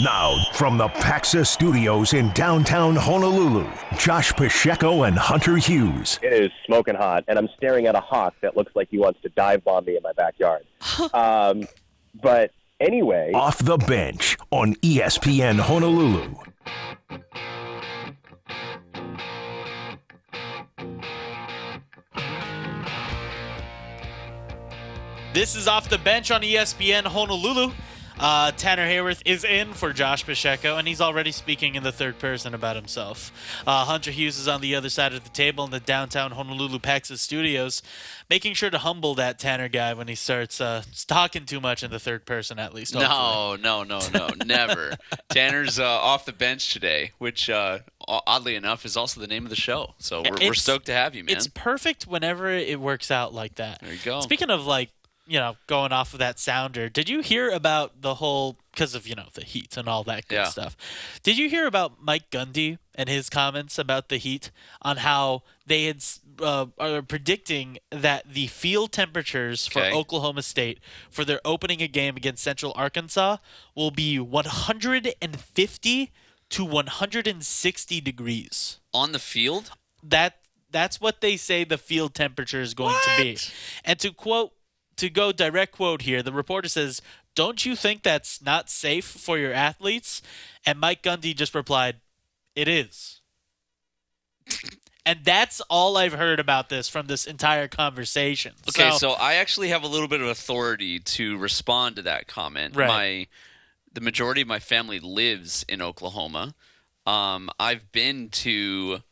Now, from the Paxa Studios in downtown Honolulu, Josh Pacheco and Hunter Hughes. It is smoking hot, and I'm staring at a hawk that looks like he wants to dive bomb me in my backyard. um, but anyway, Off the bench on ESPN Honolulu. This is off the bench on ESPN Honolulu. Uh, Tanner Haworth is in for Josh Pacheco, and he's already speaking in the third person about himself. Uh, Hunter Hughes is on the other side of the table in the downtown Honolulu Paxos studios, making sure to humble that Tanner guy when he starts uh, talking too much in the third person, at least. hopefully. No, no, no, no, never. Tanner's uh, off the bench today, which uh, oddly enough is also the name of the show. So we're, we're stoked to have you, man. It's perfect whenever it works out like that. There you go. Speaking of like, you know, going off of that sounder, did you hear about the whole because of you know the heat and all that good Yeah. stuff? Did you hear about Mike Gundy and his comments about the heat on how they had uh, are predicting that the field temperatures for Okay. Oklahoma State for their opening a game against Central Arkansas will be 150 to 160 degrees On the field? that that's what they say the field temperature is going to be. And to quote to go direct quote here, the reporter says, "Don't you think that's not safe for your athletes?" And Mike Gundy just replied, "It is." and that's all I've heard about this from this entire conversation. Okay, so, I actually have a little bit of authority to respond to that comment. Right. My the majority of my family lives in Oklahoma. Um, I've been to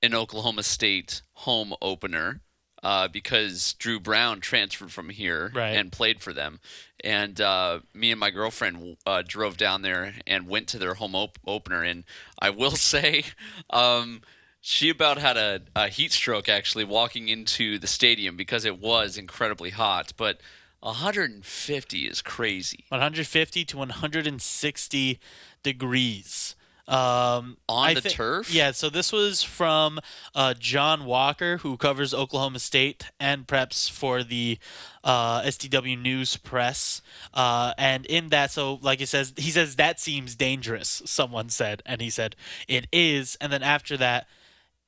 an Oklahoma State home opener uh, because Drew Brown transferred from here Right. and played for them. And uh, me and my girlfriend uh, drove down there and went to their home op- opener. And I will say, um, she about had a, a heat stroke actually walking into the stadium because it was incredibly hot. But 150 is crazy. 150 to 160 degrees. Um, On I the thi- turf? Yeah, so this was from uh, John Walker, who covers Oklahoma State and preps for the uh, SDW News Press. Uh, and in that, so like he says, he says that seems dangerous. Someone said, and he said it is. And then after that,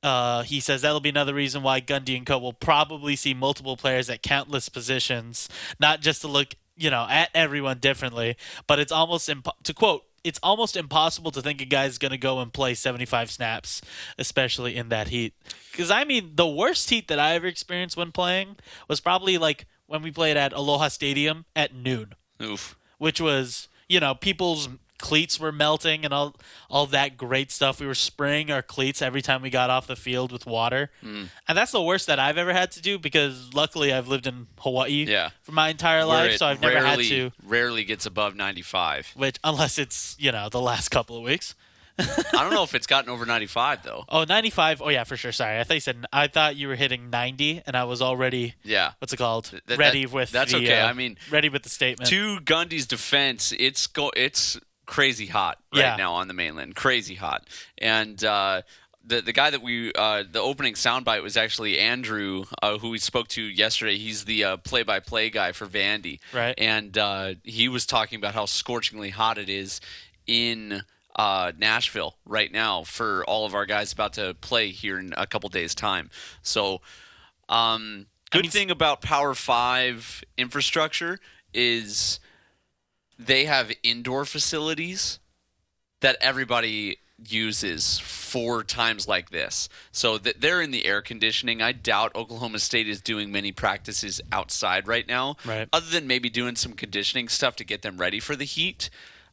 uh, he says that'll be another reason why Gundy and Co. will probably see multiple players at countless positions, not just to look, you know, at everyone differently, but it's almost to quote. It's almost impossible to think a guy's going to go and play 75 snaps, especially in that heat. Because I mean, the worst heat that I ever experienced when playing was probably like when we played at Aloha Stadium at noon Oof. which was you know people's cleats were melting and all all that great stuff. We were spraying our cleats every time we got off the field with water, Hmm. and that's the worst that I've ever had to do because luckily I've lived in Hawaii Yeah. for my entire life, so I've never had to. Rarely gets above 95. Which unless it's you know the last couple of weeks. I don't know if it's gotten over 95 though. Oh, 95. Oh yeah, for sure. Sorry, I thought you said I thought you were hitting 90, and I was already Yeah. what's it called? Th- that- ready with that's the, okay. uh, I mean, ready with the statement. To Gundy's defense, it's go it's crazy hot right Yeah. now on the mainland. Crazy hot. And uh the, the guy that we uh, the opening soundbite was actually Andrew, uh, who we spoke to yesterday. He's the uh, play-by-play guy for Vandy, Right. And uh, he was talking about how scorchingly hot it is in uh, Nashville right now for all of our guys about to play here in a couple days' time. So, um, good mean- thing about Power Five infrastructure is they have indoor facilities that everybody uses four times like this. So th- they're in the air conditioning. I doubt Oklahoma State is doing many practices outside right now, Right. other than maybe doing some conditioning stuff to get them ready for the heat.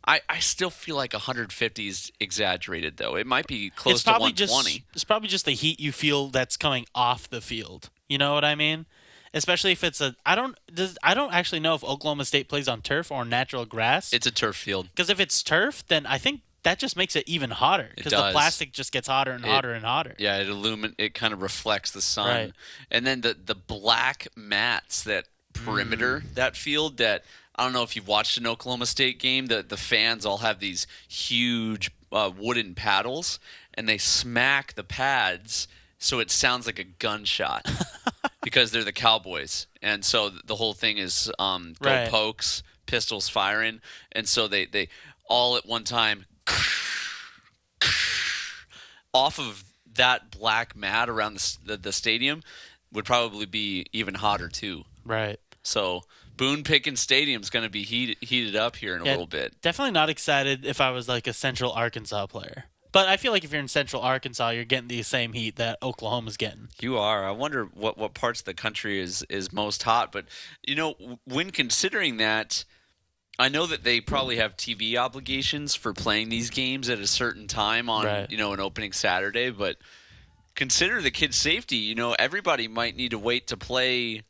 I, I still feel like 150 is exaggerated, though. It might be close it's to 120. just it's probably just the heat you feel that's coming off the field. You know what I mean? Especially if it's a I don't does I don't actually know if Oklahoma State plays on turf or natural grass. It's a turf field. Because if it's turf, then I think that just makes it even hotter because the plastic just gets hotter and It- hotter and hotter. Yeah, it illumin it kind of reflects the sun. Right. And then the the black mats that perimeter Mm. that field that I don't know if you've watched an Oklahoma State game, the the fans all have these huge uh, wooden paddles and they smack the pads so it sounds like a gunshot because they're the Cowboys. And so the whole thing is um, go Right. pokes, pistols firing, and so they they all at one time off of that black mat around the, the, the stadium would probably be even hotter too. Right. So Boone Pickens Stadium's going to be heated heated up here in a Yeah, little bit. Definitely not excited if I was like a Central Arkansas player. But I feel like if you're in Central Arkansas, you're getting the same heat that Oklahoma's getting. You are. I wonder what what parts of the country is is most hot. But you know, when considering that, I know that they probably have TV obligations for playing these games at a certain time on Right. you know an opening Saturday. But consider the kids' safety. You know, everybody might need to wait to play.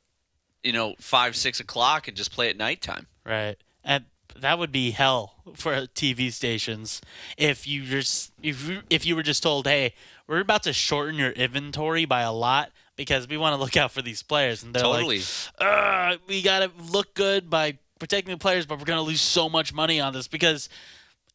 You know, five six o'clock and just play at nighttime. Right. And that would be hell for TV stations if you just if you, if you were just told, "Hey, we're about to shorten your inventory by a lot because we want to look out for these players." And they're Totally. like, "Uh, we got to look good by protecting the players, but we're going to lose so much money on this because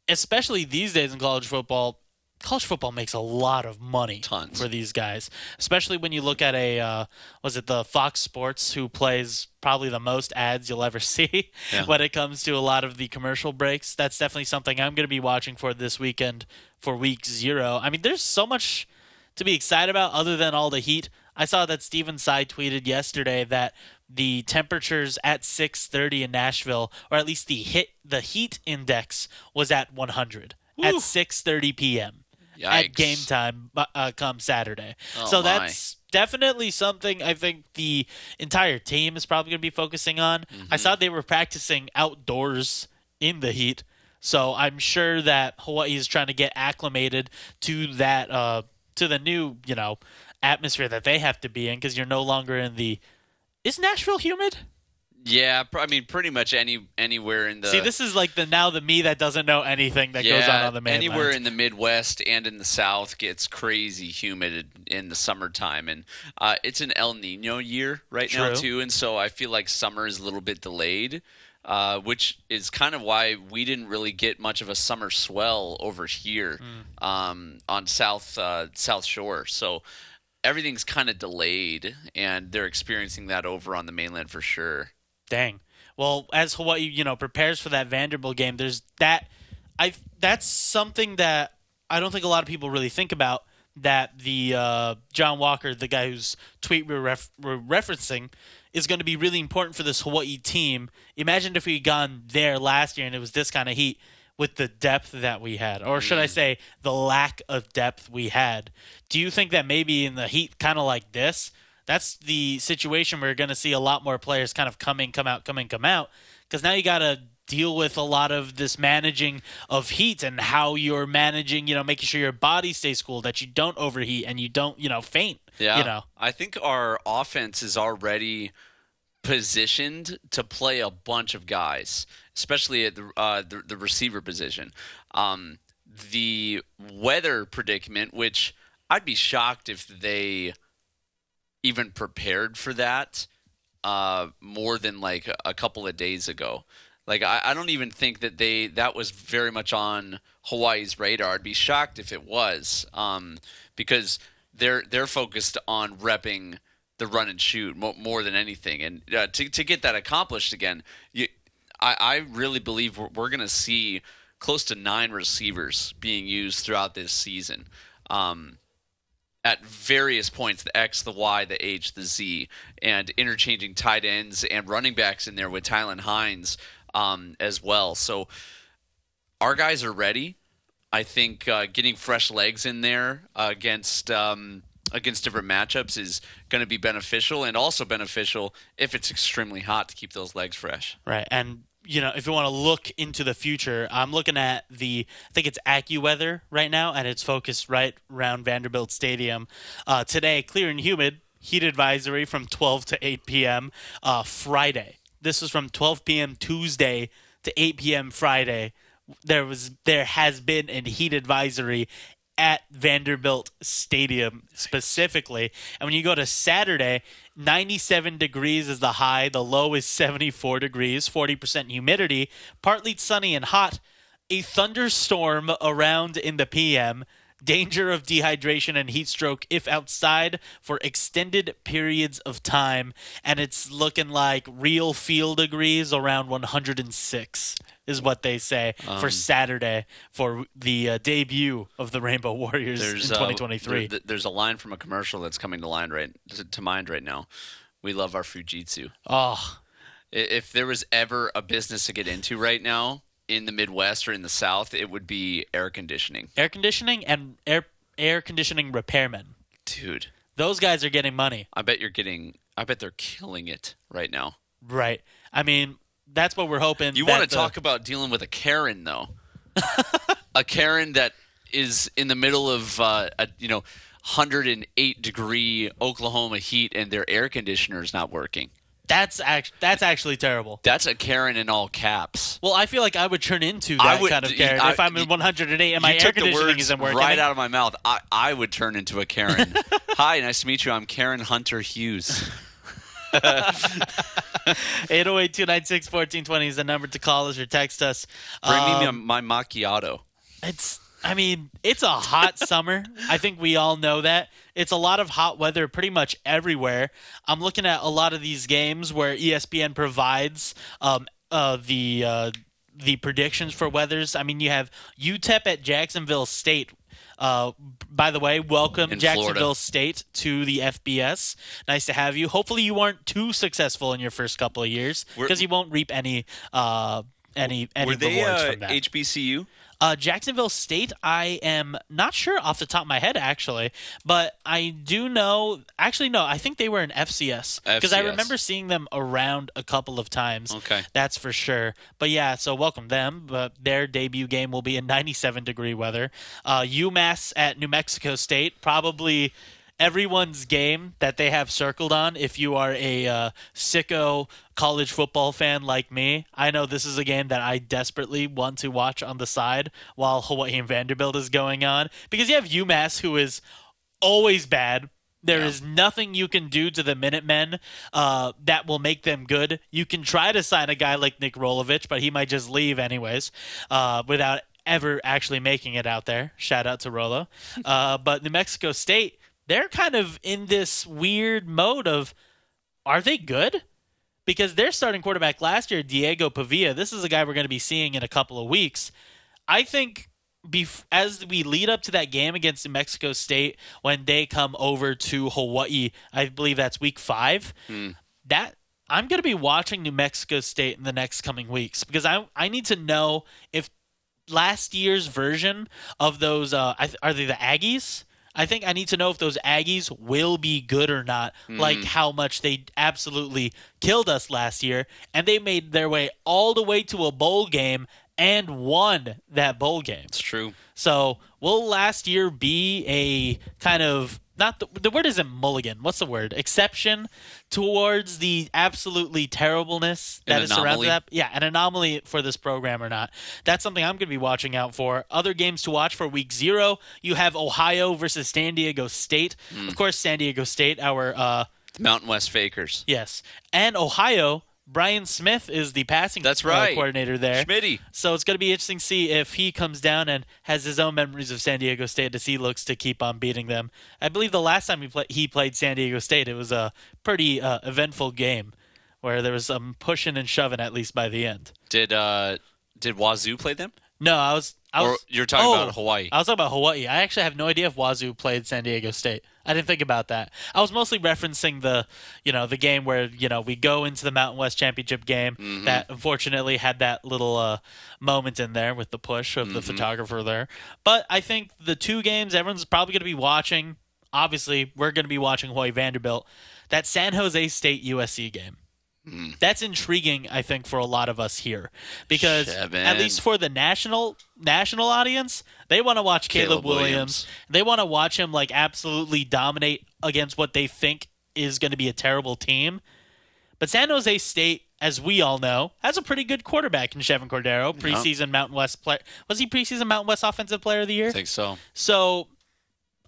especially these days in college football, college football makes a lot of money Tons. for these guys. Especially when you look at a uh, was it the Fox Sports who plays probably the most ads you'll ever see Yeah. when it comes to a lot of the commercial breaks. That's definitely something I'm going to be watching for this weekend for week 0. I mean, there's so much to be excited about other than all the heat. I saw that Steven Side tweeted yesterday that the temperatures at 6:30 in Nashville, or at least the hit the heat index was at 100 at 6:30 p.m. at game time uh, uh, come Saturday. Oh, so my. that's definitely something I think the entire team is probably going to be focusing on. I saw they were practicing outdoors in the heat. So I'm sure that Hawaii is trying to get acclimated to that uh, to the new, you know, atmosphere that they have to be in because you're no longer in the Is Nashville humid? Yeah, I mean, pretty much any anywhere in the See, this is like the now the me that doesn't know anything that goes on on the mainland. Anywhere in the Midwest and in the South gets crazy humid in the summertime, and uh, it's an El Nino year right now too, and so I feel like summer is a little bit delayed, uh, which is kind of why we didn't really get much of a summer swell over here Hmm. um, on South uh, South Shore. So everything's kind of delayed, and they're experiencing that over on the mainland for sure. Dang. Well, as Hawaii, you know, prepares for that Vanderbilt game, there's that. I that's something that I don't think a lot of people really think about. That the uh, John Walker, the guy whose tweet we we're, ref- we're referencing, is going to be really important for this Hawaii team. Imagine if we had gone there last year and it was this kind of heat with the depth that we had, or should I say, the lack of depth we had. Do you think that maybe in the heat, kind of like this, that's the situation where you're going to see a lot more players kind of come in, come out, come in, come out. Because now you got to deal with a lot of this managing of heat and how you're managing, you know, making sure your body stays cool, that you don't overheat and you don't, you know, faint. Yeah, You know, I think our offense is already positioned to play a bunch of guys, especially at the uh, the, the receiver position. Um, the weather predicament, which I'd be shocked if they even prepared for that uh, more than like a couple of days ago. Like I, I don't even think that they that was very much on Hawaii's radar. I'd be shocked if it was, um, because they're they're focused on repping the run and shoot mo- more than anything. And uh, to to get that accomplished again, you, I, I really believe we're, we're going to see close to nine receivers being used throughout this season. Um, at various points the X, the Y, the H, the Z, and interchanging tight ends and running backs in there with Tylan Hines um, as well. So our guys are ready. I think uh, getting fresh legs in there uh, against um, against different matchups is going to be beneficial, and also beneficial if it's extremely hot to keep those legs fresh. Right. And you know, if you want to look into the future, I'm looking at the I think it's AccuWeather right now and it's focused right around Vanderbilt Stadium. Uh, today, clear and humid, heat advisory from 12 to 8 p.m. Uh, Friday. This was from 12 p.m. Tuesday to 8 p.m. Friday. There was there has been a heat advisory at Vanderbilt Stadium specifically. And when you go to Saturday, 97 degrees is the high, the low is 74 degrees, 40% humidity, partly sunny and hot. A thunderstorm around in the PM, danger of dehydration and heat stroke if outside for extended periods of time. And it's looking like real feel degrees around 106 is what they say Um, for Saturday for the uh, debut of the Rainbow Warriors in There's uh, 2023. there- there's a line from a commercial that's coming to line right to, to mind right now. We love our Fujitsu. oh, If there was ever a business to get into right now in the Midwest or in the South, it would be air conditioning. air conditioning and air air conditioning repairmen. Dude, Those guys are getting money. I bet you're getting. I bet they're killing it right now. Right. I mean, that's what we're hoping. You want to the- talk about dealing with a Karen though? a Karen that is in the middle of uh, a you know 108 degree Oklahoma heat and their air conditioner is not working. That's act- that's actually terrible. That's a Karen in all caps. Well, I feel like I would turn into that would- kind of Karen I- if I'm in 108 and my air conditioning isn't working. right out of my mouth. I, I would turn into a Karen. Hi, nice to meet you. I'm Karen Hunter Hughes. 808-296-1420 is the number to call us or text us. Bring me Um, my, my macchiato. It's I mean, it's a hot summer. I think we all know that. It's a lot of hot weather pretty much everywhere. I'm looking at a lot of these games where ESPN provides um, uh, the uh, the predictions for weathers. I mean, you have UTEP at Jacksonville State. Uh, by the way, welcome In Jacksonville Florida. State to the FBS. Nice to have you. Hopefully, you weren't too successful in your first couple of years because you won't reap any uh, any any Were they rewards uh, from that. HBCU? Uh, Jacksonville State, I am not sure off the top of my head actually, but I do know. Actually, no, I think they were in FCS because I remember seeing them around a couple of times. Okay. that's for sure. But yeah, so welcome them. But their debut game will be in 97 degree weather. Uh, UMass at New Mexico State, probably everyone's game that they have circled on. If you are a uh, sicko college football fan like me, I know this is a game that I desperately want to watch on the side while Hawaii and Vanderbilt is going on because you have UMass who is always bad. There is Yeah. nothing you can do to the Minutemen uh, that will make them good. You can try to sign a guy like Nick Rolovich, but he might just leave anyways uh, without ever actually making it out there. Shout out to Rolo. Uh, but New Mexico State, they're kind of in this weird mode of are they good? Because their starting quarterback last year, Diego Pavia, this is a guy we're going to be seeing in a couple of weeks. I think bef- as we lead up to that game against New Mexico State when they come over to Hawaii, I believe that's week five. That I'm going to be watching New Mexico State in the next coming weeks because I I need to know if last year's version of those uh, are they the Aggies? I think I need to know if those Aggies will be good or not, hmm. like how much they absolutely killed us last year, and they made their way all the way to a bowl game and won that bowl game. It's true. So will last year be a kind of not the, the word isn't mulligan. What's the word? Exception towards the absolutely terribleness that An is anomaly? that. Yeah, an anomaly for this program or not. That's something I'm going to be watching out for. Other games to watch for week zero. You have Ohio versus San Diego State. Hmm. Of course, San Diego State. Our uh, Mountain West Fakers. yes, and Ohio. Brian Smith is the passing That's uh, right. coordinator there. Schmitty. So it's going to be interesting to see if he comes down and has his own memories of San Diego State as he looks to keep on beating them. I believe the last time he, play, he played San Diego State, it was a pretty uh, eventful game where there was some pushing and shoving at least by the end. Did uh did Wazoo play them? No, I was. I was Or you're talking oh, about Hawaii? I was talking about Hawaii. I actually have no idea if Wazoo played San Diego State. I didn't think about that. I was mostly referencing the, you know, the game where you know we go into the Mountain West Championship game Mm-hmm. that unfortunately had that little uh, moment in there with the push of the Mm-hmm. photographer there. But I think the two games everyone's probably going to be watching. Obviously, we're going to be watching Hawaii Vanderbilt. That San Jose State USC game. Mm. That's intriguing, I think, for a lot of us here, because Chevan. at least for the national national audience, they want to watch Caleb, Caleb Williams. Williams. They want to watch him like absolutely dominate against what they think is going to be a terrible team. But San Jose State, as we all know, has a pretty good quarterback in Chevan Cordeiro, preseason Mountain West player. Was he preseason Mountain West Offensive Player of the Year? I think so. So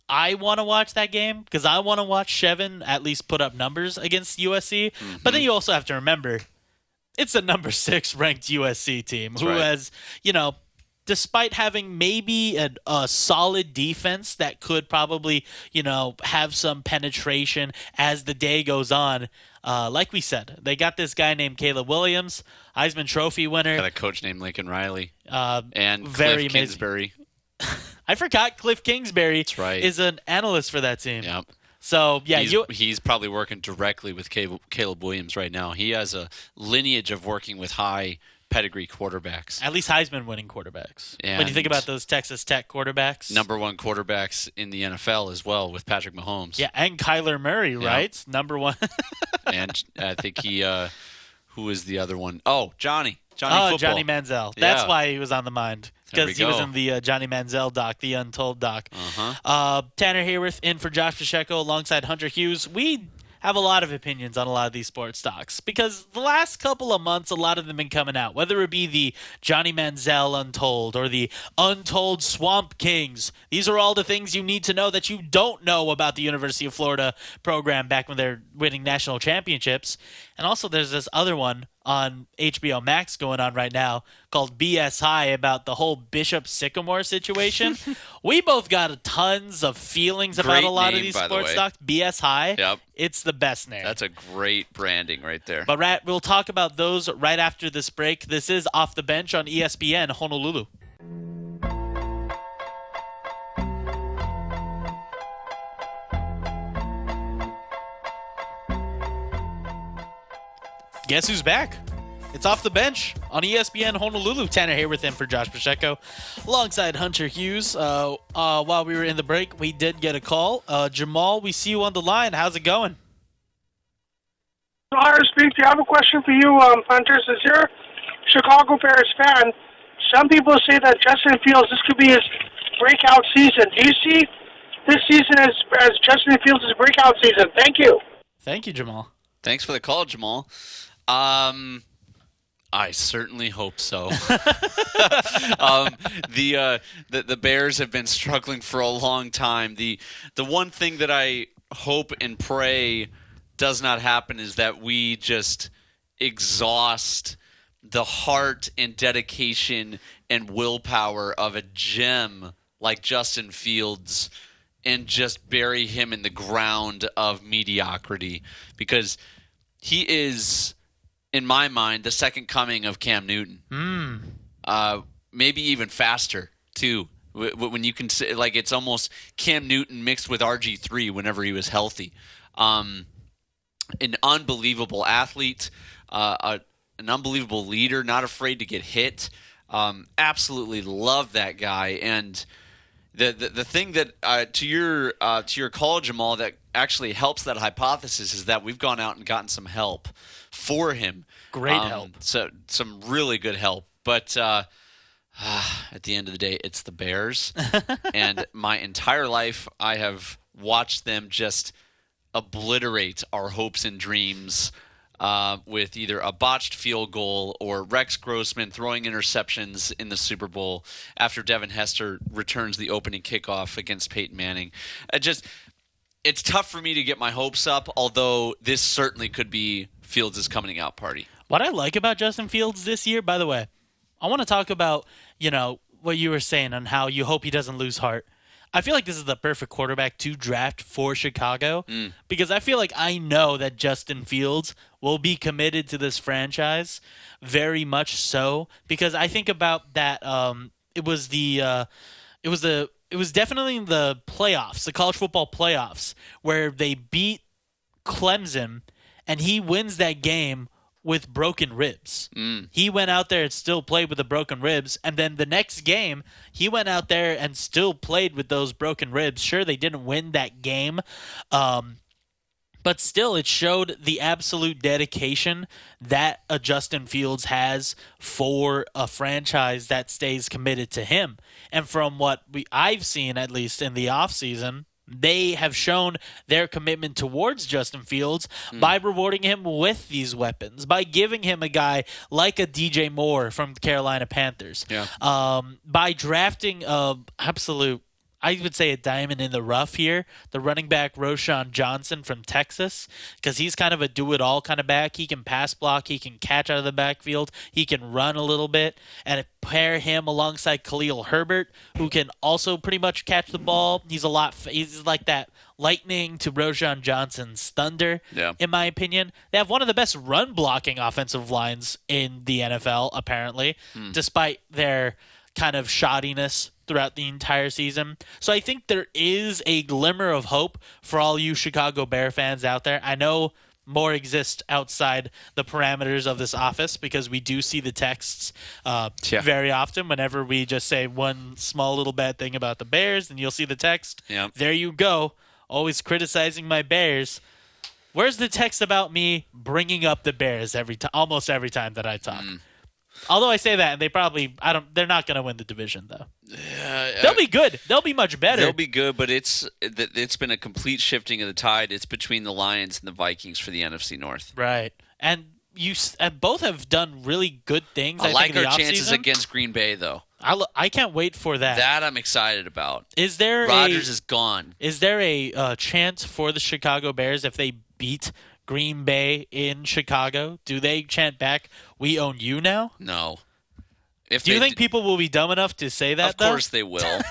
I want to watch that game because I want to watch Chevan at least put up numbers against USC. But then you also have to remember it's a number six ranked USC team who right. has, you know, despite having maybe a, a solid defense that could probably, you know, have some penetration as the day goes on. Uh, like we said, they got this guy named Caleb Williams, Heisman Trophy winner. Got a coach named Lincoln Riley Uh, and very Cliff amazing. I forgot Cliff Kingsbury right. is an analyst for that team. Yep. So yeah, he's, you he's probably working directly with Caleb, Williams right now. He has a lineage of working with high pedigree quarterbacks. at least Heisman winning quarterbacks. when you think about those Texas Tech quarterbacks, Number one quarterbacks in the NFL as well with Patrick Mahomes. yeah, and Kyler Murray, right? Number one. And I think he, uh, who is the other one? Oh, Johnny. Johnny oh, Football. Johnny Manziel. That's Yeah. why he was on the mind because he was in the uh, Johnny Manziel doc, the Untold doc. Uh-huh. Uh, Tanner Haworth in for Josh Pacheco alongside Hunter Hughes. We have a lot of opinions on a lot of these sports stocks because the last couple of months, a lot of them been coming out. Whether it be the Johnny Manziel Untold or the Untold Swamp Kings, these are all the things you need to know that you don't know about the University of Florida program back when they're winning national championships. And also, there's this other one on HBO Max going on right now called BS High about the whole Bishop Sycamore situation. we both got tons of feelings about a lot of these the sports way. stocks. BS High, Yep. it's the best name. That's a great branding right there. but Rat, we'll talk about those right after this break. This is Off the Bench on ESPN Honolulu. Guess who's back? It's off the bench on ESPN Honolulu. Tanner Haworth in for Josh Pacheco, alongside Hunter Hughes. Uh, uh, while we were in the break, we did get a call. Uh, Jamal, we see you on the line. How's it going? Hi, speak. I have a question for you, um, Hunter. Since you're a Chicago Bears fan, some people say that Justin Fields this could be his breakout season. Do you see this season as as Justin Fields' breakout season? Thank you. Thank you, Jamal. Thanks for the call, Jamal. Um, I certainly hope so. um, the, uh, the the Bears have been struggling for a long time. The the one thing that I hope and pray does not happen is that we just exhaust the heart and dedication and willpower of a gem like Justin Fields and just bury him in the ground of mediocrity because he is in my mind the second coming of Cam Newton. Uh, maybe even faster too. Wh- wh- When you can like it's almost Cam Newton mixed with RG three whenever he was healthy. Um, an unbelievable athlete, uh, a, an unbelievable leader, not afraid to get hit. Um, absolutely love that guy. And the the, the thing that uh, to your uh, to your call, Jamal, that actually helps that hypothesis is that we've gone out and gotten some help for him. Great Um, help. So some really good help. But uh, at the end of the day, it's the Bears, and my entire life I have watched them just obliterate our hopes and dreams uh, with either a botched field goal or Rex Grossman throwing interceptions in the Super Bowl after Devin Hester returns the opening kickoff against Peyton Manning. It just it's tough for me to get my hopes up, although this certainly could be Fields' is coming out party. What I like about Justin Fields this year, by the way, I want to talk about, you know, what you were saying on how you hope he doesn't lose heart. I feel like this is the perfect quarterback to draft for Chicago because I feel like I know that Justin Fields will be committed to this franchise very much so because I think about that um it was the uh it was the it was definitely the playoffs, the college football playoffs where they beat Clemson and he wins that game with broken ribs. He went out there and still played with the broken ribs. And then the next game, he went out there and still played with those broken ribs. Sure, they didn't win that game. Um, but still, it showed the absolute dedication that a Justin Fields has for a franchise that stays committed to him. And from what we, I've seen, at least in the offseason, they have shown their commitment towards Justin Fields by rewarding him with these weapons, by giving him a guy like a DJ Moore from the Carolina Panthers, Yeah. um, by drafting a absolute I would say a diamond in the rough here. The running back Roschon Johnson from Texas, because he's kind of a do-it-all kind of back. He can pass block, he can catch out of the backfield, he can run a little bit, and pair him alongside Khalil Herbert, who can also pretty much catch the ball. He's a lot. He's like that lightning to Roschon Johnson's thunder. Yeah. In my opinion, they have one of the best run blocking offensive lines in the NFL. Apparently, hmm. despite their kind of shoddiness throughout the entire season. So I think there is a glimmer of hope for all you Chicago Bear fans out there. I know more exist outside the parameters of this office because we do see the texts uh, Yeah. very often whenever we just say one small little bad thing about the Bears and you'll see the text. Yeah. There you go. Always criticizing my Bears. Where's the text about me bringing up the Bears every time, almost every time that I talk? Mm. Although I say that, and they probably, I don't, they're not going to win the division though. Uh, They'll be good. They'll be much better. They'll be good, but it's it- it's been a complete shifting of the tide. It's between the Lions and the Vikings for the NFC North. right, and you and both have done really good things. I, I like our chances against Green Bay, though. I, lo- I can't wait for that. That I'm excited about. Is there Rodgers a, is gone. Is there a uh, chance for the Chicago Bears if they beat Green Bay in Chicago? Do they chant back, "We own you now"? No. If Do you think people will be dumb enough to say that? Of though? course they will.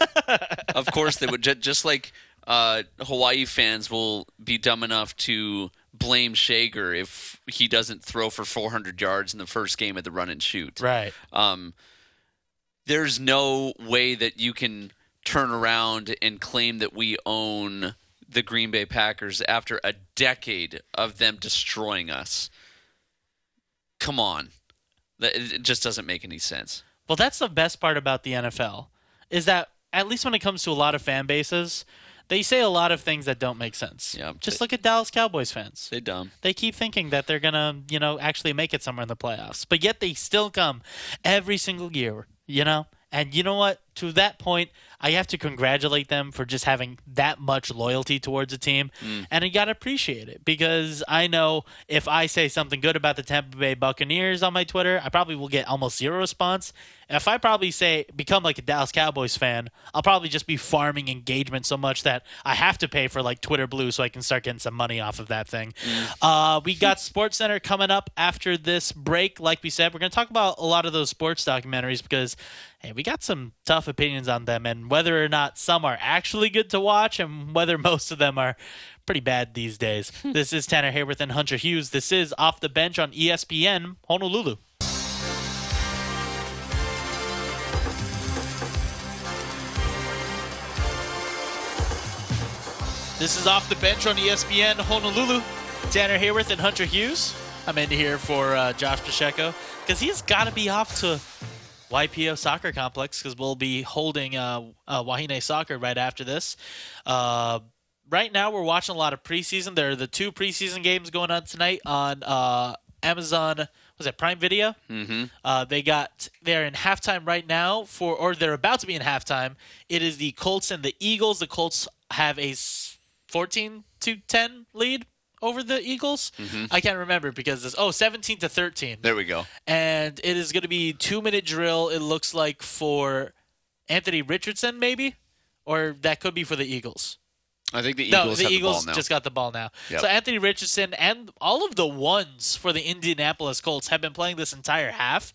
of course they would. Ju- Just like uh, Hawaii fans will be dumb enough to blame Schager if he doesn't throw for 400 yards in the first game at the run and shoot. Right. Um, there's no way that you can turn around and claim that we own the Green Bay Packers after a decade of them destroying us. Come on. It just doesn't make any sense. Well, that's the best part about the NFL is that at least when it comes to a lot of fan bases, they say a lot of things that don't make sense. Yeah, Just they- look at Dallas Cowboys fans. They dumb. They keep thinking that they're gonna, you know, actually make it somewhere in the playoffs, but yet they still come every single year, you know. And you know what? To that point, I have to congratulate them for just having that much loyalty towards a team, and you gotta appreciate it because I know if I say something good about the Tampa Bay Buccaneers on my Twitter, I probably will get almost zero response. If I probably say become like a Dallas Cowboys fan, I'll probably just be farming engagement so much that I have to pay for like Twitter Blue so I can start getting some money off of that thing. Uh, we got Sports Center coming up after this break. Like we said, we're going to talk about a lot of those sports documentaries because hey, we got some tough opinions on them and whether or not some are actually good to watch and whether most of them are pretty bad these days. this is Tanner Haworth and Hunter Hughes. This is Off the Bench on ESPN Honolulu. This is Off the Bench on ESPN Honolulu. Tanner Haworth and Hunter Hughes. I'm in here for uh, Josh Pacheco because he's got to be off to Waipio Soccer Complex because we'll be holding uh, uh, Wahine Soccer right after this. Uh, right now, we're watching a lot of preseason. There are the two preseason games going on tonight on uh, Amazon. Was it Prime Video? Mm-hmm. Uh, they got they're in halftime right now for, or they're about to be in halftime. It is the Colts and the Eagles. The Colts have a 14 to 10 lead over the Eagles. I can't remember because it's oh 17 to 13 There we go. and it is going to be two minute drill. It looks like for Anthony Richardson, maybe, or that could be for the Eagles. I think the Eagles. no, the Eagles the just got the ball now. Yep. So Anthony Richardson and all of the ones for the Indianapolis Colts have been playing this entire half.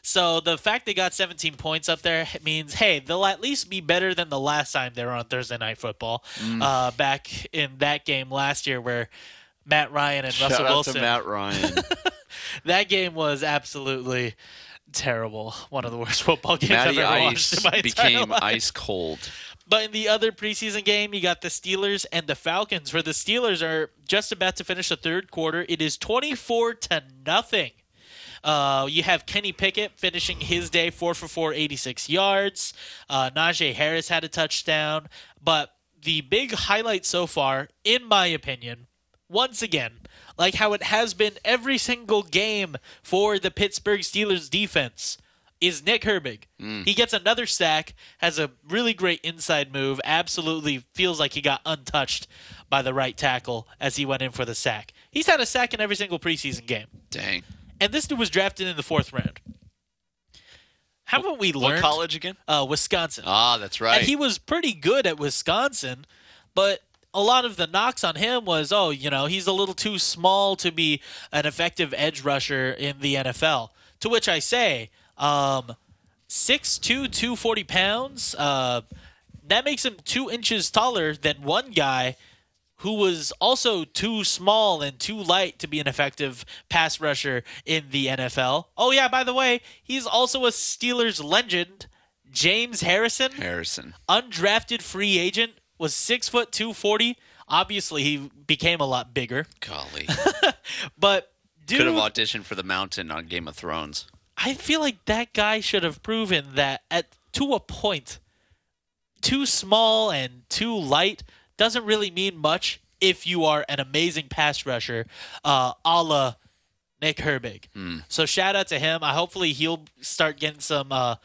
So the fact they got 17 points up there means, hey, they'll at least be better than the last time they were on Thursday Night Football, Mm. uh, back in that game last year where Matt Ryan and Shout Russell Wilson to Matt Ryan. that game was absolutely terrible. One of the worst football games I've Matty ever watched in my entire became life. ice cold. But in the other preseason game, you got the Steelers and the Falcons, where the Steelers are just about to finish the third quarter. It is twenty-four to nothing. Uh, you have Kenny Pickett finishing his day four for four, 86 yards. Uh, Najee Harris had a touchdown. But the big highlight so far, in my opinion, once again, like how it has been every single game for the Pittsburgh Steelers defense, is Nick Herbig. He gets another sack, has a really great inside move, absolutely feels like he got untouched by the right tackle as he went in for the sack. He's had a sack in every single preseason game. Dang. And this dude was drafted in the fourth round. Haven't we What learned? college again? Uh, Wisconsin. Ah, that's right. And he was pretty good at Wisconsin, but a lot of the knocks on him was, oh, you know, he's a little too small to be an effective edge rusher in the NFL. To which I say, um, 6'2", 240 pounds, uh, that makes him two inches taller than one guy who was also too small and too light to be an effective pass rusher in the NFL. Oh yeah, by the way, he's also a Steelers legend, James Harrison Harrison. undrafted free agent was six foot two forty. Obviously, he became a lot bigger, Golly. but dude, Could have auditioned for the Mountain on Game of Thrones. I feel like that guy should have proven that at to a point, too small and too light doesn't really mean much if you are an amazing pass rusher, uh, a la Nick Herbig. So shout out to him. I hopefully he'll start getting some. Uh,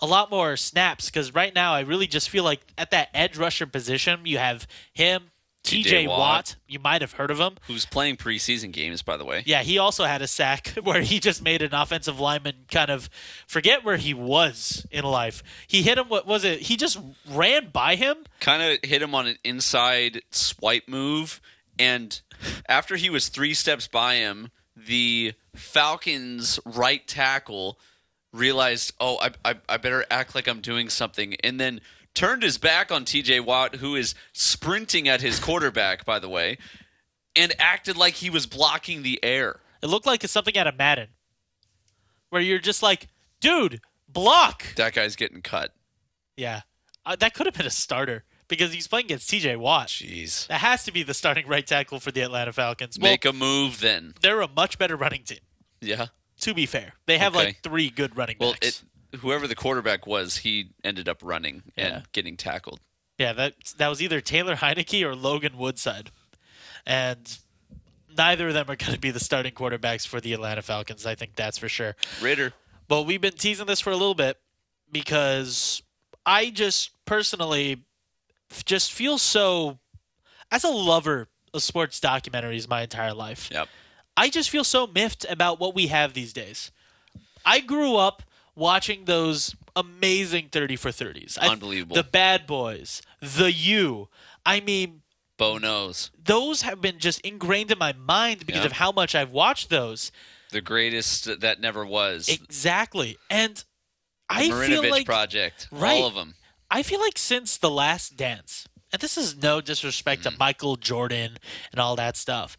a lot more snaps because right now I really just feel like at that edge rusher position you have him, T.J. Watt. Watt. You might have heard of him. Who's playing preseason games, by the way. Yeah, he also had a sack where he just made an offensive lineman kind of forget where he was in life. He hit him. What was it? He just ran by him. Kind of hit him on an inside swipe move, and after he was three steps by him, the Falcons' right tackle realized, oh, I, I, I better act like I'm doing something, and then turned his back on T.J. Watt, who is sprinting at his quarterback, by the way, and acted like he was blocking the air. It looked like it's something out of Madden, where you're just like, dude, block. That guy's getting cut. Yeah, uh, that could have been a starter because he's playing against T.J. Watt. Jeez. That has to be the starting right tackle for the Atlanta Falcons. Well, Make a move then. they're a much better running team. Yeah. To be fair, they have Okay. like three good running Well, backs. it, whoever the quarterback was, he ended up running and Yeah. getting tackled. Yeah, that that was either Taylor Heinicke or Logan Woodside, and neither of them are going to be the starting quarterbacks for the Atlanta Falcons. I think that's for sure. Ritter. But we've been teasing this for a little bit because I just personally just feel so, as a lover of sports documentaries my entire life. Yep. I just feel so miffed about what we have these days. I grew up watching those amazing 30 for 30s. I- Unbelievable. the Bad Boys, The You. I mean, Bo knows. those have been just ingrained in my mind because Yeah. of how much I've watched those. The greatest that never was. Exactly. And I Marinovich feel like Project. Right. All of them. I feel like since The Last Dance, and this is no disrespect Mm. to Michael Jordan and all that stuff.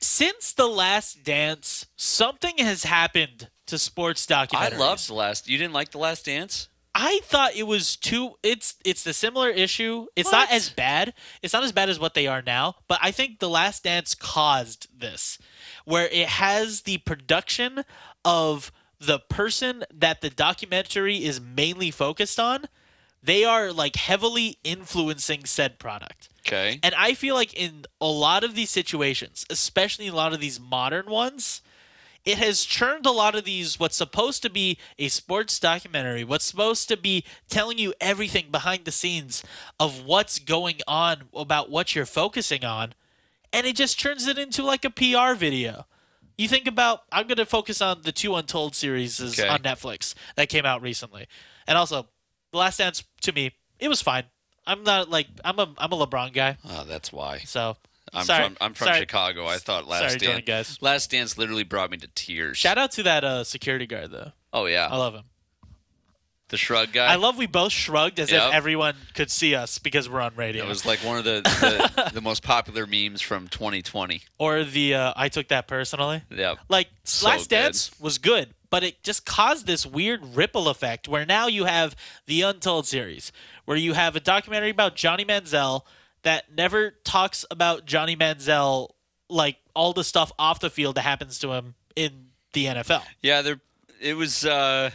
Since The Last Dance, something has happened to sports documentaries. I documentaries. loved the last. You didn't like the last dance? I thought it was too. It's it's the similar issue. It's not as bad. It's not as bad as what they are now. But I think The Last Dance caused this, where it has the production of the person that the documentary is mainly focused on. They are like heavily influencing said product. Okay. And I feel like in a lot of these situations, especially a lot of these modern ones, it has churned a lot of these what's supposed to be a sports documentary, what's supposed to be telling you everything behind the scenes of what's going on about what you're focusing on, and it just turns it into like a PR video. You think about I'm going to focus on the two Untold series Okay. on Netflix that came out recently. And also, The Last Dance to me, it was fine. I'm not like I'm a I'm a LeBron guy. Oh, that's why. So I'm sorry, from I'm from sorry. Chicago. I thought Last Sorry, Dance. Jordan, guys. Last Dance literally brought me to tears. Shout out to that uh, security guard though. Oh yeah, I love him. the shrug guy. I love we both shrugged as Yep. if everyone could see us because we're on radio. It was like one of the the, the most popular memes from 2020. or the uh, I took that personally. Yeah. Like So Last good. Dance was good, but it just caused this weird ripple effect where now you have the Untold series, where you have a documentary about Johnny Manziel that never talks about Johnny Manziel like all the stuff off the field that happens to him in the NFL. Yeah, they're it was uh,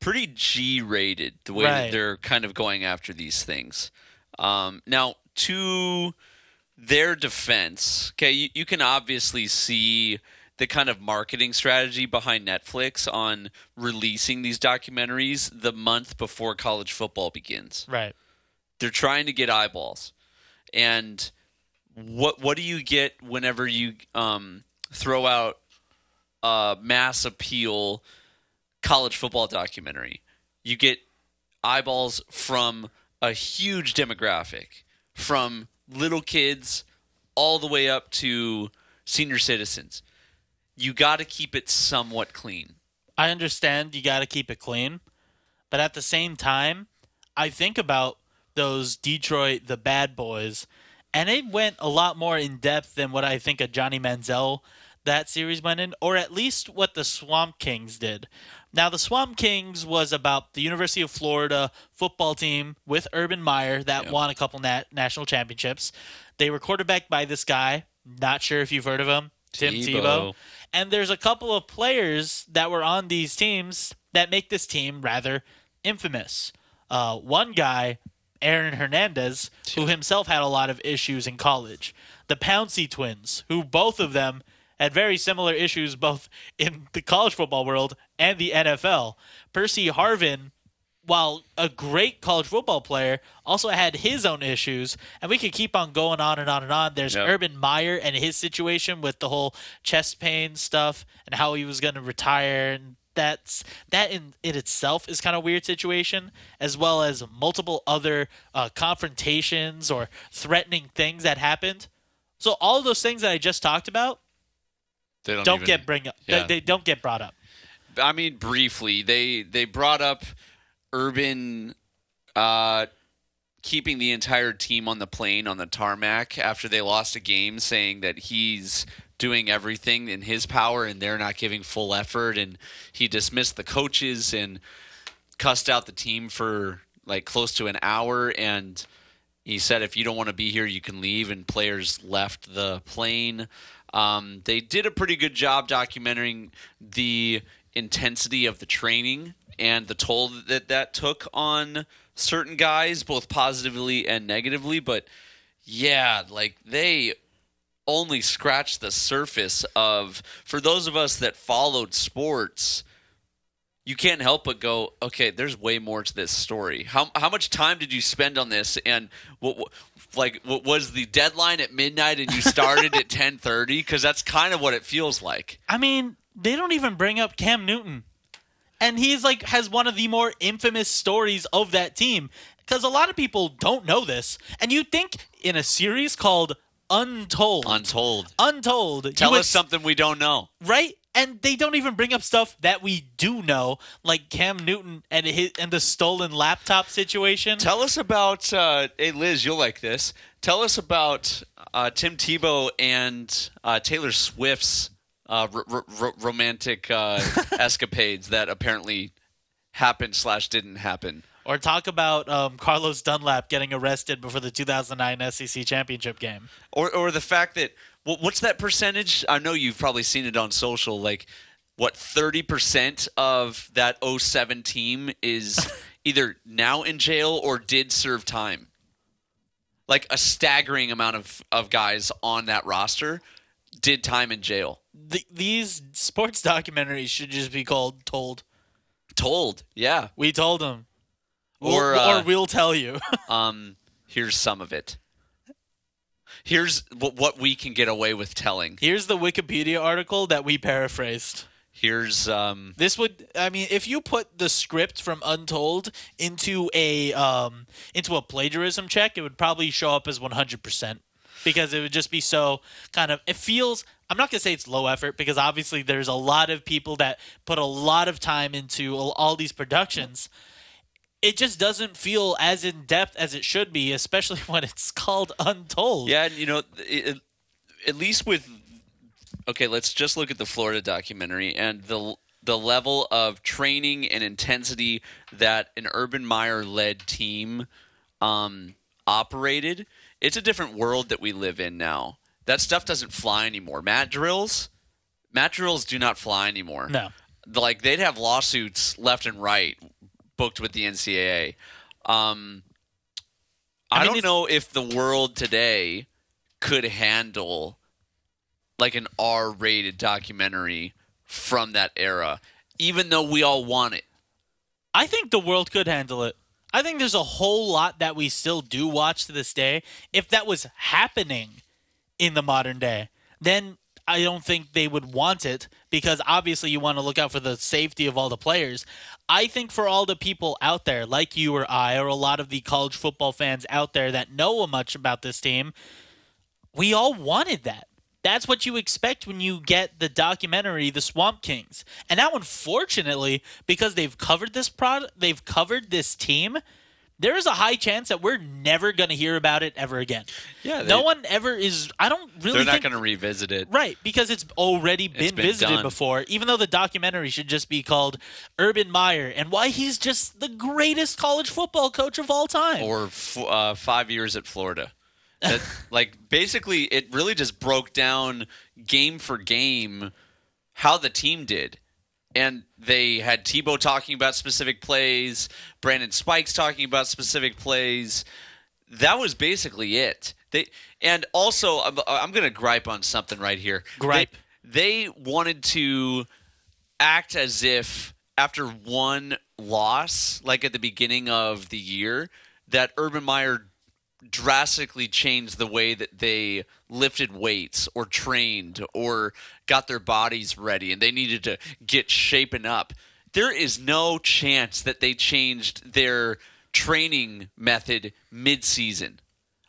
pretty G-rated the way Right. that they're kind of going after these things. Um, now, to their defense, okay, you, you can obviously see the kind of marketing strategy behind Netflix on releasing these documentaries the month before college football begins. Right. They're trying to get eyeballs, and what what do you get whenever you um, throw out uh, mass appeal college football documentary. You get eyeballs from a huge demographic, from little kids all the way up to senior citizens. You got to keep it somewhat clean. I understand you got to keep it clean, but at the same time, I think about those Detroit the Bad Boys, and it went a lot more in depth than what I think a Johnny Manziel that series went in, or at least what the Swamp Kings did. Now, the Swamp Kings was about the University of Florida football team with Urban Meyer that Yeah. won a couple nat- national championships. They were quarterbacked by this guy. Not sure if you've heard of him, Tim Tebow. Tebow. And there's a couple of players that were on these teams that make this team rather infamous. Uh, one guy, Aaron Hernandez, who himself had a lot of issues in college. The Pouncey twins, who both of them had very similar issues both in the college football world and the NFL. Percy Harvin, while a great college football player, also had his own issues, and we could keep on going on and on and on. There's Yep. Urban Meyer and his situation with the whole chest pain stuff and how he was going to retire, and that's that in, in itself is kind of weird situation, as well as multiple other uh, confrontations or threatening things that happened. So all of those things that I just talked about They don't, don't even- get bring up. Yeah. They, they don't get brought up. I mean, briefly, they they brought up Urban uh, keeping the entire team on the plane on the tarmac after they lost a game, saying that he's doing everything in his power and they're not giving full effort, and he dismissed the coaches and cussed out the team for like close to an hour. And he said if you don't want to be here you can leave. And players left the plane. Um, they did a pretty good job documenting the intensity of the training and the toll that that took on certain guys both positively and negatively but yeah like they only scratched the surface of for those of us that followed sports you can't help but go, okay, there's way more to this story. How how much time did you spend on this? And what, what like what was the deadline at midnight and you started at 10:30 because that's kind of what it feels like. I mean, they don't even bring up Cam Newton. And he's like has one of the more infamous stories of that team because a lot of people don't know this. And you think in a series called Untold, Untold. Untold, Tell us something we don't know. right? And they don't even bring up stuff that we do know, like Cam Newton and his and the stolen laptop situation. Tell us about uh, hey Liz, you'll like this. Tell us about uh, Tim Tebow and uh, Taylor Swift's uh, r- r- r- romantic uh, escapades that apparently happened slash didn't happen. or talk about um, Carlos Dunlap getting arrested before the 2009 SEC championship game. or or the fact that wh- what's that percentage? I know you've probably seen it on social. Like, what thirty percent of that 07 team is either now in jail or did serve time. Like a staggering amount of of guys on that roster did time in jail. The, these sports documentaries should just be called "Told." Told, yeah. We told them, Or, We'll- uh, or we'll tell you. Um, here's some of it. Here's what what we can get away with telling. Here's the Wikipedia article that we paraphrased. Here's um, This would, I mean, if you put the script from Untold into a um, into a plagiarism check, it would probably show up as 100% because it would just be so kind of. It feels. I'm not gonna say it's low effort because obviously there's a lot of people that put a lot of time into all, these productions. It just doesn't feel as in depth as it should be, especially when it's called Untold. Yeah, and you know, it- at least with okay, let's just look at the Florida documentary and the the level of training and intensity that an Urban Meyer led team um, operated. It's a different world that we live in now. That stuff doesn't fly anymore. Mat drills, mat drills do not fly anymore. No. like they'd have lawsuits left and right booked with the NCAA. Um, I, I mean, don't know if the world today could handle like an R-rated documentary from that era, even though we all want it. I think the world could handle it. I think there's a whole lot that we still do watch to this day. If that was happening in the modern day, then I don't think they would want it because obviously you want to look out for the safety of all the players. I think for all the people out there, like you or I, or a lot of the college football fans out there that know much about this team, we all wanted that. That's what you expect when you get the documentary The Swamp Kings. And now unfortunately, because they've covered this product, they've covered this team, there is a high chance that we're never going to hear about it ever again. Yeah, they- no one ever is. I don't really. They're not going to revisit it. Right, because it's already been, been visited done. before, even though the documentary should just be called Urban Meyer and why he's just the greatest college football coach of all time. or f- uh, five years at Florida. That, like basically, it really just broke down game for game how the team did, and they had Tebow talking about specific plays, Brandon Spikes talking about specific plays. That was basically it. They and also I'm, I'm going to gripe on something right here. Gripe. They, they wanted to act as if after one loss, like at the beginning of the year, that Urban Meyer drastically changed the way that they lifted weights or trained or got their bodies ready and they needed to get shapen up. There is no chance that they changed their training method mid-season.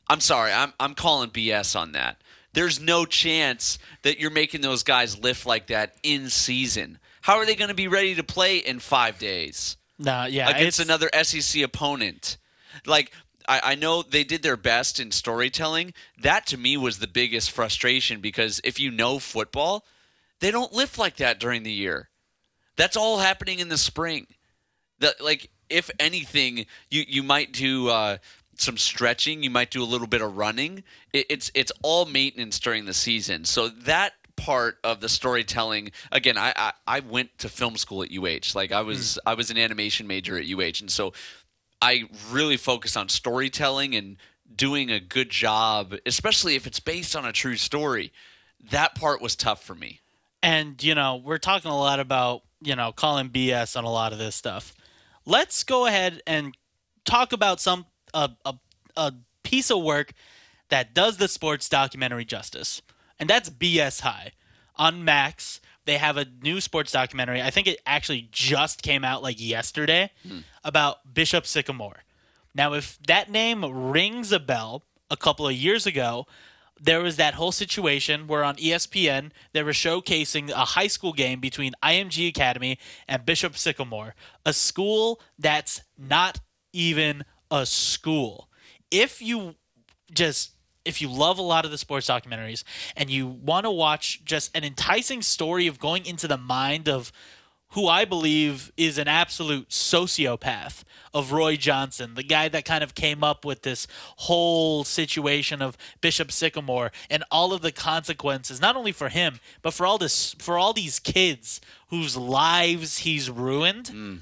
I'm sorry, I'm I'm calling BS on that. There's no chance that you're making those guys lift like that in season. How are they going to be ready to play in 5 days? nah, yeah, against it's- another SEC opponent. Like I, I know they did their best in storytelling. That to me was the biggest frustration because if you know football, they don't lift like that during the year. That's all happening in the spring. That like if anything, you you might do uh, some stretching. You might do a little bit of running. It, it's it's all maintenance during the season. So that part of the storytelling again I, I i went to film school at uh like i was i was an animation major at uh and so i really focus on storytelling and doing a good job especially if it's based on a true story that part was tough for me And, you know, we're talking a lot about, you know, calling BS on a lot of this stuff. Let's go ahead and talk about some a, a, a piece of work that does the sports documentary justice. And that's BS High. On Max, they have a new sports documentary. I think it actually just came out like yesterday hmm. about Bishop Sycamore. Now, if that name rings a bell, a couple of years ago, there was that whole situation where on ESPN they were showcasing a high school game between IMG Academy and Bishop Sycamore, a school that's not even a school. If you just if you love a lot of the sports documentaries and you want to watch just an enticing story of going into the mind of who I believe is an absolute sociopath of Roy Johnson, the guy that kind of came up with this whole situation of Bishop Sycamore and all of the consequences, not only for him, but for all this for all these kids whose lives he's ruined. Hmm.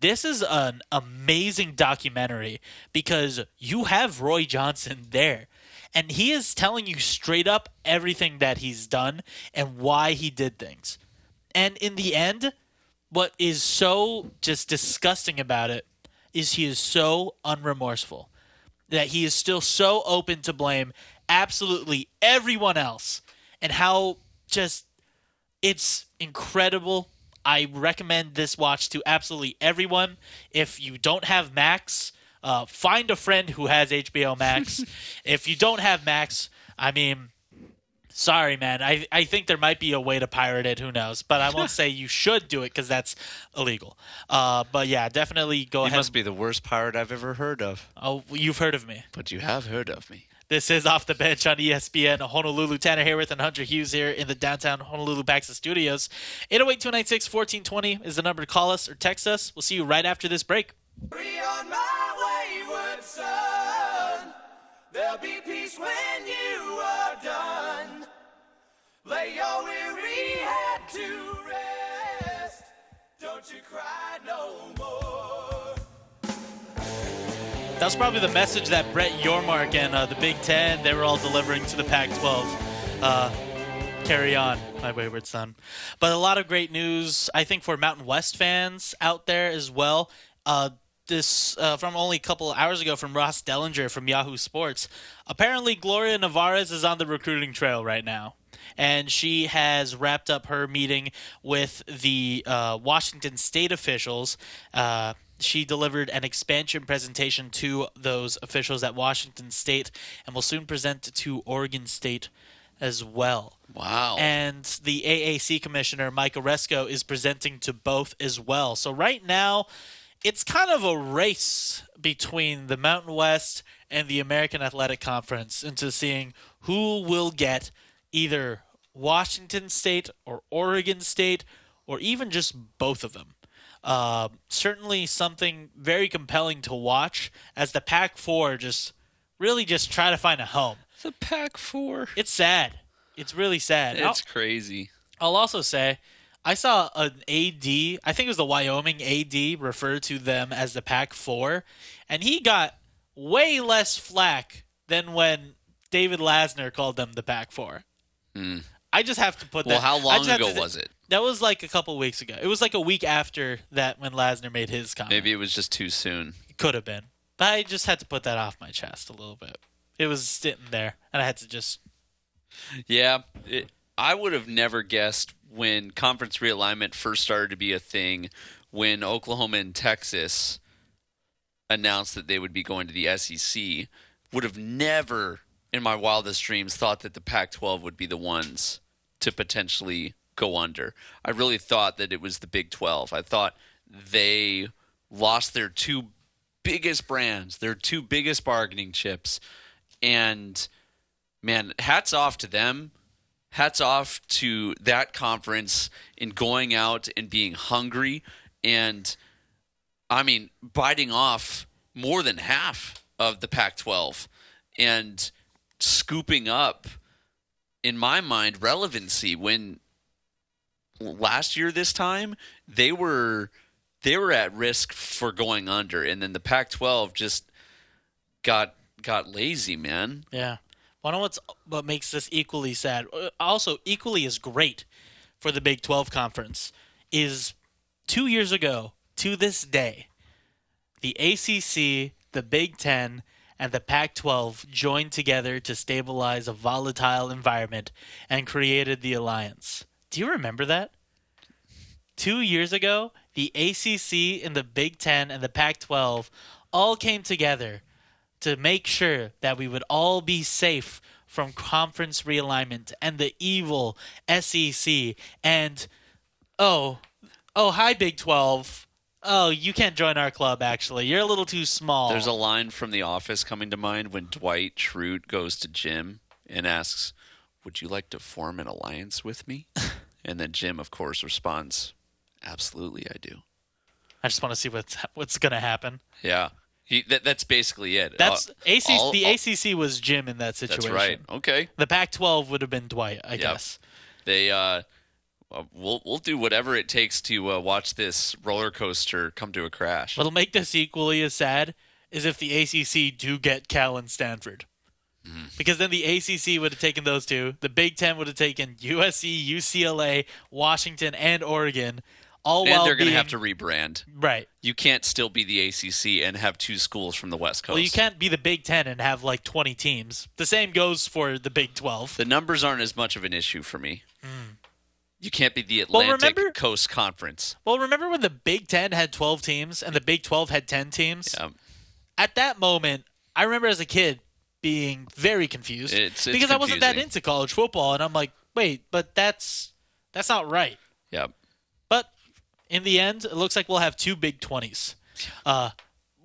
This is an amazing documentary because you have Roy Johnson there. And he is telling you straight up everything that he's done and why he did things. And in the end, what is so just disgusting about it is he is so unremorseful that he is still so open to blame absolutely everyone else and how just it's incredible. I recommend this watch to absolutely everyone. If you don't have Max, uh, find a friend who has HBO Max. if you don't have Max, I mean, sorry, man. I, I think there might be a way to pirate it. Who knows? But I won't say you should do it because that's illegal. Uh, but yeah, definitely go you ahead. must be the worst pirate i've ever heard of oh, you've heard of me. but you have heard of me This is Off the Bench on ESPN Honolulu. Tanner Haworth and Hunter Hughes here in the downtown Honolulu Paxa studios. 808 296 1420 is the number to call us or text us. We'll see you right after this break. Free on my wayward son. There'll be peace when you are done. Lay your weary head to rest. Don't you cry no more. That was probably the message that Brett Yormark and uh, the Big Ten they were all delivering to the Pac-12. Uh, carry on, my wayward son. But a lot of great news, I think, for Mountain West fans out there as well. Uh, this uh, from only a couple of hours ago from Ross Dellenger from Yahoo Sports. Apparently, Gloria Nevarez is on the recruiting trail right now. and she has wrapped up her meeting with the uh, Washington State officials. Uh, she delivered an expansion presentation to those officials at Washington State, and will soon present to Oregon State as well. Wow. And the AAC commissioner, Mike Aresco, is presenting to both as well. So right now, it's kind of a race between the Mountain West and the American Athletic Conference into seeing who will get either Washington State or Oregon State or even just both of them. Uh, certainly something very compelling to watch as the Pac 4 just really just try to find a home. the Pac Four. It's sad. It's really sad. It's crazy. I'll also say I saw an AD, I think it was the Wyoming AD, refer to them as the Pac 4, and he got way less flack than when David Lasner called them the Pac 4. Hmm. I just have to put. Well, that. how long ago to- was it? That was like a couple weeks ago. It was like a week after that when Lasner made his comment. Maybe it was just too soon. It Could have been. But I just had to put that off my chest a little bit. It was sitting there, and I had to just. Yeah, it, I would have never guessed when conference realignment first started to be a thing, when Oklahoma and Texas announced that they would be going to the SEC, would have never in my wildest dreams thought that the Pac 12 would be the ones to potentially go under. I really thought that it was the Big 12. I thought they lost their two biggest brands, their two biggest bargaining chips, and man, hats off to them. Hats off to that conference in going out and being hungry and, I mean, biting off more than half of the Pac 12 and scooping up, in my mind, relevancy when last year this time they were they were at risk for going under and then the Pac-12 just got got lazy man Yeah. One of what's what makes this equally sad, uh, also equally as great for the Big 12 conference, is two years ago to this day, the ACC, the Big Ten, and the Pac 12 joined together to stabilize a volatile environment and created the alliance. Do you remember that? Two years ago, the ACC and the Big Ten and the Pac 12 all came together to make sure that we would all be safe from conference realignment and the evil SEC and oh oh hi Big 12 oh you can't join our club actually. You're a little too small. There's a line from the office coming to mind when Dwight Schrute goes to Jim and asks would you like to form an alliance with me? And then Jim of course responds absolutely I do. I just want to see what's what's going to happen. Yeah he, that, that's basically it that's Uh, ACC all- the all- ACC was Jim in that situation that's right okay the Pac 12 would have been Dwight I Yep. guess they uh well, we'll we'll do whatever it takes to uh, watch this roller coaster come to a crash. what'll make this equally as sad is if the ACC do get Cal and Stanford Mm-hmm. Because then the ACC would have taken those two. The Big Ten would have taken USC, UCLA, Washington, and Oregon. All and they're going to have to rebrand. right. You can't still be the ACC and have two schools from the West Coast. Well, you can't be the Big Ten and have like 20 teams. The same goes for the Big 12. The numbers aren't as much of an issue for me. You can't be the Well, Atlantic remember- Coast Conference. Well, remember when the Big Ten had 12 teams and the Big 12 had 10 teams? Um, At that moment, I remember as a kid being very confused It's- it's because I wasn't that into college football, and I'm like, wait, but that's that's not right. yeah. In the end, it looks like we'll have two big 20s. Uh,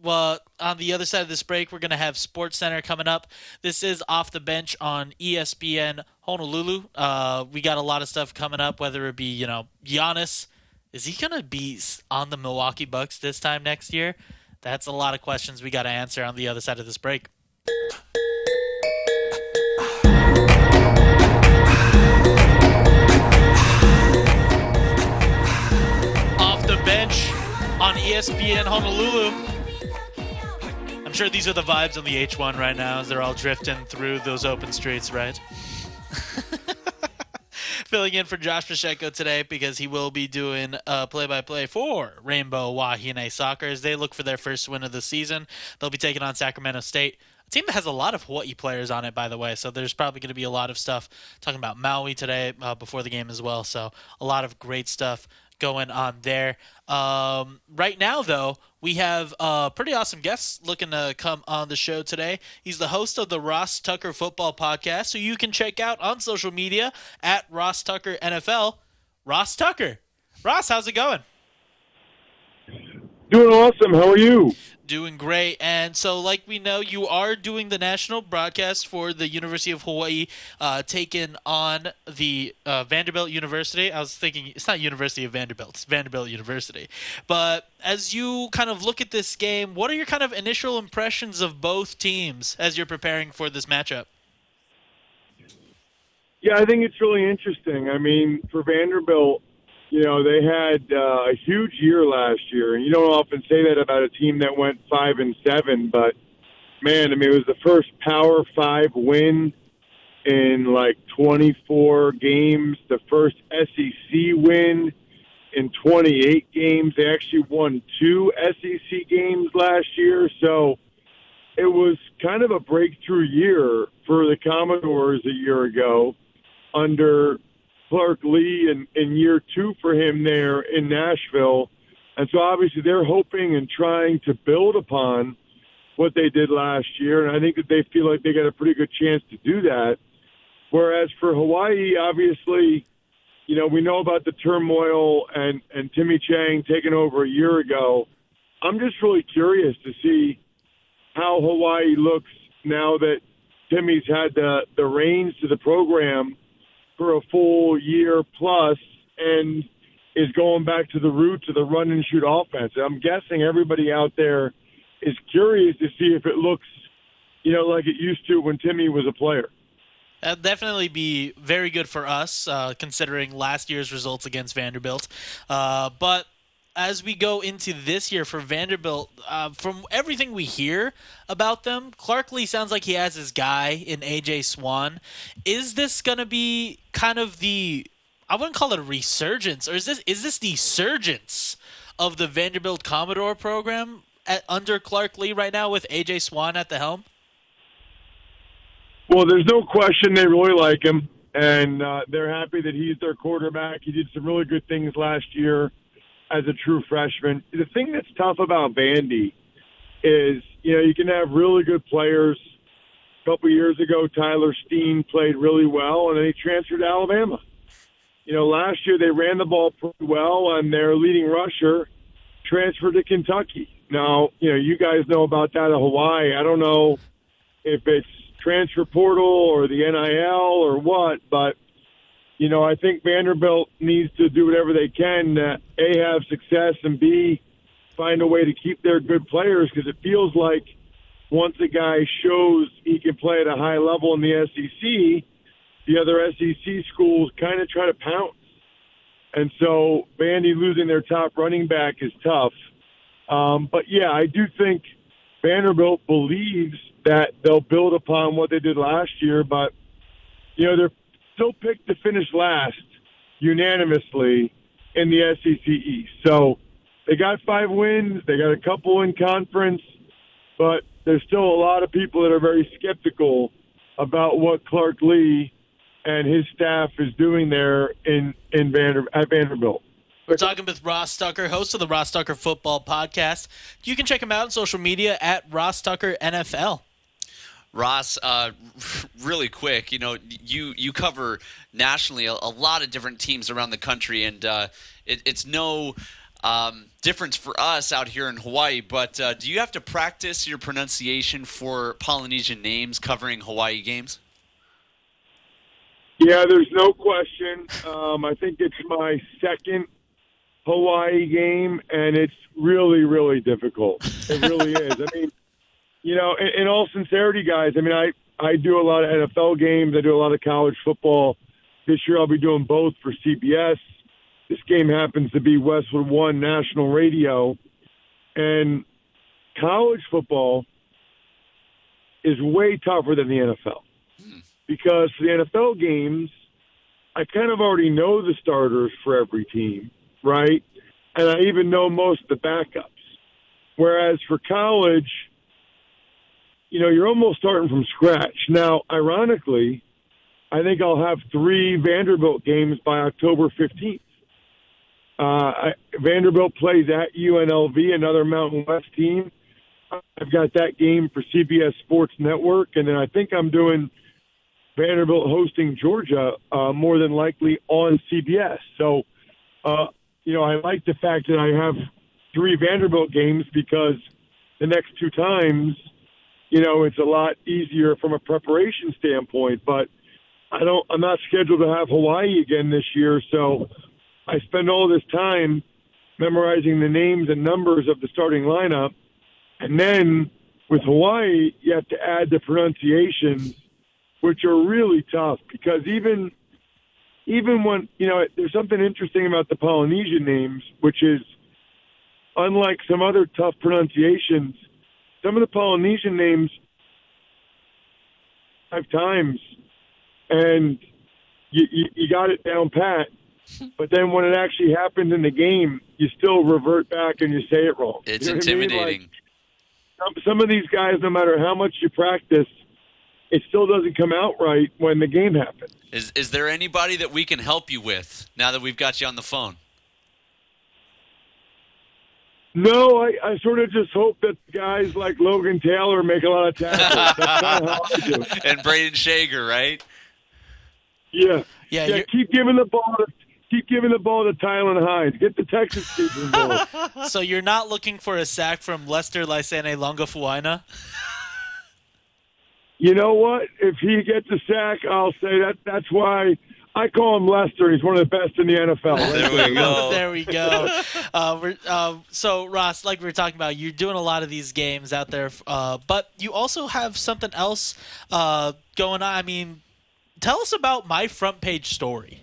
well, on the other side of this break, we're going to have Sports Center coming up. This is off the bench on ESPN Honolulu. Uh, we got a lot of stuff coming up, whether it be, you know, Giannis. Is he going to be on the Milwaukee Bucks this time next year? That's a lot of questions we got to answer on the other side of this break. ESPN Honolulu. I'm sure these are the vibes on the H1 right now as they're all drifting through those open streets, right? filling in for Josh Pacheco today because he will be doing uh, play-by-play for Rainbow Wahine Soccer as they look for their first win of the season. They'll be taking on Sacramento State. A team that has a lot of Hawaii players on it, by the way. So there's probably going to be a lot of stuff talking about Maui today uh, before the game as well. So a lot of great stuff going on there. Um, right now, though, we have a pretty awesome guest looking to come on the show today. He's the host of the Ross Tucker Football Podcast, who you can check out on social media at Ross Tucker NFL. Ross Tucker. Ross, how's it going? Doing awesome. How are you? Doing great. And so, like we know, you are doing the national broadcast for the University of Hawaii, uh, taking on the uh, Vanderbilt University. I was thinking it's not University of Vanderbilt, it's Vanderbilt University. But as you kind of look at this game, what are your kind of initial impressions of both teams as you're preparing for this matchup? Yeah, I think it's really interesting. I mean, for Vanderbilt, you know, they had uh, a huge year last year, and you don't often say that about a team that went five and seven. But man, I mean, it was the first Power Five win in like 24 games, the first SEC win in 28 games. They actually won two SEC games last year, so it was kind of a breakthrough year for the Commodores a year ago under Clark Lea in, in year two for him there in Nashville. And so obviously they're hoping and trying to build upon what they did last year. And I think that they feel like they got a pretty good chance to do that. Whereas for Hawaii, obviously, you know, we know about the turmoil and, and Timmy Chang taking over a year ago. I'm just really curious to see how Hawaii looks now that Timmy's had the, the reins to the program for a full year plus and is going back to the roots of the run and shoot offense. I'm guessing everybody out there is curious to see if it looks, you know, like it used to when Timmy was a player. That'd definitely be very good for us, uh, considering last year's results against Vanderbilt. Uh, but as we go into this year for Vanderbilt, uh, from everything we hear about them, Clark Lea sounds like he has his guy in AJ Swann. Is this going to be kind of the I wouldn't call it a resurgence, or is this is this the surgence of the Vanderbilt Commodore program at, under Clark Lea right now with AJ Swann at the helm? Well, there's no question they really like him, and uh, they're happy that he's their quarterback. He did some really good things last year as a true freshman. The thing that's tough about Vandy is, you know, you can have really good players. A couple years ago, Tyler Steen played really well, and then he transferred to Alabama. You know, last year they ran the ball pretty well, and their leading rusher transferred to Kentucky. Now, you know, you guys know about that at Hawaii. I don't know if it's transfer portal or the NIL or what, but you know, I think Vanderbilt needs to do whatever they can to a have success and b find a way to keep their good players because it feels like once a guy shows he can play at a high level in the SEC, the other SEC schools kind of try to pounce. And so Vandy losing their top running back is tough. Um, but yeah, I do think Vanderbilt believes that they'll build upon what they did last year, but you know they're still picked to finish last unanimously in the SEC East. So they got five wins, they got a couple in conference, but there's still a lot of people that are very skeptical about what Clark Lea and his staff is doing there in in Vander, at Vanderbilt. We're talking with Ross Tucker, host of the Ross Tucker Football Podcast. You can check him out on social media at Ross Tucker NFL. Ross, uh, really quick, you know, you you cover nationally a, a lot of different teams around the country, and uh, it, it's no um, difference for us out here in Hawaii. But uh, do you have to practice your pronunciation for Polynesian names covering Hawaii games? Yeah, there's no question. Um, I think it's my second Hawaii game, and it's really, really difficult. It really is. I mean, you know, in, in all sincerity, guys, I mean, I, I do a lot of NFL games, I do a lot of college football. This year I'll be doing both for CBS. This game happens to be Westwood One National Radio. And college football is way tougher than the NFL because for the NFL games, I kind of already know the starters for every team, right? And I even know most of the backups. Whereas for college, you know, you're almost starting from scratch. Now, ironically, I think I'll have three Vanderbilt games by October 15th. Uh, I, Vanderbilt plays at UNLV, another Mountain West team. I've got that game for CBS Sports Network, and then I think I'm doing Vanderbilt hosting Georgia uh, more than likely on CBS. So, uh, you know, I like the fact that I have three Vanderbilt games because the next two times, you know, it's a lot easier from a preparation standpoint. But I don't, I'm not scheduled to have Hawaii again this year, so I spend all this time memorizing the names and numbers of the starting lineup, and then with Hawaii, you have to add the pronunciations, which are really tough because even even when you know there's something interesting about the Polynesian names, which is unlike some other tough pronunciations, some of the Polynesian names five times, and you, you, you got it down pat. But then when it actually happens in the game, you still revert back and you say it wrong. It's You know what I mean? Like, intimidating. some, some of these guys, no matter how much you practice, it still doesn't come out right when the game happens. Is is there anybody that we can help you with now that we've got you on the phone? No, I, I sort of just hope that guys like Logan Taylor make a lot of tackles. That's kind of how I do. and Braden Schager, right? Yeah, Yeah, yeah. Keep giving the ball to keep giving the ball to Tylan Hines. Get the Texas kids involved. So you're not looking for a sack from Lester Lysane Longafuaina? you know what? If he gets a sack, I'll say that. That's why I call him Lester. He's one of the best in the NFL. There we go. there we go. Uh, we're, uh, so Ross, like we were talking about, you're doing a lot of these games out there, uh, but you also have something else uh, going on. I mean, tell us about my front page story.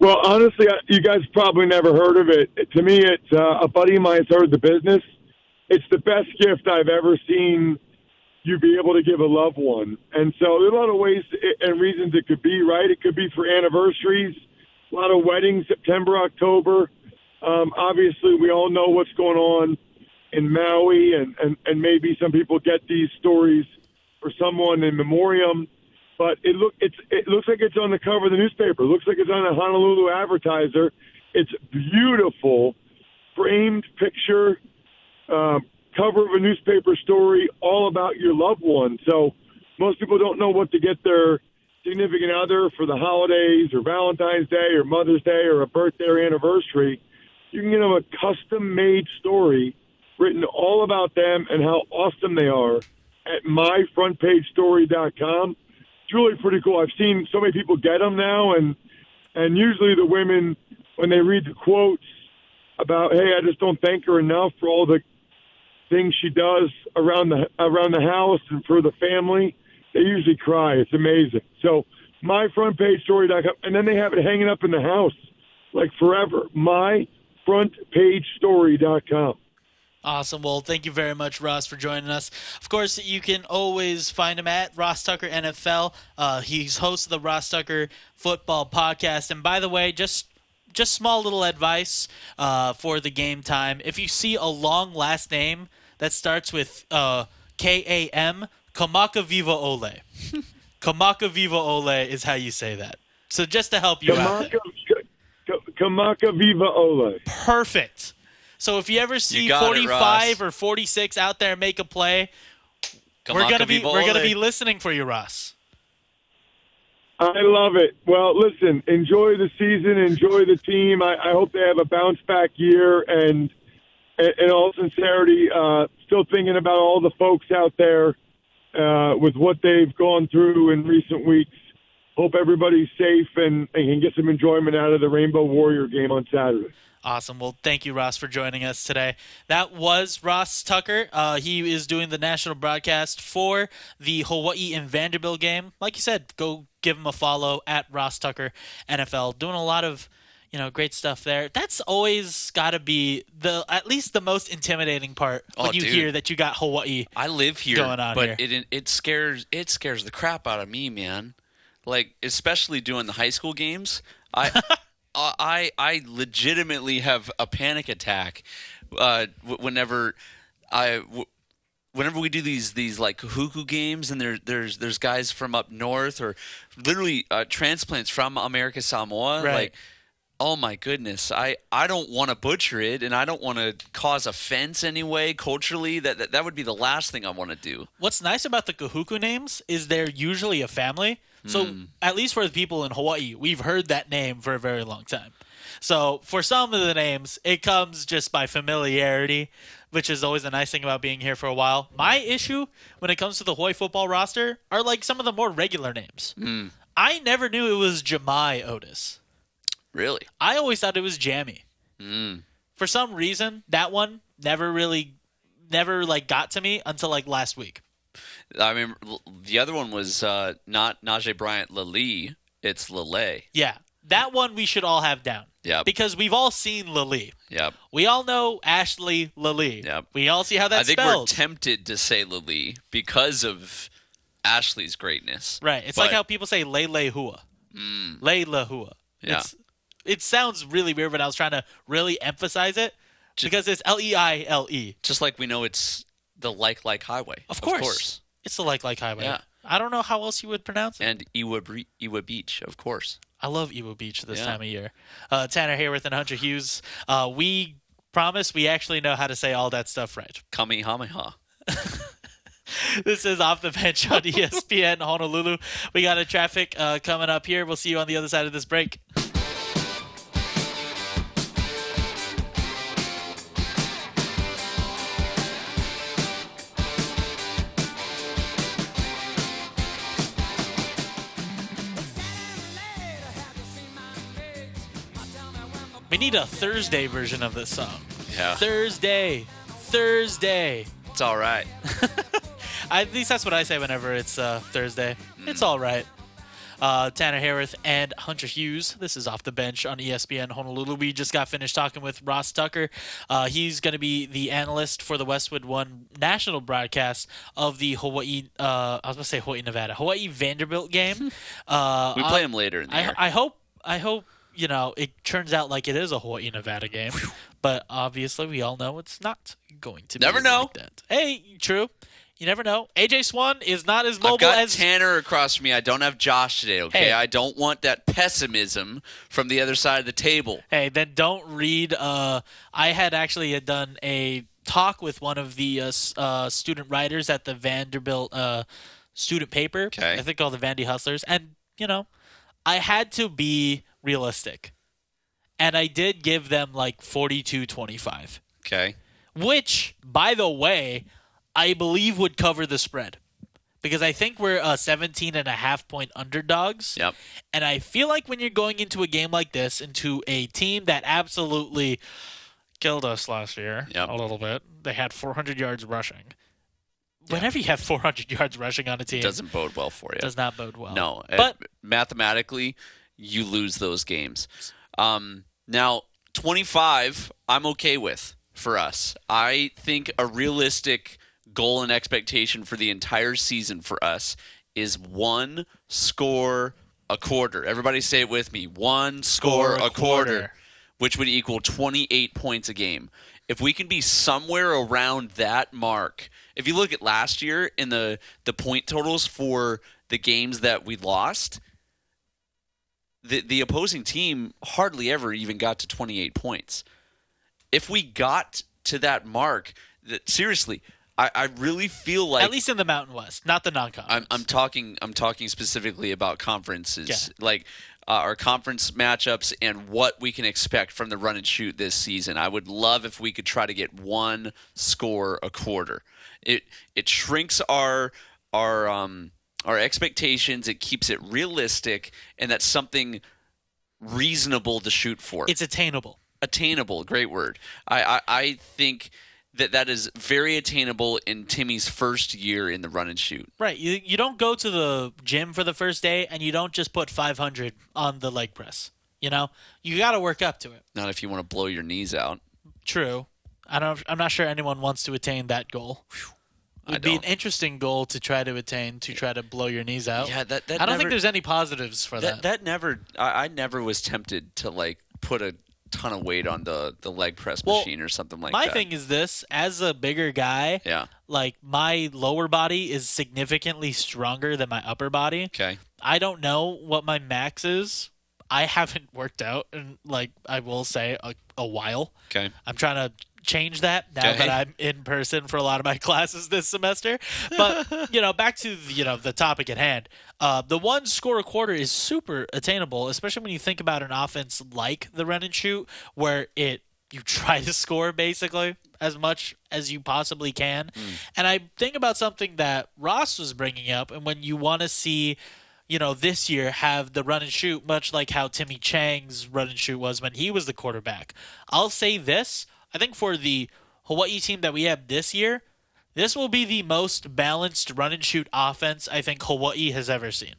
Well, honestly, I- you guys probably never heard of it. To me, it's uh, a buddy of mine started the business. It's the best gift I've ever seen you be able to give a loved one. And so there are a lot of ways and reasons it could be, right? It could be for anniversaries, a lot of weddings, September, October. Um, obviously, we all know what's going on in Maui, and, and, and maybe some people get these stories for someone in memoriam but it look it's it looks like it's on the cover of the newspaper. It looks like it's on a Honolulu Advertiser. It's beautiful, framed picture, uh, cover of a newspaper story, all about your loved one. So most people don't know what to get their significant other for the holidays or Valentine's Day or Mother's Day or a birthday or anniversary. You can get them a custom made story written all about them and how awesome they are at myfrontpagestory.com it's really pretty cool. I've seen so many people get them now, and and usually the women when they read the quotes about, hey, I just don't thank her enough for all the things she does around the around the house and for the family, they usually cry. It's amazing. So myfrontpagestory.com, and then they have it hanging up in the house like forever. Myfrontpagestory.com. Awesome. Well, thank you very much, Ross, for joining us. Of course, you can always find him at Ross Tucker NFL. Uh, he's host of the Ross Tucker Football Podcast. And by the way, just just small little advice uh, for the game time. If you see a long last name that starts with uh, K A M, Kamaka Viva Ole. Kamaka Viva Ole is how you say that. So just to help you out. Kamaka, Kamaka Viva Ole. Perfect. So if you ever see got it, 45 Ross. or 46 out there make a play, we're gonna be Viva we're gonna be listening for you, Ross. I love it. Well, listen, enjoy the season, enjoy the team. I, I hope they have a bounce back year. And in all sincerity, uh, still thinking about all the folks out there uh, with what they've gone through in recent weeks. Hope everybody's safe and, and can get some enjoyment out of the Rainbow Warrior game on Saturday. Awesome. Well, thank you, Ross, for joining us today. That was Ross Tucker. Uh, he is doing the national broadcast for the Hawaii and Vanderbilt game. Like you said, go give him a follow at Ross Tucker NFL. Doing a lot of you know great stuff there. That's always got to be the at least the most intimidating part when Oh, you dude. hear that you got Hawaii. I live here, going on but here. it it scares it scares the crap out of me, man. like especially doing the high school games, I I I legitimately have a panic attack uh, whenever I. W- Whenever we do these these like Kahuku games and there there's there's guys from up north or literally uh, transplants from America Samoa Right. like oh my goodness I I don't want to butcher it and I don't want to cause offense anyway culturally that, that that would be the last thing I want to do What's nice about the Kahuku names is they're usually a family. So hmm. at least for the people in Hawaii, we've heard that name for a very long time. So for some of the names, it comes just by familiarity, which is always a nice thing about being here for a while. My issue when it comes to the Hawaii football roster are like some of the more regular names. Hmm. I never knew it was Jemai Otis. Really I always thought it was Jammy. For some reason, that one never really, never like got to me until like last week. I mean, the other one was uh, not Najee Bryant Lali. It's Lele. Yeah, that one we should all have down. Yep. Because we've all seen Lily. Yep. We all know Ashley Lelie. Yep. We all see how that's spelled. I think spelled. we're tempted to say Lali because of Ashley's greatness. right. It's But- like how people say Leilehua. Mm. Leilehua. Yeah. It's, it sounds really weird, but I was trying to really emphasize it because it's L E I L E. Just like we know it's the Likelike highway. Of course. It's the Likelike highway. Yeah. I don't know how else you would pronounce it. And Iwa, Iwa Beach, of course. I love Ewo Beach this Yeah. time of year. Uh, Tanner Haworth and Hunter Hughes. Uh, we promise we actually know how to say all that stuff right. Kamehameha. This is off the bench on ESPN Honolulu. We got a traffic uh, coming up here. We'll see you on the other side of this break. Need a Thursday version of this song. Yeah. Thursday. Thursday. It's all right. At least that's what I say whenever it's uh, Thursday. It's all right. Uh, Tanner Harris and Hunter Hughes. This is off the bench on ESPN Honolulu. We just got finished talking with Ross Tucker. Uh, he's going to be the analyst for the Westwood One national broadcast of the Hawaii. Uh, I was going to say Hawaii, Nevada, Hawaii Vanderbilt game. Uh, We play them later in the I, year. I hope I hope you know it turns out like it is a Hawaii Nevada game, but obviously we all know it's not going to. Never be know. Like that. Hey, true. You never know. AJ Swann is not as I've mobile got as Tanner across from me. I don't have Josh today, okay? Hey. I don't want that pessimism from the other side of the table. Hey, then don't read. Uh, I had actually had done a talk with one of the uh, uh, student writers at the Vanderbilt uh, student paper. Okay. I think called the Vandy Hustlers, and you know, I had to be realistic, and I did give them like forty-two twenty-five, Okay. which, by the way, I believe would cover the spread. Because I think we're uh, 17 and a half point underdogs. Yep. And I feel like when you're going into a game like this, into a team that absolutely killed us last year Yep. a little bit, they had 400 yards rushing. Whenever you have 400 yards rushing on a team, Doesn't bode well for you. does not bode well. No, but uh, mathematically, you lose those games. Um, now, 25, I'm okay with for us. I think a realistic goal and expectation for the entire season for us is one score a quarter. Everybody say it with me. One score, Score a a quarter, quarter. which would equal 28 points a game. If we can be somewhere around that mark, if you look at last year in the the point totals for the games that we lost, the the opposing team hardly ever even got to 28 points. If we got to that mark, that seriously, I, I really feel like at least in the Mountain West, not the non-conference. I'm, I'm talking I'm talking specifically about conferences, Yeah. like uh, our conference matchups and what we can expect from the run and shoot this season. I would love if we could try to get one score a quarter. It it shrinks our our um our expectations. It keeps it realistic, and that's something reasonable to shoot for it's attainable. attainable. Great word. I, I, I think that that is very attainable in Timmy's first year in the run and shoot. Right. You you don't go to the gym for the first day and you don't just put 500 on the leg press. You know, you got to work up to it. Not if you want to blow your knees out. True. I don't. I'm not sure anyone wants to attain that goal. I It would be an interesting goal to try to attain to try to blow your knees out. Yeah, that- that I don't never- think there's any positives for that that. that never I, I never was tempted to like put a ton of weight on the the leg press Well, machine or something like my that. My thing is this: as a bigger guy, yeah. like my lower body is significantly stronger than my upper body. Okay. I don't know what my max is. I haven't worked out in like I will say a, a while. Okay. I'm trying to change that now Okay. that I'm in person for a lot of my classes this semester. But you know, back to the, you know the topic at hand. Uh, the one score a quarter is super attainable, especially when you think about an offense like the run and shoot, where it you try to score basically as much as you possibly can. And I think about something that Ross was bringing up, and when you want to see you know, this year have the run and shoot, much like how Timmy Chang's run and shoot was when he was the quarterback. I'll say this I think for the Hawaii team that we have this year, this will be the most balanced run and shoot offense I think Hawaii has ever seen.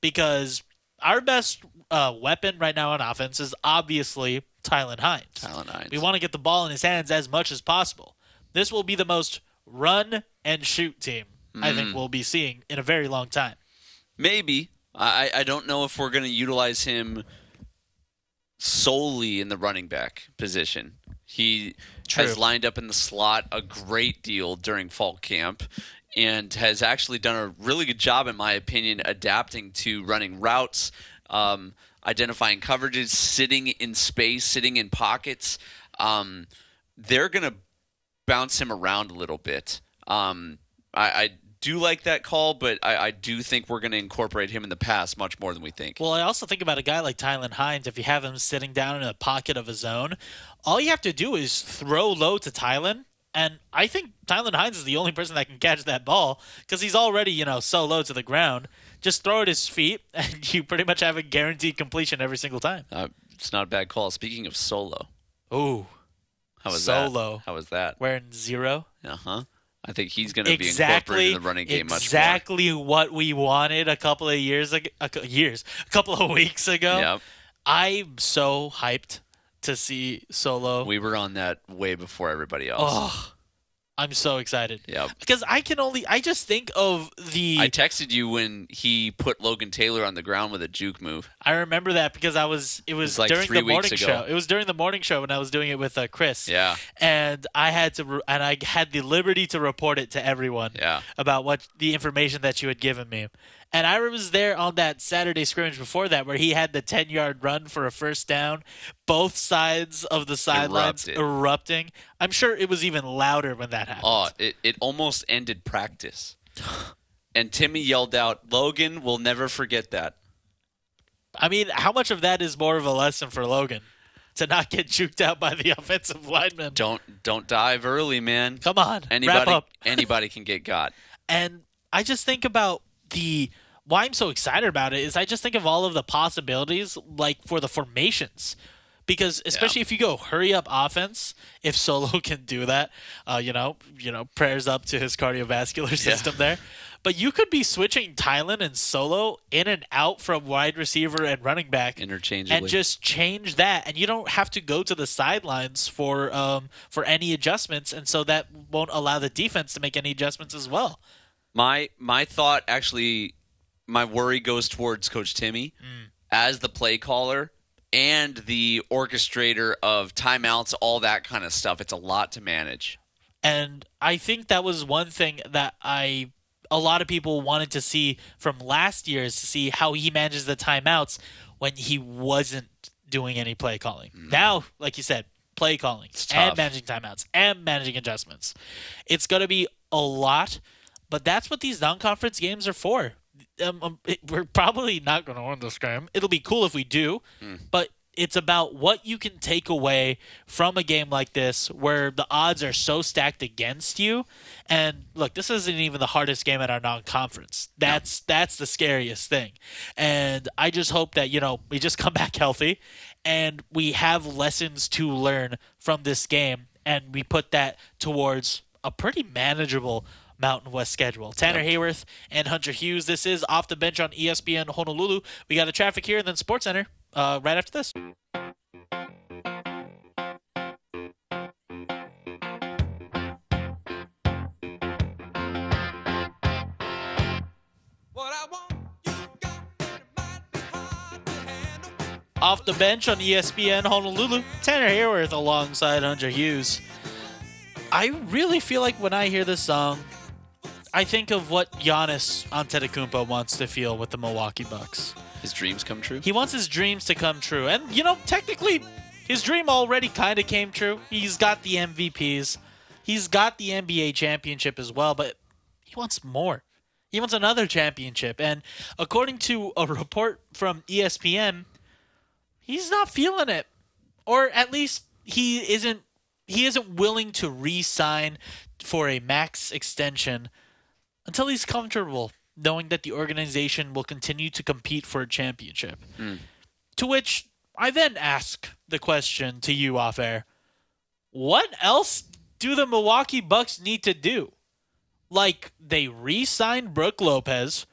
Because our best uh, weapon right now on offense is obviously Tylan Hines. Tylan Hines. We want to get the ball in his hands as much as possible. This will be the most run and shoot team I think we'll be seeing in a very long time. Maybe. I, I don't know if we're going to utilize him solely in the running back position. He has lined up in the slot a great deal during fall camp and has actually done a really good job, in my opinion, adapting to running routes, um, identifying coverages, sitting in space, sitting in pockets. Um, they're going to bounce him around a little bit. Um, I, I do like that call, but I, I do think we're going to incorporate him in the pass much more than we think. Well, I also think about a guy like Tylan Hines. If you have him sitting down in a pocket of his own, all you have to do is throw low to Tylan. And I think Tylan Hines is the only person that can catch that ball because he's already, you know, so low to the ground. Just throw at his feet, and you pretty much have a guaranteed completion every single time. Uh, it's not a bad call. Speaking of solo, Ooh, how was Solo. that? How was that? wearing zero. Uh huh. I think he's going to be incorporated Exactly, in the running game much exactly what we wanted a couple of years ago. A, years, a couple of weeks ago. Yep. I'm so hyped to see Solo. We were on that way before everybody else. Oh, I'm so excited. Yep. Because I can only, I just think of the. I texted you when he put Logan Taylor on the ground with a juke move. I remember that because I was. It was it was like during the morning show. It was during the morning show when I was doing it with uh, Chris. Yeah. And I had to, re- and I had the liberty to report it to everyone. Yeah. About what the information that you had given me, and I was there on that Saturday scrimmage before that where he had the ten yard run for a first down, both sides of the sidelines erupting. I'm sure it was even louder when that happened. Oh, it, it almost ended practice. And Timmy yelled out, Logan will never forget that. I mean, how much of that is more of a lesson for Logan to not get juked out by the offensive lineman? Don't don't dive early, man. Come on, wrap Anybody up. anybody can get got. And I just think about the why I'm so excited about it is I just think of all of the possibilities like for the formations. Because especially if you go hurry up offense, if Solo can do that, uh, you know, you know, prayers up to his cardiovascular system there. But you could be switching Tylan and Solo in and out from wide receiver and running back Interchangeably. and just change that, and you don't have to go to the sidelines for um, for any adjustments, and so that won't allow the defense to make any adjustments as well. My my thought actually my worry goes towards Coach Timmy mm. as the play caller and the orchestrator of timeouts, all that kind of stuff. It's a lot to manage. And I think that was one thing that I a lot of people wanted to see from last year is to see how he manages the timeouts when he wasn't doing any play calling. Mm. Now, like you said, play calling and managing timeouts and managing adjustments. It's going to be a lot, but that's what these non-conference games are for. Um, um, it- we're probably not going to win this game. It'll be cool if we do, but it's about what you can take away from a game like this where the odds are so stacked against you. And look, this isn't even the hardest game at our non-conference. That's that's the scariest thing. And I just hope that, you know, we just come back healthy and we have lessons to learn from this game and we put that towards a pretty manageable Mountain West schedule. Tanner yep. Haworth and Hunter Hughes. This is off the bench on ESPN Honolulu. We got the traffic here and then Sports Center uh, right after this. off the bench on ESPN Honolulu. Tanner Haworth alongside Hunter Hughes. I really feel like when I hear this song, I think of what Giannis Antetokounmpo wants to feel with the Milwaukee Bucks. His dreams come true. He wants his dreams to come true. And, you know, technically, his dream already kind of came true. He's got the MVPs, he's got the NBA championship as well, but he wants more. He wants another championship. And according to a report from ESPN, he's not feeling it. Or at least he isn't he isn't willing to re-sign for a max extension until he's comfortable knowing that the organization will continue to compete for a championship. Hmm. To which I then ask the question to you off air what else do the Milwaukee Bucks need to do? Like, they re signed Brook Lopez,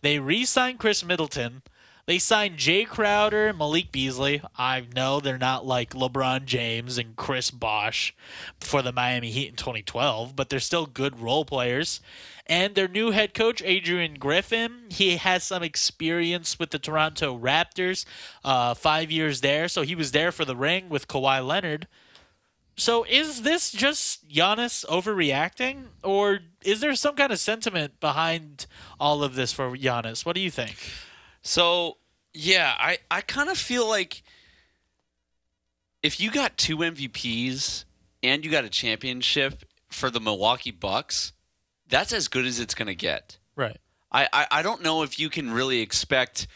they re signed Khris Middleton, they signed Jae Crowder and Malik Beasley. I know they're not like LeBron James and Chris Bosh for the Miami Heat in 2012, but they're still good role players. And their new head coach, Adrian Griffin, he has some experience with the Toronto Raptors, uh, five years there. So he was there for the ring with Kawhi Leonard. So is this just Giannis overreacting, or is there some kind of sentiment behind all of this for Giannis? What do you think? So yeah, I, I kind of feel like if you got two MVPs and you got a championship for the Milwaukee Bucks, that's as good as it's going to get. Right. I, I, I don't know if you can really expect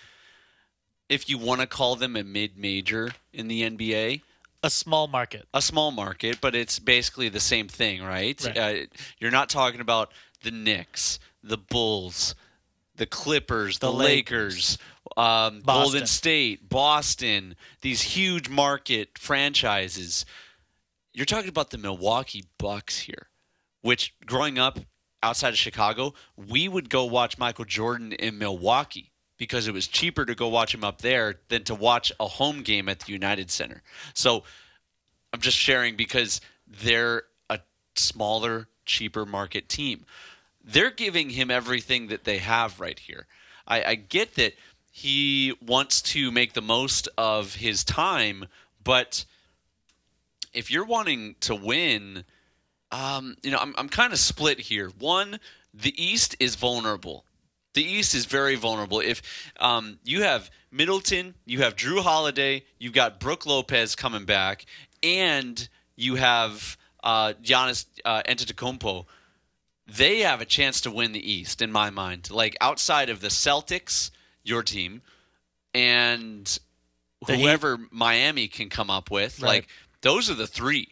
if you want to call them a mid major in the NBA. A small market. a small market, but it's basically the same thing, right? Right. Uh, you're not talking about the Knicks, the Bulls, the Clippers, the, The Lakers, um, Golden State, Boston, these huge market franchises. You're talking about the Milwaukee Bucks here, which growing up outside of Chicago, we would go watch Michael Jordan in Milwaukee because it was cheaper to go watch him up there than to watch a home game at the United Center. So I'm just sharing because they're a smaller, cheaper market team. They're giving him everything that they have right here. I, I get that he wants to make the most of his time, but if you're wanting to win, um, you know, I'm, I'm kind of split here. One, the East is vulnerable. The East is very vulnerable. If um, you have Middleton, you have Jrue Holiday, you've got Brook Lopez coming back, and you have uh, Giannis uh, Antetokounmpo, they have a chance to win the East, in my mind. Like outside of the Celtics, your team, and whoever Miami can come up with, Right. like those are the three.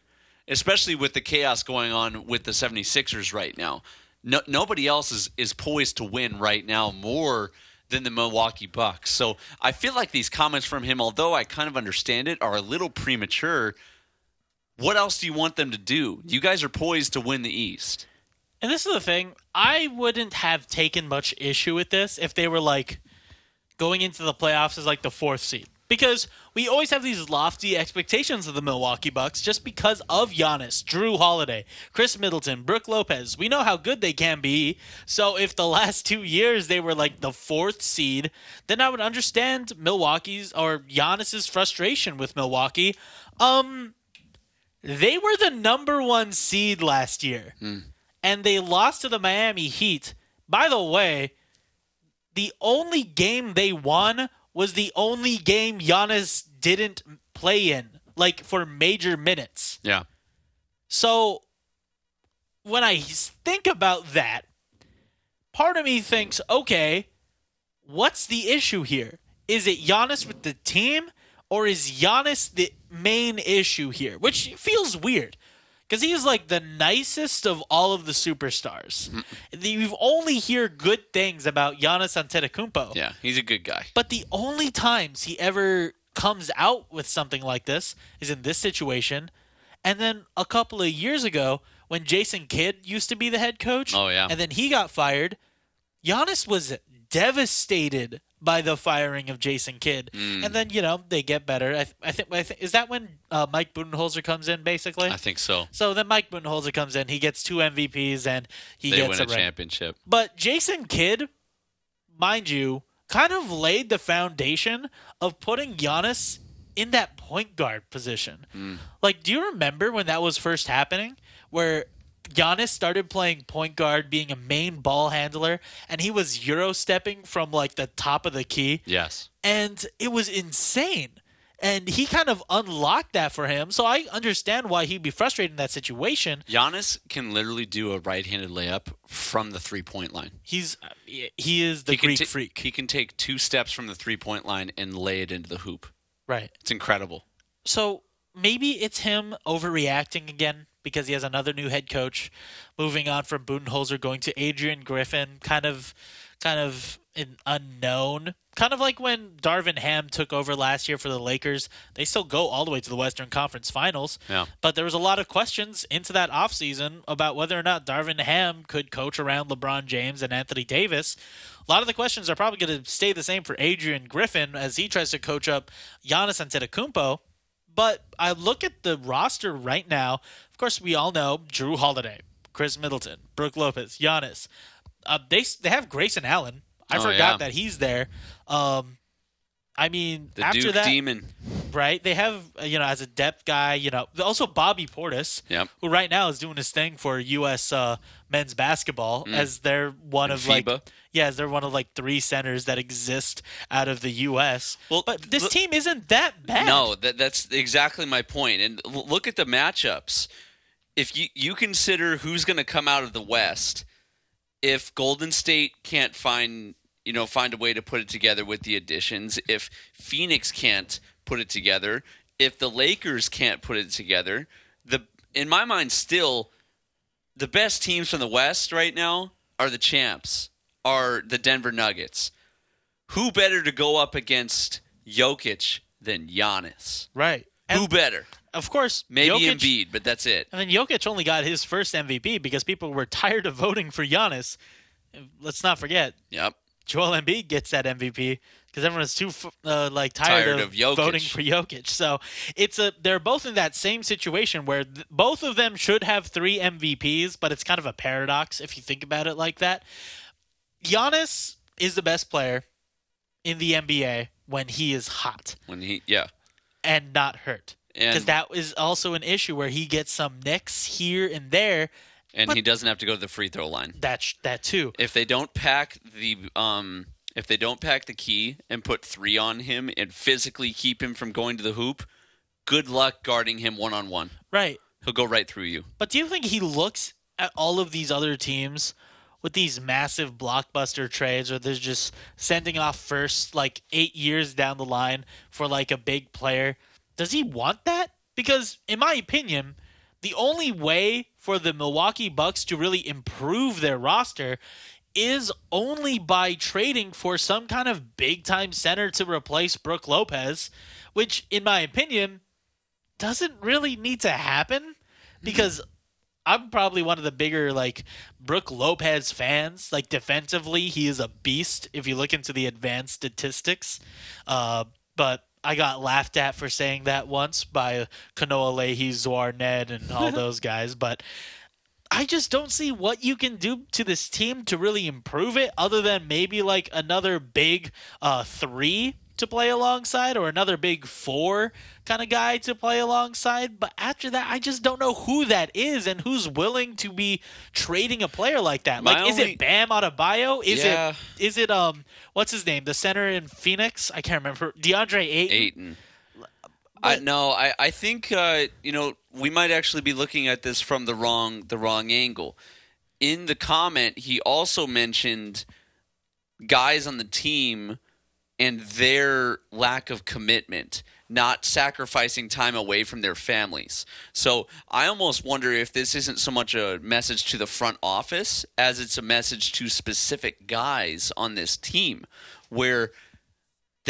Especially with the chaos going on with the 76ers right now. No, nobody else is, is poised to win right now more than the Milwaukee Bucks. So I feel like these comments from him, although I kind of understand it, are a little premature. What else do you want them to do? You guys are poised to win the East. And this is the thing. I wouldn't have taken much issue with this if they were like going into the playoffs as like the fourth seed. Because we always have these lofty expectations of the Milwaukee Bucks just because of Giannis, Jrue Holiday, Khris Middleton, Brook Lopez. We know how good they can be. So if the last two years they were like the fourth seed, then I would understand Milwaukee's or Giannis's frustration with Milwaukee. Um they were the number one seed last year and they lost to the Miami Heat. By the way, the only game they won was the only game Giannis didn't play in, like for major minutes. Yeah. So when I think about that, part of me thinks, okay, what's the issue here? Is it Giannis with the team, or is Giannis the main issue here? Which feels weird. Because he's like the nicest of all of the superstars. Mm-hmm. You only hear good things about Giannis Antetokounmpo. Yeah. He's a good guy. But the only times he ever comes out with something like this is in this situation. And then a couple of years ago, when Jason Kidd used to be the head coach, Oh, yeah. and then he got fired, Giannis was devastated by the firing of Jason Kidd. Mm. And then you know they get better. I, I think. I think is that when uh, Mike Budenholzer comes in, basically. I think so. so then Mike Budenholzer comes in. He gets two MVPs and he They gets win a ring. championship. But Jason Kidd mind you, kind of laid the foundation of putting Giannis in that point guard position. Like, do you remember when that was first happening? Where Giannis started playing point guard, being a main ball handler, and he was euro stepping from like the top of the key Yes. and it was insane. And he kind of unlocked that for him. So I understand why he'd be frustrated in that situation. Giannis can literally do a right-handed layup from the three-point line. He's he is the he Greek ta- freak. He can take two steps from the three-point line and lay it into the hoop. right. It's incredible. So maybe it's him overreacting again because he has another new head coach, moving on from Budenholzer, going to Adrian Griffin, kind of, kind of an unknown. Kind of like when Darvin Ham took over last year for the Lakers. They still go all the way to the Western Conference Finals. Yeah. But there was a lot of questions into that offseason about whether or not Darvin Ham could coach around LeBron James and Anthony Davis. A lot of the questions are probably going to stay the same for Adrian Griffin as he tries to coach up Giannis Antetokounmpo. But I look at the roster right now. Of course, we all know Jrue Holiday, Khris Middleton, Brook Lopez, Giannis. Uh, they they have Grayson Allen. I Oh, forgot yeah. that he's there. Um, I mean, The after Duke that, Demon. right? They have uh, you know as a depth guy, you know, also Bobby Portis, Yep. who right now is doing his thing for U.S. Uh, men's basketball mm. as they're one In of like yeah, as they're one of like three centers that exist out of the U.S. Well, but this look- team isn't that bad. No, that, that's exactly my point. And l- look at the matchups. If you you consider who's going to come out of the West, if Golden State can't find you know find a way to put it together with the additions, if Phoenix can't put it together, if the Lakers can't put it together, the in my mind still the best teams from the West right now are the champs, are the Denver Nuggets. Who better to go up against Jokic than Giannis? right? Who better? of course, Maybe Jokic, Embiid, but that's it. And then Jokic only got his first MVP because people were tired of voting for Giannis. Let's not forget, Yep. Joel Embiid gets that MVP because everyone's too uh, like tired, Tired of, of voting for Jokic. So it's a they're both in that same situation where th- both of them should have three MVPs, but it's kind of a paradox if you think about it like that. Giannis is the best player in the NBA when he is hot When he, yeah, and not hurt. Because that is also an issue where he gets some nicks here and there. and he doesn't have to go to the free throw line. That sh- that too. If they don't pack the um, if they don't pack the key and put three on him and physically keep him from going to the hoop, good luck guarding him one on one. Right. He'll go right through you. But do you think he looks at all of these other teams with these massive blockbuster trades where they're just sending off first like eight years down the line for like a big player? Does he want that? Because in my opinion, the only way for the Milwaukee Bucks to really improve their roster is only by trading for some kind of big time center to replace Brook Lopez, which in my opinion doesn't really need to happen because I'm probably one of the bigger like Brook Lopez fans. Like defensively, he is a beast if you look into the advanced statistics. Uh, but I got laughed at for saying that once by Kanoa Leahy, Zwar Ned, and all those guys. But I just don't see what you can do to this team to really improve it, other than maybe like another big uh, three to play alongside, or another big four kind of guy to play alongside. But after that, I just don't know who that is and who's willing to be trading a player like that. My Like, is it Bam Adebayo? Is Yeah. it is it um what's his name? The center in Phoenix? I can't remember. DeAndre Ayton. Aiton. I no, I I think uh, you know we might actually be looking at this from the wrong the wrong angle. In the comment, he also mentioned guys on the team and their lack of commitment, not sacrificing time away from their families. So I almost wonder if this isn't so much a message to the front office as it's a message to specific guys on this team where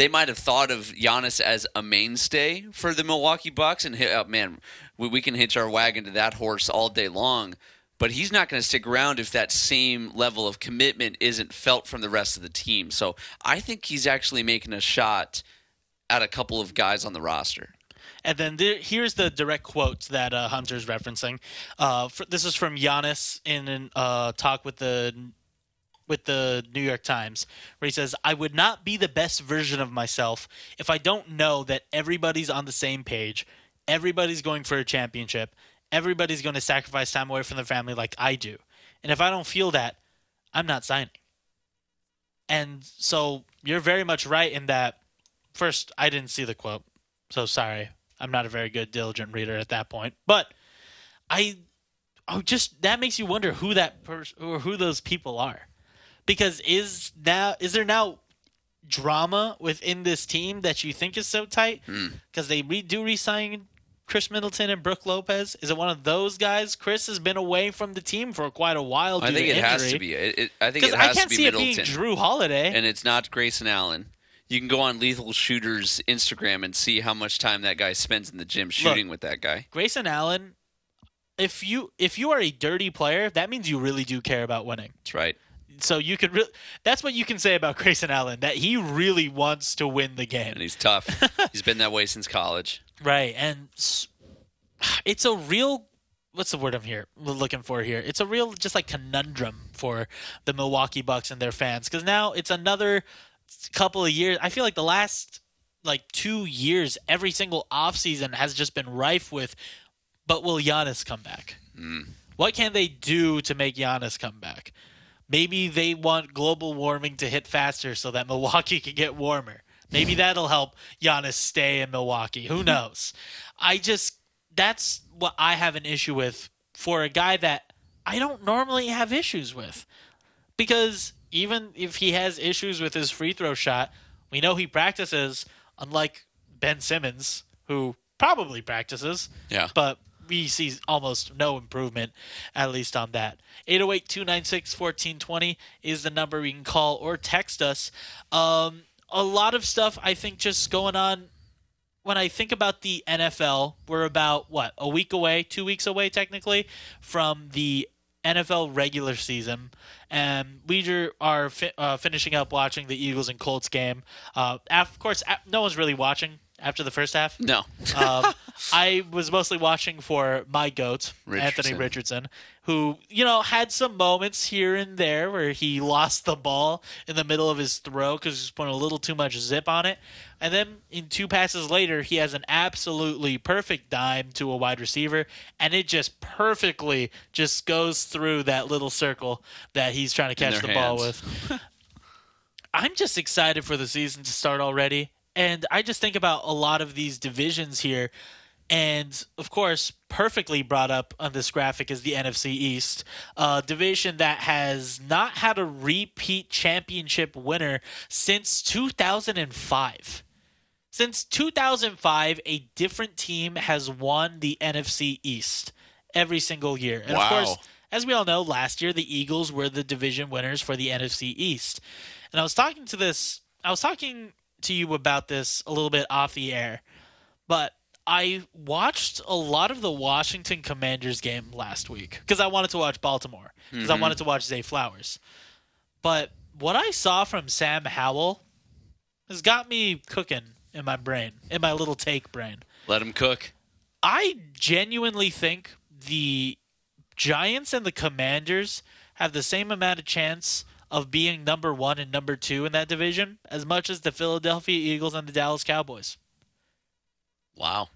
they might have thought of Giannis as a mainstay for the Milwaukee Bucks, and oh, man, we, we can hitch our wagon to that horse all day long. But he's not going to stick around if that same level of commitment isn't felt from the rest of the team. So I think he's actually making a shot at a couple of guys on the roster. And then there, here's the direct quote that uh, Hunter's referencing. Uh, fr this is from Giannis in a uh, talk with the with the New York Times, where he says, I would not be the best version of myself if I don't know that everybody's on the same page, everybody's going for a championship, everybody's going to sacrifice time away from their family like I do. And if I don't feel that, I'm not signing. And so you're very much right in that. First, I didn't see the quote, so sorry. I'm not a very good diligent reader at that point. But I, oh, just that makes you wonder who that person or who those people are, because is now is there now drama within this team that you think is so tight hmm. because they re- do resign Khris Middleton and Brook Lopez? Is it one of those guys? Chris has been away from the team for quite a while. I think it has to be. It, it, I think it I has can't to be see it Middleton, being Jrue Holiday. and it's not Grayson Allen. You can go on Lethal Shooter's Instagram and see how much time that guy spends in the gym shooting with that guy. Grayson Allen, if you if you are a dirty player, that means you really do care about winning. That's right. So you could re- that's what you can say about Grayson Allen that he really wants to win the game. And he's tough. he's been that way since college. Right, and it's a real what's the word I'm here looking for here? It's a real just like conundrum for the Milwaukee Bucks and their fans because now it's another couple of years. I feel like the last like two years, every single offseason has just been rife with, but will Giannis come back? Hmm. What can they do to make Giannis come back? Maybe they want global warming to hit faster so that Milwaukee can get warmer. Maybe that'll help Giannis stay in Milwaukee. Who knows? I just that's what I have an issue with for a guy that I don't normally have issues with. Because even if he has issues with his free throw shot, we know he practices, unlike Ben Simmons, who probably practices Yeah. but we see almost no improvement, at least on that. 808 296 1420 is the number we can call or text us. Um, a lot of stuff, I think, just going on. When I think about the NFL, we're about, what, a week away, two weeks away, technically, from the NFL regular season. And we are fi- uh, finishing up watching the Eagles and Colts game. Uh, of course, no one's really watching after the first half No. um, I was mostly watching for my goat, Anthony Richardson. Richardson, who, you know, had some moments here and there where he lost the ball in the middle of his throw because he was putting a little too much zip on it. And then in two passes later, he has an absolutely perfect dime to a wide receiver, and it just perfectly just goes through that little circle that he's trying to catch the ball with. I'm just excited for the season to start already. And I just think about a lot of these divisions here. And of course, perfectly brought up on this graphic is the NFC East, a division that has not had a repeat championship winner since 2005. Since 2005, a different team has won the NFC East every single year. And of course, as we all know, last year the Eagles were the division winners for the NFC East. And I was talking to this, I was talking to you about this a little bit off the air, but I watched a lot of the Washington Commanders game last week because I wanted to watch Baltimore because I mm-hmm. wanted to watch Zay Flowers. But what I saw from Sam Howell has got me cooking in my brain, in my little take brain. Let him cook. I genuinely think the Giants and the Commanders have the same amount of chance of being number one and number two in that division as much as the Philadelphia Eagles and the Dallas Cowboys. Wow.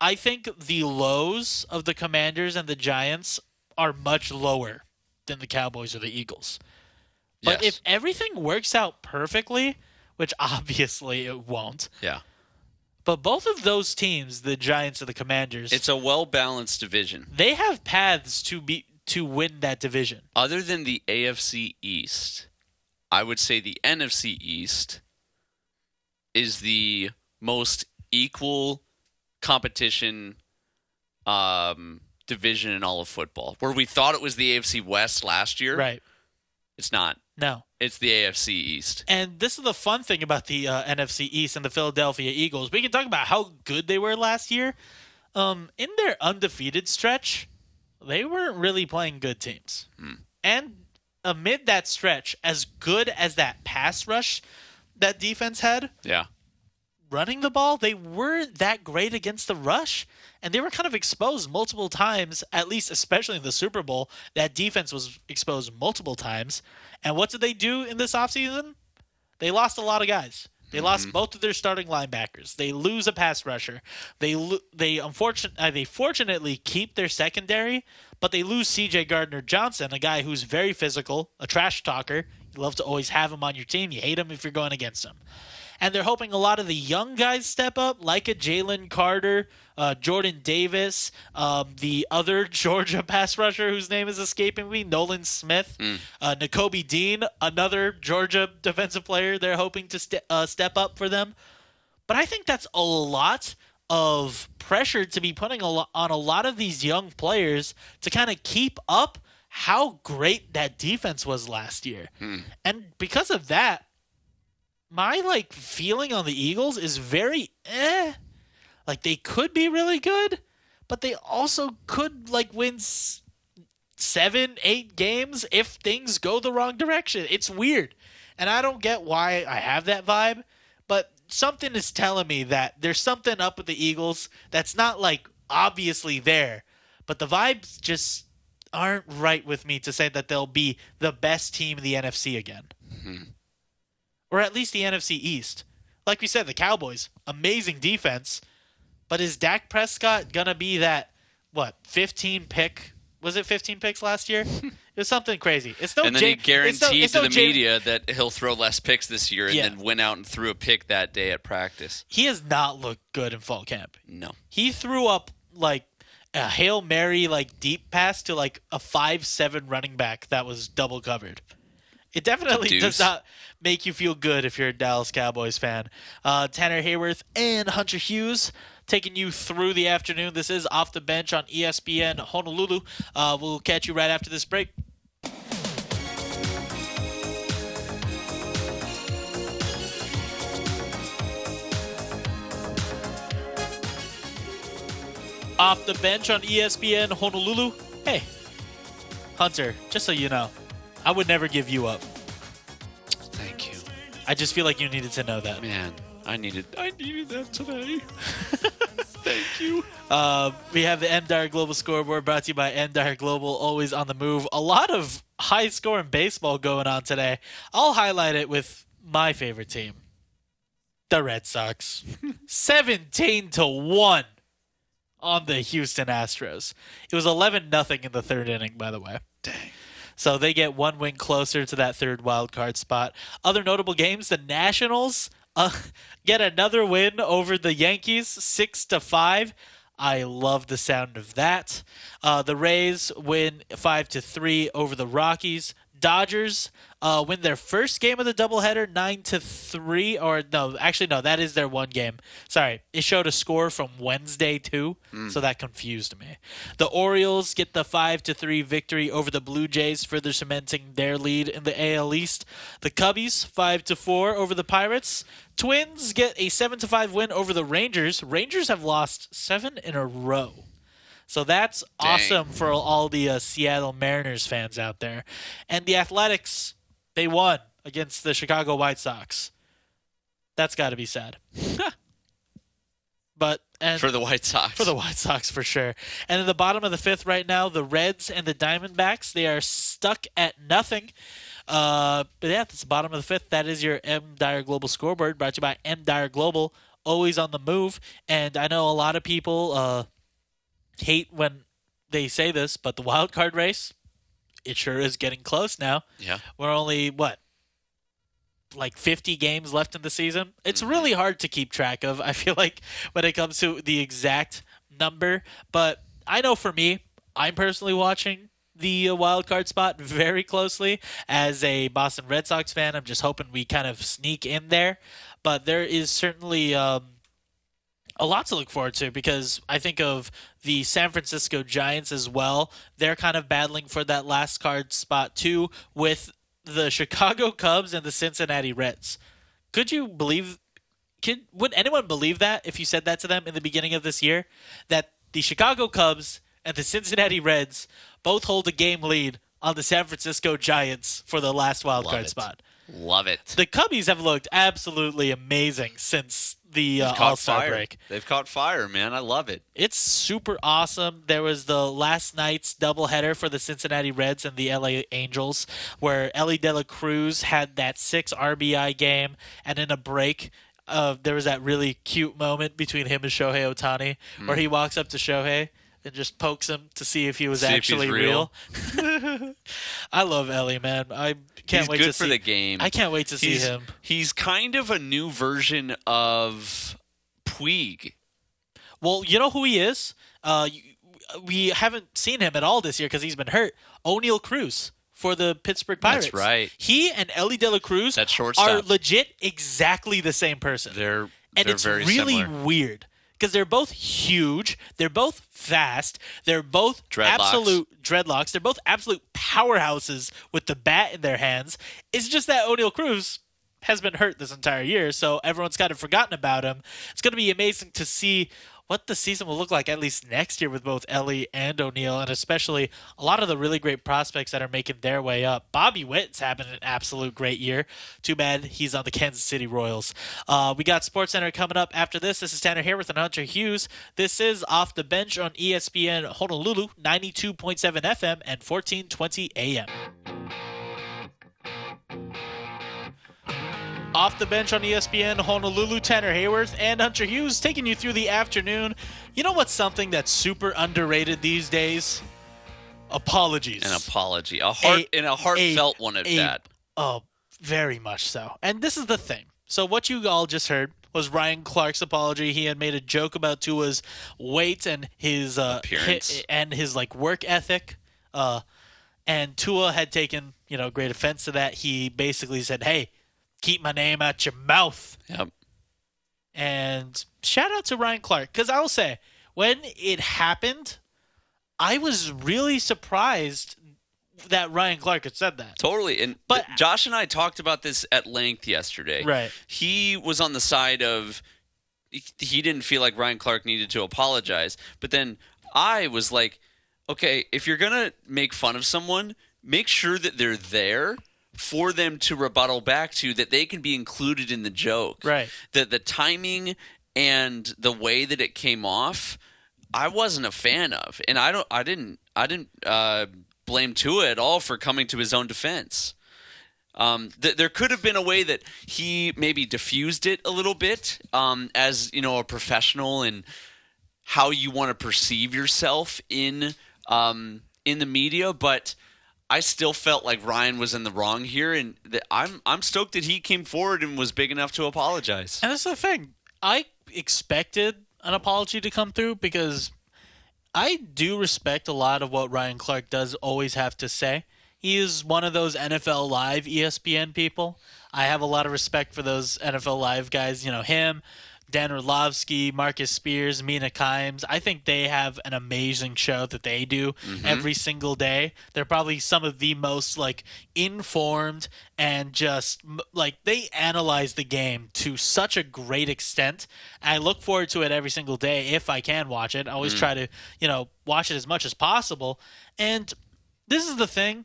I think the lows of the Commanders and the Giants are much lower than the Cowboys or the Eagles. But Yes. if everything works out perfectly, which obviously it won't, yeah. but both of those teams, the Giants and the Commanders, It's a well balanced division. they have paths to be to win that division. Other than the AFC East, I would say the NFC East is the most equal competition um, division in all of football. Where we thought it was the AFC West last year, Right. it's not. No. It's the AFC East. And this is the fun thing about the uh, NFC East and the Philadelphia Eagles. We can talk about how good they were last year. Um, in their undefeated stretch, they weren't really playing good teams. Hmm. And amid that stretch, as good as that pass rush that defense had, Yeah. running the ball, they weren't that great against the rush, and they were kind of exposed multiple times, at least especially in the Super Bowl. That defense was exposed multiple times. And what did they do in this offseason? They lost a lot of guys. They lost both of their starting linebackers. They lose a pass rusher. They lo- they unfortunately uh, they fortunately keep their secondary, but they lose C.J. Gardner Johnson, a guy who's very physical, a trash talker. You love to always have him on your team. You hate him if you're going against him. And they're hoping a lot of the young guys step up, like a Jalen Carter, uh, Jordan Davis, um, the other Georgia pass rusher whose name is escaping me, Nolan Smith, uh, Nakobe Dean, another Georgia defensive player. They're hoping to ste- uh, step up for them. But I think that's a lot of pressure to be putting a lo- on a lot of these young players to kind of keep up how great that defense was last year. And because of that, my like feeling on the Eagles is very eh. Like they could be really good, but they also could like win s- seven, eight games if things go the wrong direction. It's weird, and I don't get why I have that vibe, but something is telling me that there's something up with the Eagles that's not like obviously there, but the vibes just aren't right with me to say that they'll be the best team in the NFC again or at least the NFC East. Like we said, the Cowboys, amazing defense, but is Dak Prescott gonna be that what 15 pick? Was it 15 picks last year? it was something crazy. It's no and then Ja- he it's no- guaranteed it's to no the Ja- media that he'll throw less picks this year, and Yeah. then went out and threw a pick that day at practice. He has not looked good in fall camp. No. He threw up like a hail mary, like deep pass to like a five seven running back that was double covered. It definitely Deuce. does not make you feel good if you're a Dallas Cowboys fan. Uh, Tanner Haworth and Hunter Hughes taking you through the afternoon. This is off the bench on ESPN Honolulu. Uh, we'll catch you right after this break. Off the bench on ESPN Honolulu. Hey, Hunter, just so you know, I would never give you up. Thank you, I just feel like you needed to know that. man. I needed. I needed that today. Thank you. Uh, we have the MDR Global Scoreboard brought to you by MDR Global, always on the move. A lot of high scoring baseball going on today. I'll highlight it with my favorite team, the Red Sox. 17 to 1 on the Houston Astros. It was 11 nothing in the third inning, by the way. Dang. So they get one win closer to that third wild card spot. Other notable games: the Nationals uh, get another win over the Yankees, six to five. I love the sound of that. Uh, the Rays win five to three over the Rockies. Dodgers uh, win their first game of the doubleheader, nine to three. Or no, actually no, that is their one game. Sorry, it showed a score from Wednesday too, so that confused me. The Orioles get the five to three victory over the Blue Jays, further cementing their lead in the AL East. The Cubbies five to four over the Pirates. Twins get a seven to five win over the Rangers. Rangers have lost seven in a row. So that's Dang. awesome for all the uh, Seattle Mariners fans out there. And the Athletics, they won against the Chicago White Sox. That's got to be sad. but and For the White Sox. for the White Sox for sure. And in the bottom of the fifth right now, the Reds and the Diamondbacks, they are stuck at nothing. Uh, but yeah, that's the bottom of the fifth. That is your M Dyer Global Scoreboard brought to you by M Dyer Global, always on the move. And I know a lot of people uh, hate when they say this, but the wild card race, it sure is getting close now. Yeah. We're only what like 50 games left in the season. It's really hard to keep track of. I feel like when it comes to the exact number, but I know for me, I'm personally watching the uh, wild card spot very closely as a Boston Red Sox fan. I'm just hoping we kind of sneak in there, but there is certainly um, a lot to look forward to because I think of the San Francisco Giants as well. They're kind of battling for that last card spot too with the Chicago Cubs and the Cincinnati Reds. Could you believe could would anyone believe that if you said that to them in the beginning of this year that the Chicago Cubs and the Cincinnati Reds both hold a game lead on the San Francisco Giants for the last wild Love card it. spot? Love it. The Cubbies have looked absolutely amazing since the uh, They've caught All Star fire. break. They've caught fire, man. I love it. It's super awesome. There was the last night's doubleheader for the Cincinnati Reds and the LA Angels, where Elly De La Cruz had that six RBI game, and in a break, uh, there was that really cute moment between him and Shohei Ohtani, Hmm. where he walks up to Shohei and just pokes him to see if he was See actually real. real. I love Elly, man. I can't He's wait good to for see the game. I can't wait to see him. He's kind of a new version of Puig. Well, you know who he is? Uh, we haven't seen him at all this year because he's been hurt. Oneil Cruz for the Pittsburgh Pirates. That's right. He and Elly De La Cruz That shortstop. are legit exactly the same person. They're and they're it's really similar. weird because they're both huge. They're both fast. They're both Dreadlocks. absolute dreadlocks. They're both absolute powerhouses with the bat in their hands. It's just that Oneil Cruz has been hurt this entire year, so everyone's kind of forgotten about him. It's going to be amazing to see what the season will look like at least next year with both Elly and Oneil, and especially a lot of the really great prospects that are making their way up. Bobby Witt's having an absolute great year. Too bad he's on the Kansas City Royals. Uh, we got Sports Center coming up after this. This is Tanner Haworth and Hunter Hughes. This is Off the Bench on ESPN Honolulu, 92.7 FM and 1420 AM. Off the bench on ESPN, Honolulu, Tanner Haworth, and Hunter Hughes taking you through the afternoon. You know what's something that's super underrated these days? Apologies. An apology, a heart, A- and a heartfelt a- one at a- that. Oh, very much so. And this is the thing. So what you all just heard was Ryan Clark's apology. He had made a joke about Tua's weight and his uh, Appearance. hi- and his like work ethic. Uh, and Tua had taken you know great offense to that. He basically said, "Hey, keep my name out your mouth." Yep. And shout out to Ryan Clark because I will say when it happened, I was really surprised that Ryan Clark had said that. Totally. And But- Josh and I talked about this at length yesterday. Right. He was on the side of he- he didn't feel like Ryan Clark needed to apologize, but then I was like, okay, if you're going to make fun of someone, make sure that they're there for them to rebuttal back to that they can be included in the joke. Right. The the timing and the way that it came off, I wasn't a fan of, and I don't, I didn't, I didn't uh, blame Tua at all for coming to his own defense. Um, th- there could have been a way that he maybe diffused it a little bit um, as you know a professional and how you want to perceive yourself in um, in the media, but. I still felt like Ryan was in the wrong here, and I'm I'm stoked that he came forward and was big enough to apologize. And that's the thing. I expected an apology to come through because I do respect a lot of what Ryan Clark does always have to say. He is one of those NFL Live ESPN people. I have a lot of respect for those NFL Live guys. You know, him, Dan Orlovsky, Marcus Spears, Mina Kimes. I think they have an amazing show that they do mm-hmm. every single day. They're probably some of the most like informed and just like they analyze the game to such a great extent. I look forward to it every single day if I can watch it. I always mm. try to, you know, watch it as much as possible. And this is the thing.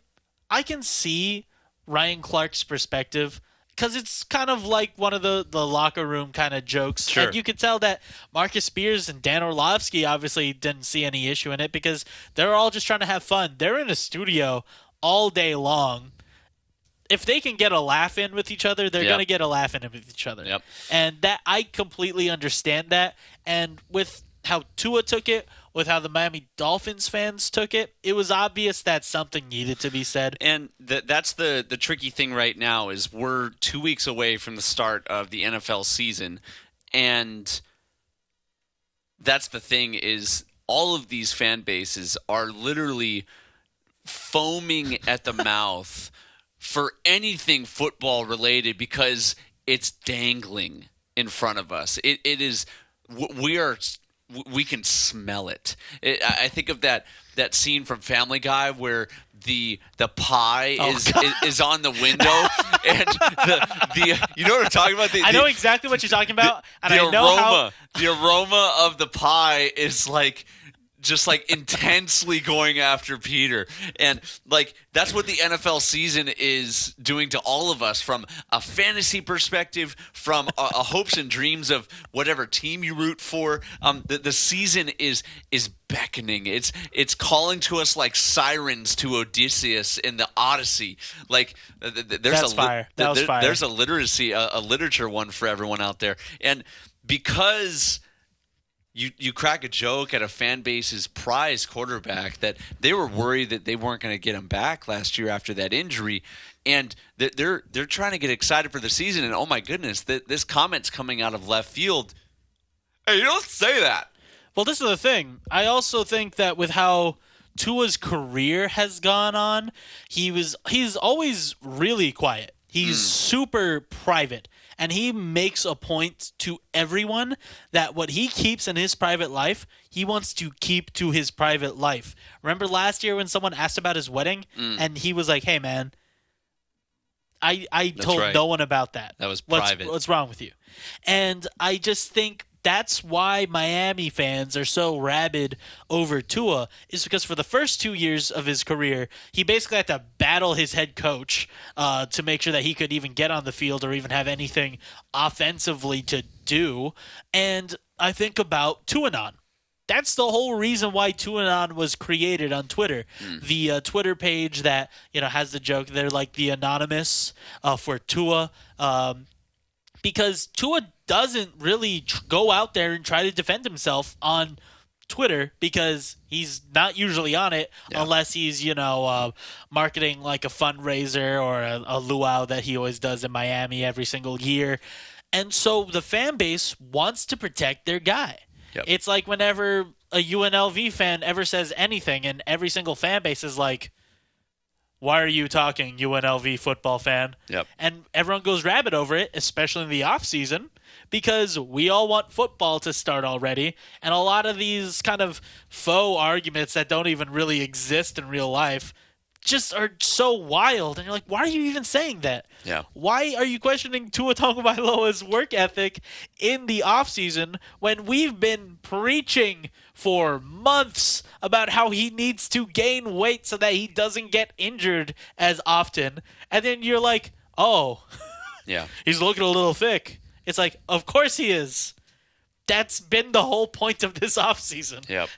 I can see Ryan Clark's perspective because it's kind of like one of the, the locker room kind of jokes. Sure. And you can tell that Marcus Spears and Dan Orlovsky obviously didn't see any issue in it because they're all just trying to have fun. They're in a studio all day long. If they can get a laugh in with each other, they're Yep. going to get a laugh in with each other. Yep. And that I completely understand that. And with how Tua took it, with how the Miami Dolphins fans took it, it was obvious that something needed to be said. And th- that's the the tricky thing right now is we're two weeks away from the start of the NFL season, and that's the thing is all of these fan bases are literally foaming at the mouth for anything football related because it's dangling in front of us. It it is we are we can smell it. it I I think of that that scene from Family Guy where the the pie Oh, is, is is on the window and the the you know what I'm talking about. The, I know the- exactly what you're talking about, and the I know aroma, how the aroma of the pie is like just like intensely going after Peter. And like that's what the NFL season is doing to all of us from a fantasy perspective, from a, a hopes and dreams of whatever team you root for. Um, the, the season is is beckoning. It's it's calling to us like sirens to Odysseus in the Odyssey. Like th- th- there's That's a fire. That was fire. There's a literacy, a, a literature one for everyone out there, and because you you crack a joke at a fan base's prize quarterback that they were worried that they weren't going to get him back last year after that injury, and they're they're, they're trying to get excited for the season. And oh my goodness, th- this comment's coming out of left field. Hey, you don't say that. Well, this is the thing. I also think that with how Tua's career has gone on, he was he's always really quiet. He's hmm. super private. And he makes a point to everyone that what he keeps in his private life, he wants to keep to his private life. Remember last year when someone asked about his wedding mm. and he was like, "Hey man, I I told right. no one about that. That was What's- private. What's wrong with you? And I just think that's why Miami fans are so rabid over Tua is because for the first two years of his career, he basically had to battle his head coach uh, to make sure that he could even get on the field or even have anything offensively to do. And I think about Tuanon. That's the whole reason why Tuanon was created on Twitter. The uh, Twitter page that you know has the joke. They're like the anonymous uh, for Tua. Um, because Tua doesn't really tr- go out there and try to defend himself on Twitter because he's not usually on it unless he's you know uh, marketing like a fundraiser or a, a luau that he always does in Miami every single year, and so the fan base wants to protect their guy. Yep. It's like whenever a UNLV fan ever says anything, and every single fan base is like, "Why are you talking, UNLV football fan?" Yep. and everyone goes rabid over it, especially in the off season, because we all want football to start already, and a lot of these kind of faux arguments that don't even really exist in real life just are so wild, and you're like, why are you even saying that? Yeah. Why are you questioning Tua Tagovailoa's work ethic in the offseason when we've been preaching for months about how he needs to gain weight so that he doesn't get injured as often? And then you're like, oh, Yeah. he's looking a little thick. It's like, of course he is. That's been the whole point of this offseason. Yep.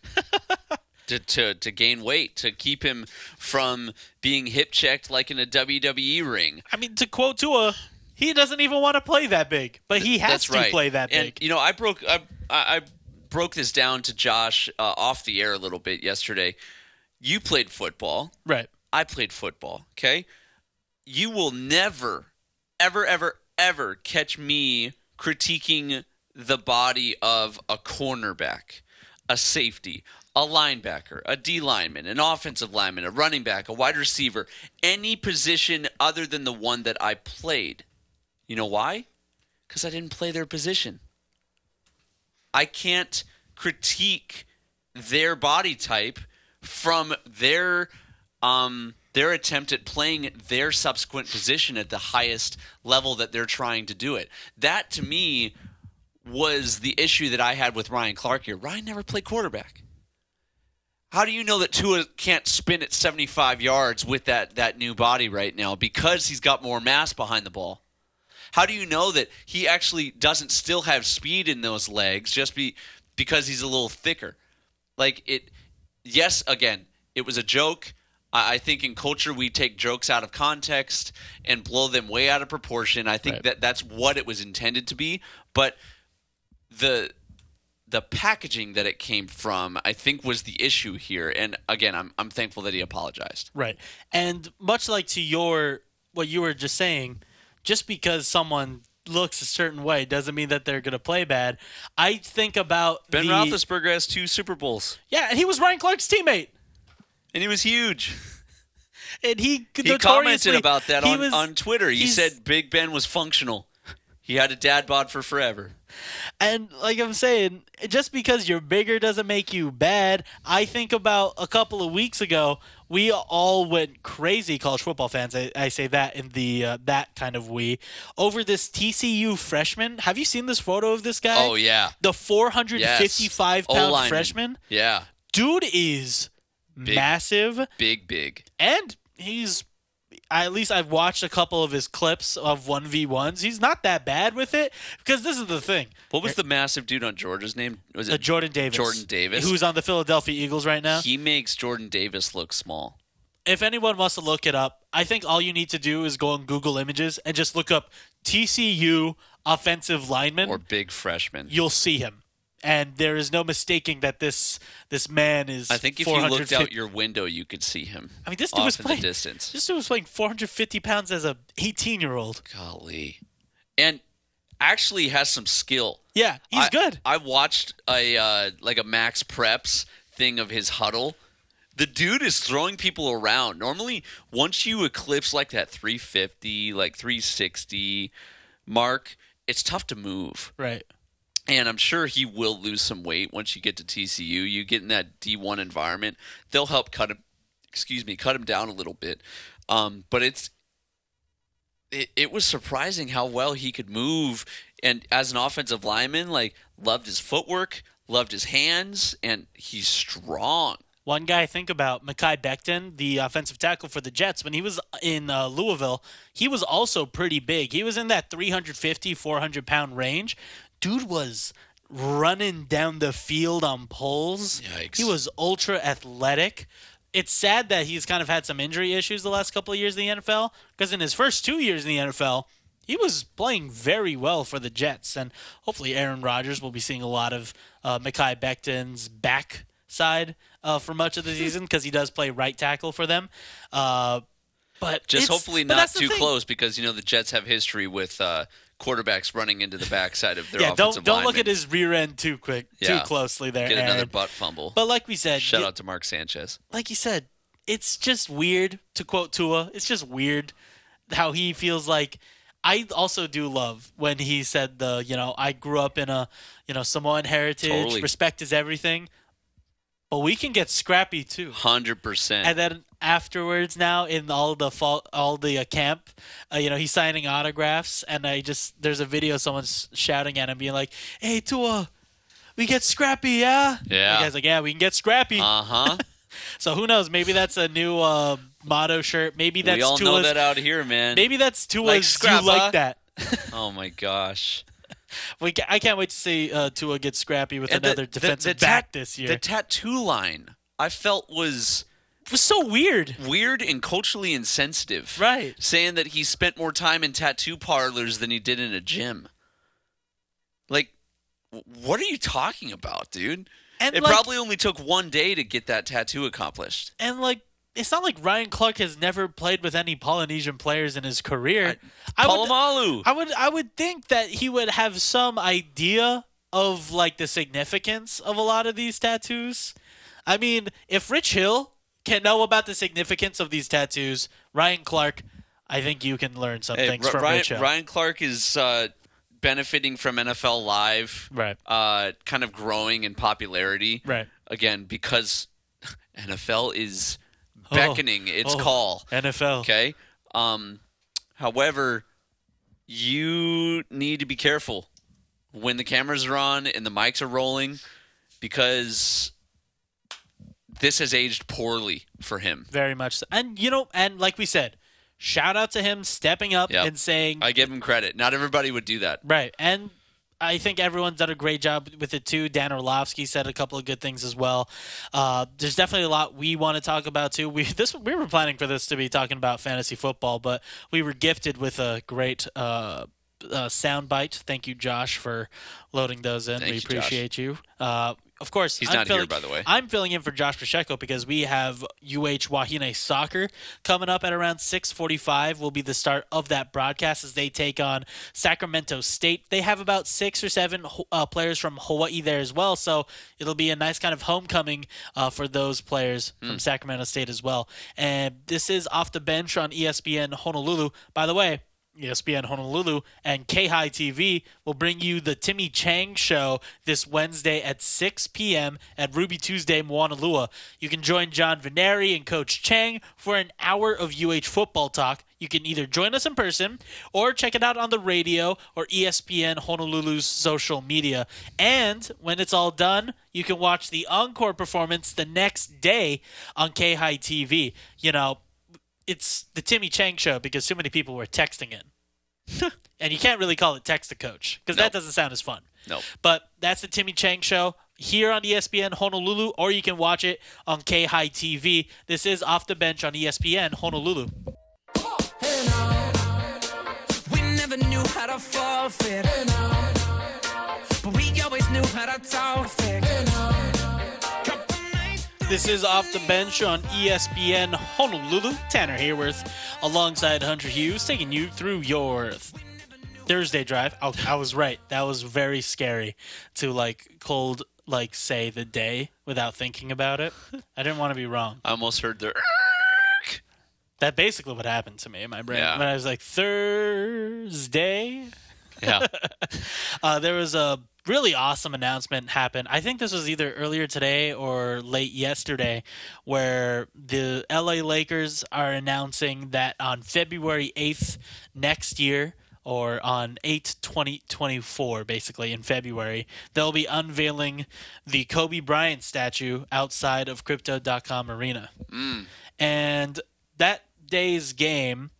to, to to gain weight, to keep him from being hip checked like in a WWE ring. I mean, to quote Tua, he doesn't even want to play that big, but he has That's to right. play that and, big. you know, I broke I, I I broke this down to Josh uh, off the air a little bit yesterday. You played football. Right. I played football. Okay, you will never, ever, ever, ever catch me critiquing the body of a cornerback, a safety, a linebacker, a D lineman, an offensive lineman, a running back, a wide receiver, any position other than the one that I played. You know why? Because I didn't play their position. I can't critique their body type from their um, their attempt at playing their subsequent position at the highest level that they're trying to do it. That to me was the issue that I had with Ryan Clark here. Ryan never played quarterback. How do you know that Tua can't spin at 75 yards with that that new body right now because he's got more mass behind the ball? How do you know that he actually doesn't still have speed in those legs just be because he's a little thicker? Like it yes, again, it was a joke. I think in culture we take jokes out of context and blow them way out of proportion. I think Right. that that's what it was intended to be, but the the packaging that it came from, I think, was the issue here. And again, I'm I'm thankful that he apologized. Right. And much like to your what you were just saying, just because someone looks a certain way doesn't mean that they're going to play bad. I think about Ben the, Roethlisberger has two Super Bowls, Yeah, and he was Ryan Clark's teammate. and he was huge. And he He commented about that on, was- on Twitter. He said Big Ben was functional. He had a dad bod for forever. And like I'm saying, just because you're bigger doesn't make you bad. I think about a couple of weeks ago, we all went crazy, college football fans. I, I say that in the uh, that kind of we over this TCU freshman. Have you seen this photo of this guy? Oh yeah, the 455 Yes. pound freshman. yeah. dude is massive Big, big. and he's at least I've watched a couple of his clips of 1v1s. He's not that bad with it because this is the thing. What was the massive dude on Georgia's name? Was Uh, it Jordan Davis. Jordan Davis? Who's on the Philadelphia Eagles right now. He makes Jordan Davis look small. if anyone wants to look it up, I think all you need to do is go on Google Images and just look up TCU offensive lineman. Or big freshman. You'll see him. And there is no mistaking that this this man is. I think if you looked out your window, you could see him. I mean, this dude off was playing. distance. This dude was playing 450 pounds as a 18 year old. Golly, and actually has some skill. Yeah, he's I- good. I watched a uh, like a Max Preps thing of his huddle. The dude is throwing people around. Normally, once you eclipse like that 350, like 360 mark, it's tough to move. Right. And I'm sure he will lose some weight once you get to TCU. You get in that D1 environment, they'll help cut him. Excuse me, cut him down a little bit. Um, but it's it, it was surprising how well he could move. And as an offensive lineman, like loved his footwork, loved his hands, and he's strong. One guy I think about, Mekhi Becton, the offensive tackle for the Jets, when he was in uh, Louisville, he was also pretty big. He was in that 350, 400 pound range. Dude was running down the field on poles. Yikes. He was ultra athletic. It's sad that he's kind of had some injury issues the last couple of years in the NFL because in his first two years in the NFL, he was playing very well for the Jets. And hopefully Aaron Rodgers will be seeing a lot of uh, Mekhi Becton's back side uh, for much of the season because he does play right tackle for them. Uh, but Just hopefully not too thing. close because you know the Jets have history with uh, quarterbacks running into the backside of their Yeah, offensive don't don't look at his rear end too quick, Yeah. too closely there. Get another Aaron. butt fumble. But like we said, Shout out to Mark Sanchez. like you said, it's just weird to quote Tua. It's just weird how he feels like. I also do love when he said the you know I grew up in a you know Samoan heritage. Totally. Respect is everything, but we can get scrappy too. Hundred percent. And then afterwards, now in all the fall, all the uh, camp, uh, you know, he's signing autographs, and I just there's a video someone's shouting at him, being like, "Hey, Tua, we get scrappy, yeah." Yeah. The guy's like, "Yeah, we can get scrappy." Uh huh. so who knows? Maybe that's a new uh, motto shirt. Maybe that's we all Tua's. know that out here, man. maybe that's Tua's. Like you like that? Oh my gosh. We ca- I can't wait to see uh, Tua get scrappy with And another the- defensive the back tat- this year. The tattoo line I felt was was so weird. weird and culturally insensitive. Right. Saying that he spent more time in tattoo parlors than he did in a gym. Like, what are you talking about, dude? And it like, probably only took one day to get that tattoo accomplished. and like it's not like Ryan Clark has never played with any Polynesian players in his career. I would, Polamalu. I would I would think that he would have some idea of like the significance of a lot of these tattoos. I mean, if Rich Hill can know about the significance of these tattoos, Ryan Clark, I think you can learn some Hey, things Ri- from Ryan, Rich Hill. Ryan Clark is uh, benefiting from NFL Live, Right. Uh, kind of growing in popularity, Right. Again, because NFL is beckoning its oh, call. NFL. Okay. Um, however, you need to be careful when the cameras are on and the mics are rolling because this has aged poorly for him. Very much so. And you know, and like we said, shout out to him stepping up Yep. and saying I give him credit. Not everybody would do that. Right. And I think everyone's done a great job with it too. Dan Orlovsky said a couple of good things as well. Uh, there's definitely a lot we want to talk about too. We this we were planning for this to be talking about fantasy football, but we were gifted with a great uh, uh, sound bite. Thank you, Josh, for loading those in. Thank we you, Josh. appreciate you. Uh, of course, He's I'm not here, filling- by the way. I'm filling in for Josh Pacheco because we have UH Wahine Soccer coming up at around 6:45. Will be the start of that broadcast as they take on Sacramento State. They have about six or seven uh, players from Hawaii there as well, so it'll be a nice kind of homecoming uh, for those players Hmm. from Sacramento State as well. And this is off the bench on ESPN Honolulu. By the way. ESPN Honolulu, and K TV will bring you the Timmy Chang Show this Wednesday at 6 p.m. at Ruby Tuesday, Moanalua. You can join John Veneri and Coach Chang for an hour of UH football talk. You can either join us in person or check it out on the radio or ESPN Honolulu's social media. And when it's all done, you can watch the encore performance the next day on K TV. You know, it's the Timmy Chang show because too many people were texting in. and you can't really call it text a coach because that doesn't sound as fun. Nope. But that's the Timmy Chang show here on ESPN Honolulu, or you can watch it on K High TV. This is Off the Bench on ESPN Honolulu. We never knew how to forfeit. But we always knew how to talk thick. Couple nights This is Off the Bench on ESPN Honolulu. Tanner Haworth alongside Hunter Hughes taking you through your th- Thursday drive. Oh, I was right. That was very scary to like cold like say the day without thinking about it. I didn't want to be wrong. I almost heard the. That basically what happened to me in my brain Yeah. when I was like Thursday. Yeah. Uh, there was a really awesome announcement happened. I think this was either earlier today or late yesterday, where the LA Lakers are announcing that on February 8th next year, or on 8 2024, basically in February, they'll be unveiling the Kobe Bryant statue outside of Crypto.com Arena. Mm. And that day's game,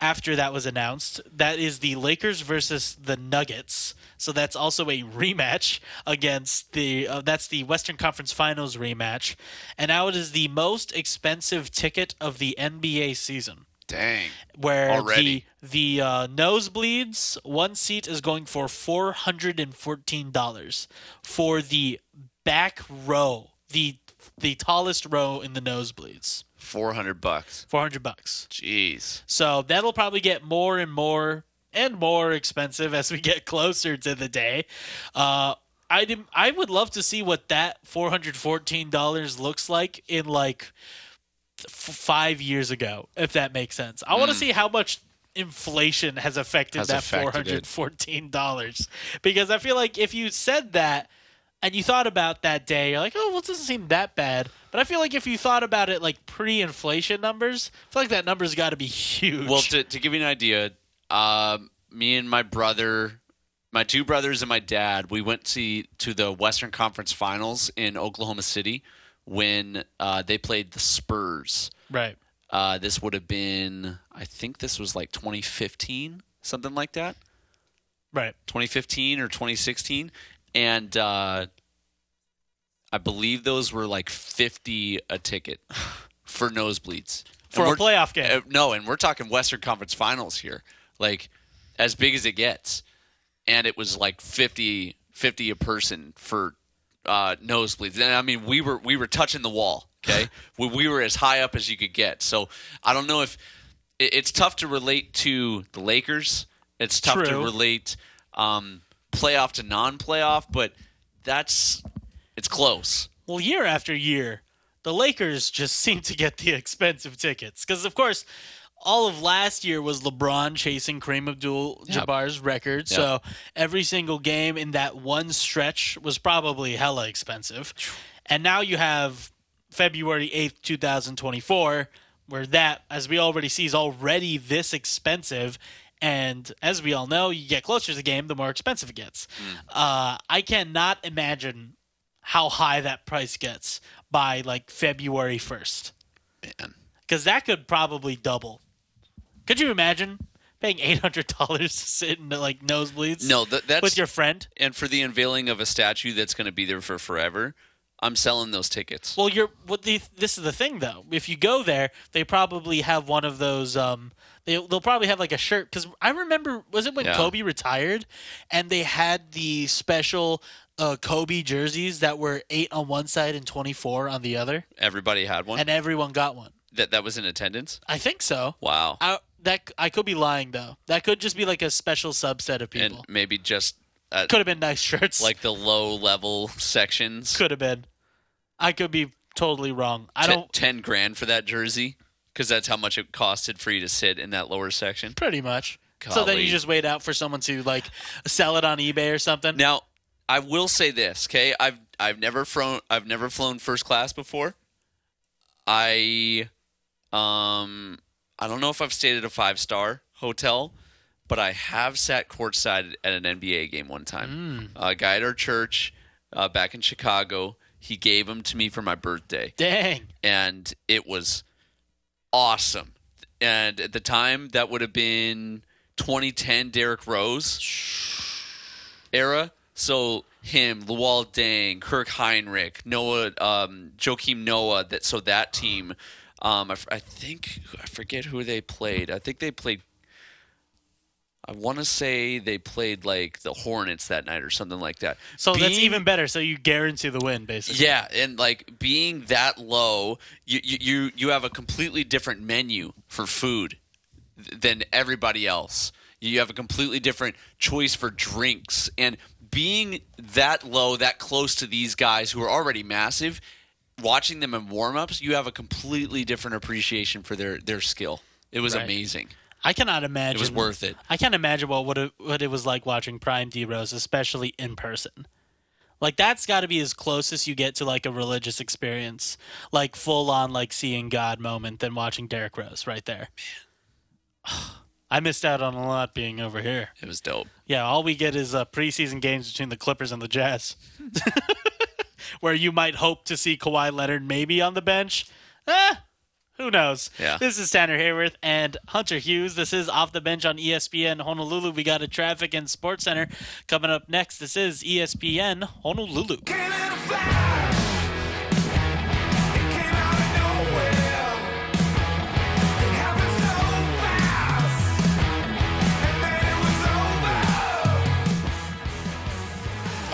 after that was announced, that is the Lakers versus the Nuggets. So that's also a rematch against the uh, that's the Western Conference Finals rematch, and now it is the most expensive ticket of the NBA season. Dang. Where Already. the the uh, nosebleeds one seat is going for four hundred and fourteen dollars for the back row, the the tallest row in the nosebleeds, Four hundred bucks. four hundred bucks. Jeez. So that'll probably get more and more and more expensive as we get closer to the day. Uh, I I would love to see what that four hundred fourteen dollars looks like in like f- five years ago, if that makes sense. I want to see how much inflation has affected Has that four hundred fourteen dollars because I feel like if you said that and you thought about that day, you're like, oh, well, it doesn't seem that bad. But I feel like if you thought about it like pre-inflation numbers, I feel like that number's got to be huge. Well, to, to give you an idea, um, me and my brother, my two brothers and my dad, we went to to the Western Conference Finals in Oklahoma City when uh, they played the Spurs. right. Uh, this would have been, I think this was like 2015, something like that. Right. 2015 or 2016, and uh, I believe those were like 50 a ticket for nosebleeds For And a playoff game. uh, no, and we're talking Western Conference Finals here, like as big as it gets, and it was like 50, 50 a person for uh, nosebleeds. And I mean, we were we were touching the wall. Okay, we, we were as high up as you could get. So I don't know if it, it's tough to relate to the Lakers. It's tough to relate um, playoff to non-playoff, but that's it's close. Well, year after year, the Lakers just seem to get the expensive tickets because, of course, all of last year was LeBron chasing Kareem Abdul-Jabbar's record. So every single game in that one stretch was probably hella expensive. And now you have February 8th, 2024, where that, as we already see, is already this expensive. And as we all know, you get closer to the game, the more expensive it gets. Uh, I cannot imagine how high that price gets by like February 1st. Man. Because that could probably double. Could you imagine paying $800 to sit in like nosebleeds No, th- that's with your friend? and for the unveiling of a statue that's going to be there for forever, I'm selling those tickets. Well, you're. What the, this is the thing, though. If you go there, they probably have one of those. Um, they they'll probably have like a shirt because I remember was it when Yeah. Kobe retired, and they had the special uh, Kobe jerseys that were eight on one side and twenty four on the other, Everybody had one and everyone got one. that that was in attendance. I think so. Wow, I, that I could be lying though. That could just be like a special subset of people. and maybe just at, Could have been nice shirts. like the low level sections. could have been. I could be totally wrong. I Ten- don't. ten grand for that jersey because that's how much it costed for you to sit in that lower section. Pretty much. So then you just wait out for someone to like sell it on eBay or something. Now, I will say this, okay? I've I've never flown I've never flown first class before. I um I don't know if I've stayed at a five star hotel, but I have sat courtside at an NBA game one time. A guy at our church uh, back in Chicago, he gave them to me for my birthday Dang. and it was awesome. And at the time, that would have been 2010 Derrick Rose era. So him, Luol Deng, Kirk Hinrich, Noah, um, Joakim Noah. That so that team. Um, I, I think I forget who they played. I think they played. I want to say they played like the Hornets that night or something like that. So that's even better. So you guarantee the win, basically. yeah, and like being that low, you you, you have a completely different menu for food than everybody else. You have a completely different choice for drinks, and being that low, that close to these guys who are already massive, watching them in warm-ups, you have a completely different appreciation for their their skill. It was Right. amazing. I cannot imagine. It was worth it. I can't imagine what it, what it was like watching Prime D Rose, especially in person. Like that's got to be as close as you get to like a religious experience, like full on like seeing God moment than watching Derrick Rose right there. Oh, I missed out on a lot being over here. It was dope. Yeah, all we get is uh, preseason games between the Clippers and the Jazz, where you might hope to see Kawhi Leonard maybe on the bench. Eh, who knows? Yeah. This is Tanner Haworth and Hunter Hughes. This is Off the Bench on ESPN Honolulu. We got a traffic and sports center coming up next. This is ESPN Honolulu.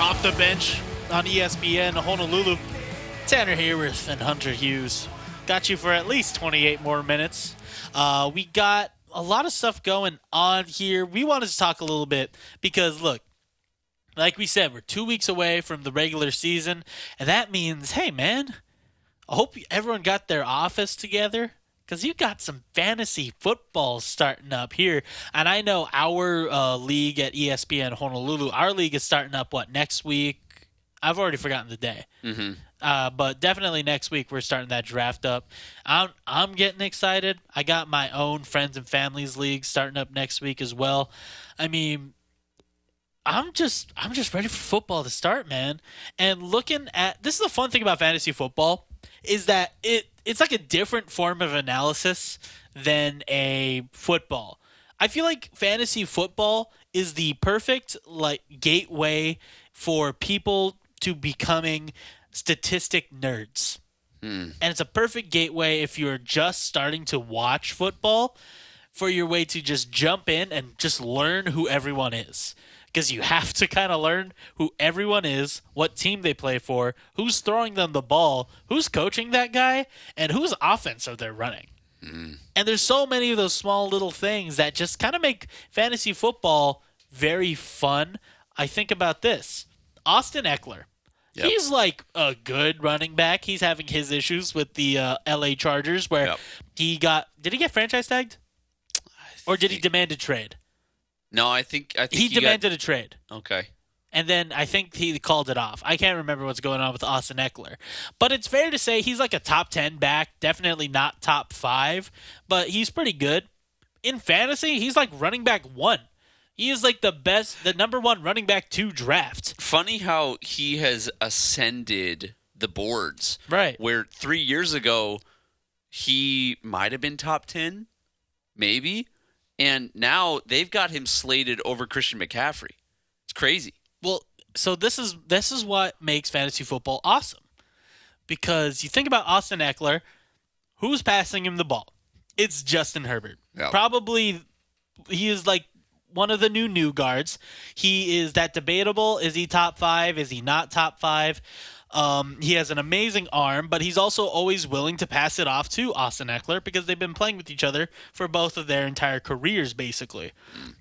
Off the Bench on ESPN Honolulu. Tanner Haworth and Hunter Hughes got you for at least 28 more minutes. Uh, we got a lot of stuff going on here. We wanted to talk a little bit because, look, like we said, we're two weeks away from the regular season, and that means, hey, man, I hope everyone got their office together because you got some fantasy football starting up here. And I know our uh, league at ESPN Honolulu, our league is starting up, what, next week? I've already forgotten the day. hmm Uh, but definitely next week we're starting that draft up. I'm I'm getting excited. I got my own friends and families league starting up next week as well. I mean, I'm just I'm just ready for football to start, man. And looking at this is the fun thing about fantasy football is that it it's like a different form of analysis than a football. I feel like fantasy football is the perfect like gateway for people to becoming statistic nerds. Hmm. And it's a perfect gateway if you're just starting to watch football for your way to just jump in and just learn who everyone is. Because you have to kind of learn who everyone is, what team they play for, who's throwing them the ball, who's coaching that guy, and whose offense are they running. And there's so many of those small little things that just kind of make fantasy football very fun. I think about this Austin Ekeler. Yep. He's like a good running back. He's having his issues with the uh, LA Chargers where Yep. he got. Did he get franchise tagged? Or did he demand a trade? No, I think I think He got- demanded a trade. okay. And then I think he called it off. I can't remember what's going on with Austin Ekeler. But it's fair to say he's like a top 10 back, definitely not top 5, but he's pretty good. In fantasy, he's like running back 1. He is like the best, the number 1 running back to draft. Funny how he has ascended the boards. Right. Where three years ago he might have been top ten, maybe, and now they've got him slated over Christian McCaffrey. It's crazy. Well, so this is this is what makes fantasy football awesome. Because you think about Austin Ekeler, who's passing him the ball? It's Justin Herbert. Yeah. Probably he is like one of the new new guards. He is that debatable. Is he top five? Is he not top five? Um, he has an amazing arm, but he's also always willing to pass it off to Austin Ekeler because they've been playing with each other for both of their entire careers, basically.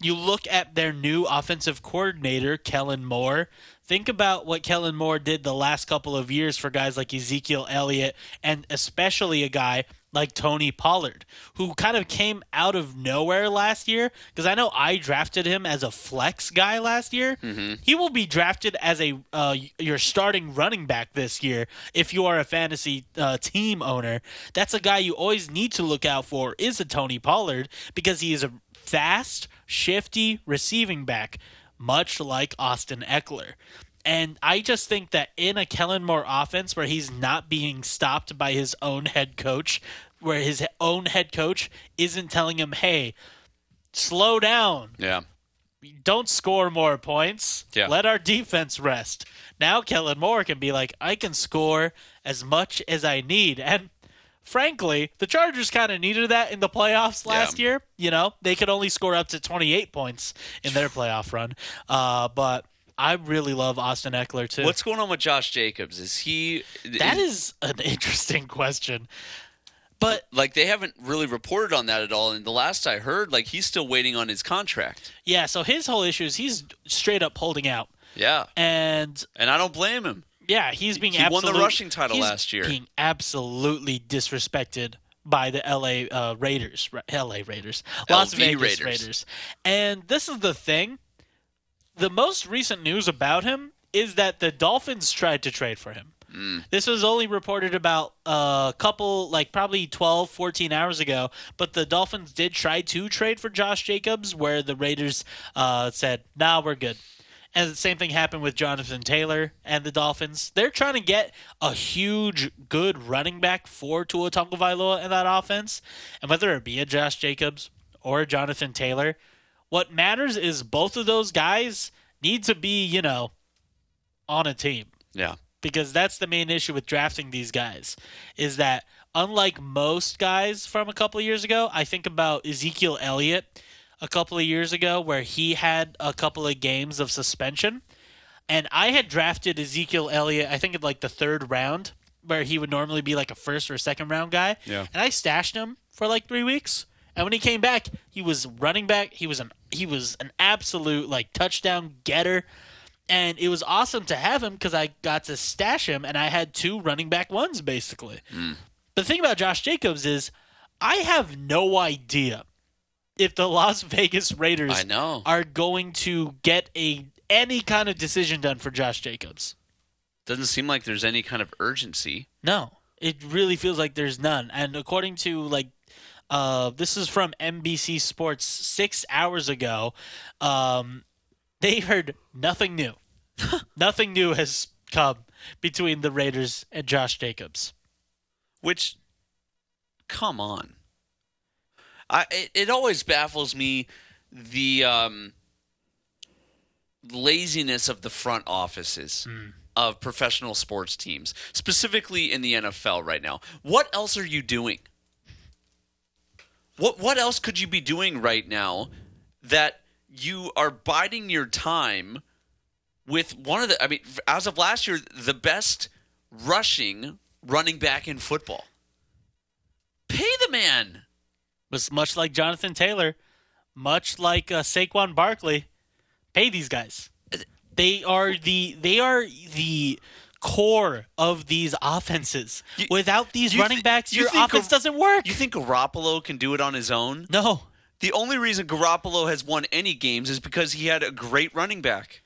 You look at their new offensive coordinator, Kellen Moore. Think about what Kellen Moore did the last couple of years for guys like Ezekiel Elliott and especially a guy like Tony Pollard, who kind of came out of nowhere last year. Because I know I drafted him as a flex guy last year. He will be drafted as a uh, your starting running back this year if you are a fantasy uh, team owner. That's a guy you always need to look out for. Is a Tony Pollard because he is a fast, shifty receiving back, much like Austin Ekeler. And I just think that in a Kellen Moore offense where he's not being stopped by his own head coach, where his own head coach isn't telling him, hey, slow down, Yeah. don't score more points, Yeah. let our defense rest. Now Kellen Moore can be like, I can score as much as I need. And frankly, the Chargers kind of needed that in the playoffs last Yeah. year. You know, they could only score up to 28 points in their playoff run. Uh, but I really love Austin Ekeler too. What's going on with Josh Jacobs? Is he that is an interesting question. But like they haven't really reported on that at all and the last I heard like he's still waiting on his contract. yeah, so his whole issue is he's straight up holding out. Yeah. And And I don't blame him. yeah, he's being He won the rushing title last year. Being absolutely disrespected by the LA uh, Raiders, Ra- LA Raiders, Las LV Vegas Raiders. Raiders. And this is the thing. The most recent news about him is that the Dolphins tried to trade for him. Mm. This was only reported about a couple, like probably 12, 14 hours ago. But the Dolphins did try to trade for Josh Jacobs, where the Raiders uh, said, nah, we're good. And the same thing happened with Jonathan Taylor and the Dolphins. They're trying to get a huge, good running back for Tua Tagovailoa in that offense. And whether it be a Josh Jacobs or a Jonathan Taylor, what matters is both of those guys need to be, you know, on a team Yeah. because that's the main issue with drafting these guys is that unlike most guys from a couple of years ago, I think about Ezekiel Elliott a couple of years ago where he had a couple of games of suspension and I had drafted Ezekiel Elliott I think in like the 3rd round where he would normally be like a first or second round guy. Yeah. And I stashed him for like 3 weeks. And when he came back, he was running back. He was an he was an absolute like touchdown getter and it was awesome to have him because I got to stash him, and I had two running back ones basically. Mm. But the thing about Josh Jacobs is, I have no idea if the Las Vegas Raiders I know. are going to get a any kind of decision done for Josh Jacobs. Doesn't seem like there's any kind of urgency. No, it really feels like there's none. And according to like, uh, this is from NBC Sports six hours ago. Um, they heard nothing new. nothing new has come between the Raiders and Josh Jacobs. Which, come on. I it, it always baffles me the um, laziness of the front offices of professional sports teams, specifically in the NFL right now. What else are you doing? What what else could you be doing right now that you are biding your time with one of the I mean as of last year the best rushing running back in football. Pay the man. Was much like Jonathan Taylor, much like uh, Saquon Barkley. Pay these guys. They are the they are the core of these offenses. You- Without these running thi- backs, you your offense Gar- doesn't work. You think Garoppolo can do it on his own? no. The only reason Garoppolo has won any games is because he had a great running back.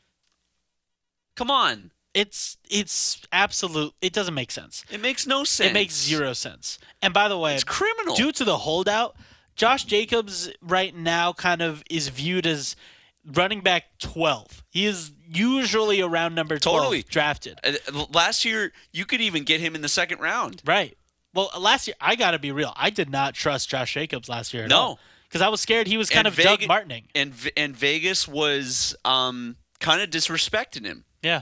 Come on. It's it's absolute. It doesn't make sense. It makes no sense. It makes zero sense. And by the way, It's criminal. due to the holdout, Josh Jacobs right now kind of is viewed as running back 12. He is usually around number 12 Totally. drafted. Uh, Last year, you could even get him in the second round. Right. Well, last year I got to be real. I did not trust Josh Jacobs last year No. because I was scared he was kind And of Doug Vega- Martining. And and Vegas was um, kind of disrespecting him, Yeah.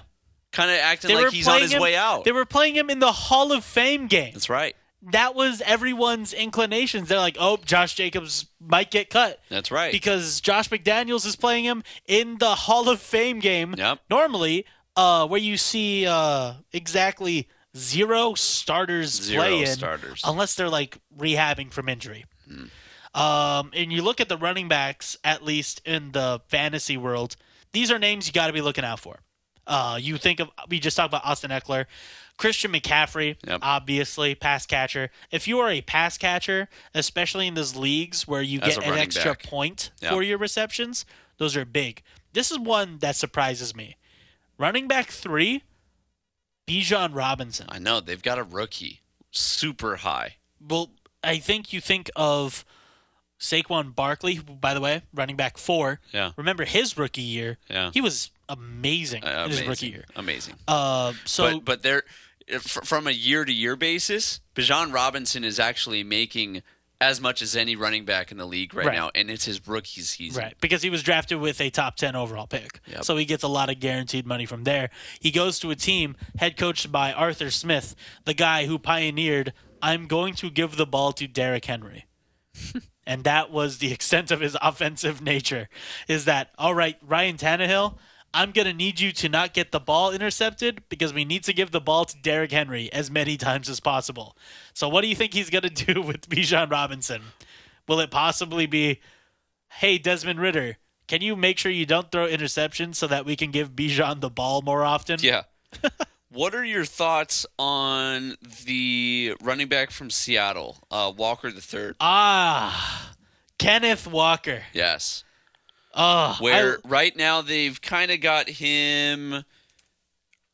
kind of acting They like he's on his him, way out. They were playing him in the Hall of Fame game. That's right. That was everyone's inclinations. They're like, "Oh, Josh Jacobs might get cut." That's right. because Josh McDaniels is playing him in the Hall of Fame game. Yep. Normally, uh, where you see uh, exactly zero starters Zero play in, starters. unless they're like rehabbing from injury. Um, and you look at the running backs, at least in the fantasy world, these are names you got to be looking out for. Uh, you think of we just talked about Austin Ekeler, Christian McCaffrey, Yep. obviously pass catcher. If you are a pass catcher, especially in those leagues where you As get an extra back. point Yep. for your receptions, those are big. This is one that surprises me. Running back three, Bijan Robinson. I know they've got a rookie, super high. Well, I think you think of Saquon Barkley, by the way, running back four. Yeah. Remember his rookie year? Yeah. He was amazing Uh, in amazing, his rookie year. amazing. Uh, so but but they're from a year to year basis, Bijan Robinson is actually making as much as any running back in the league right, Right. now, and it's his rookie season. Right, because he was drafted with a top 10 overall pick. Yep. So he gets a lot of guaranteed money from there. He goes to a team head coached by Arthur Smith, the guy who pioneered, I'm going to give the ball to Derrick Henry. and that was the extent of his offensive nature. Is that, all right, Ryan Tannehill, I'm going to need you to not get the ball intercepted because we need to give the ball to Derrick Henry as many times as possible. So what do you think he's going to do with Bijan Robinson? Will it possibly be, hey, Desmond Ridder, can you make sure you don't throw interceptions so that we can give Bijan the ball more often? Yeah. what are your thoughts on the running back from Seattle, uh, Walker the third? Ah, Kenneth Walker. Yes. Oh, Where I- right now they've kind of got him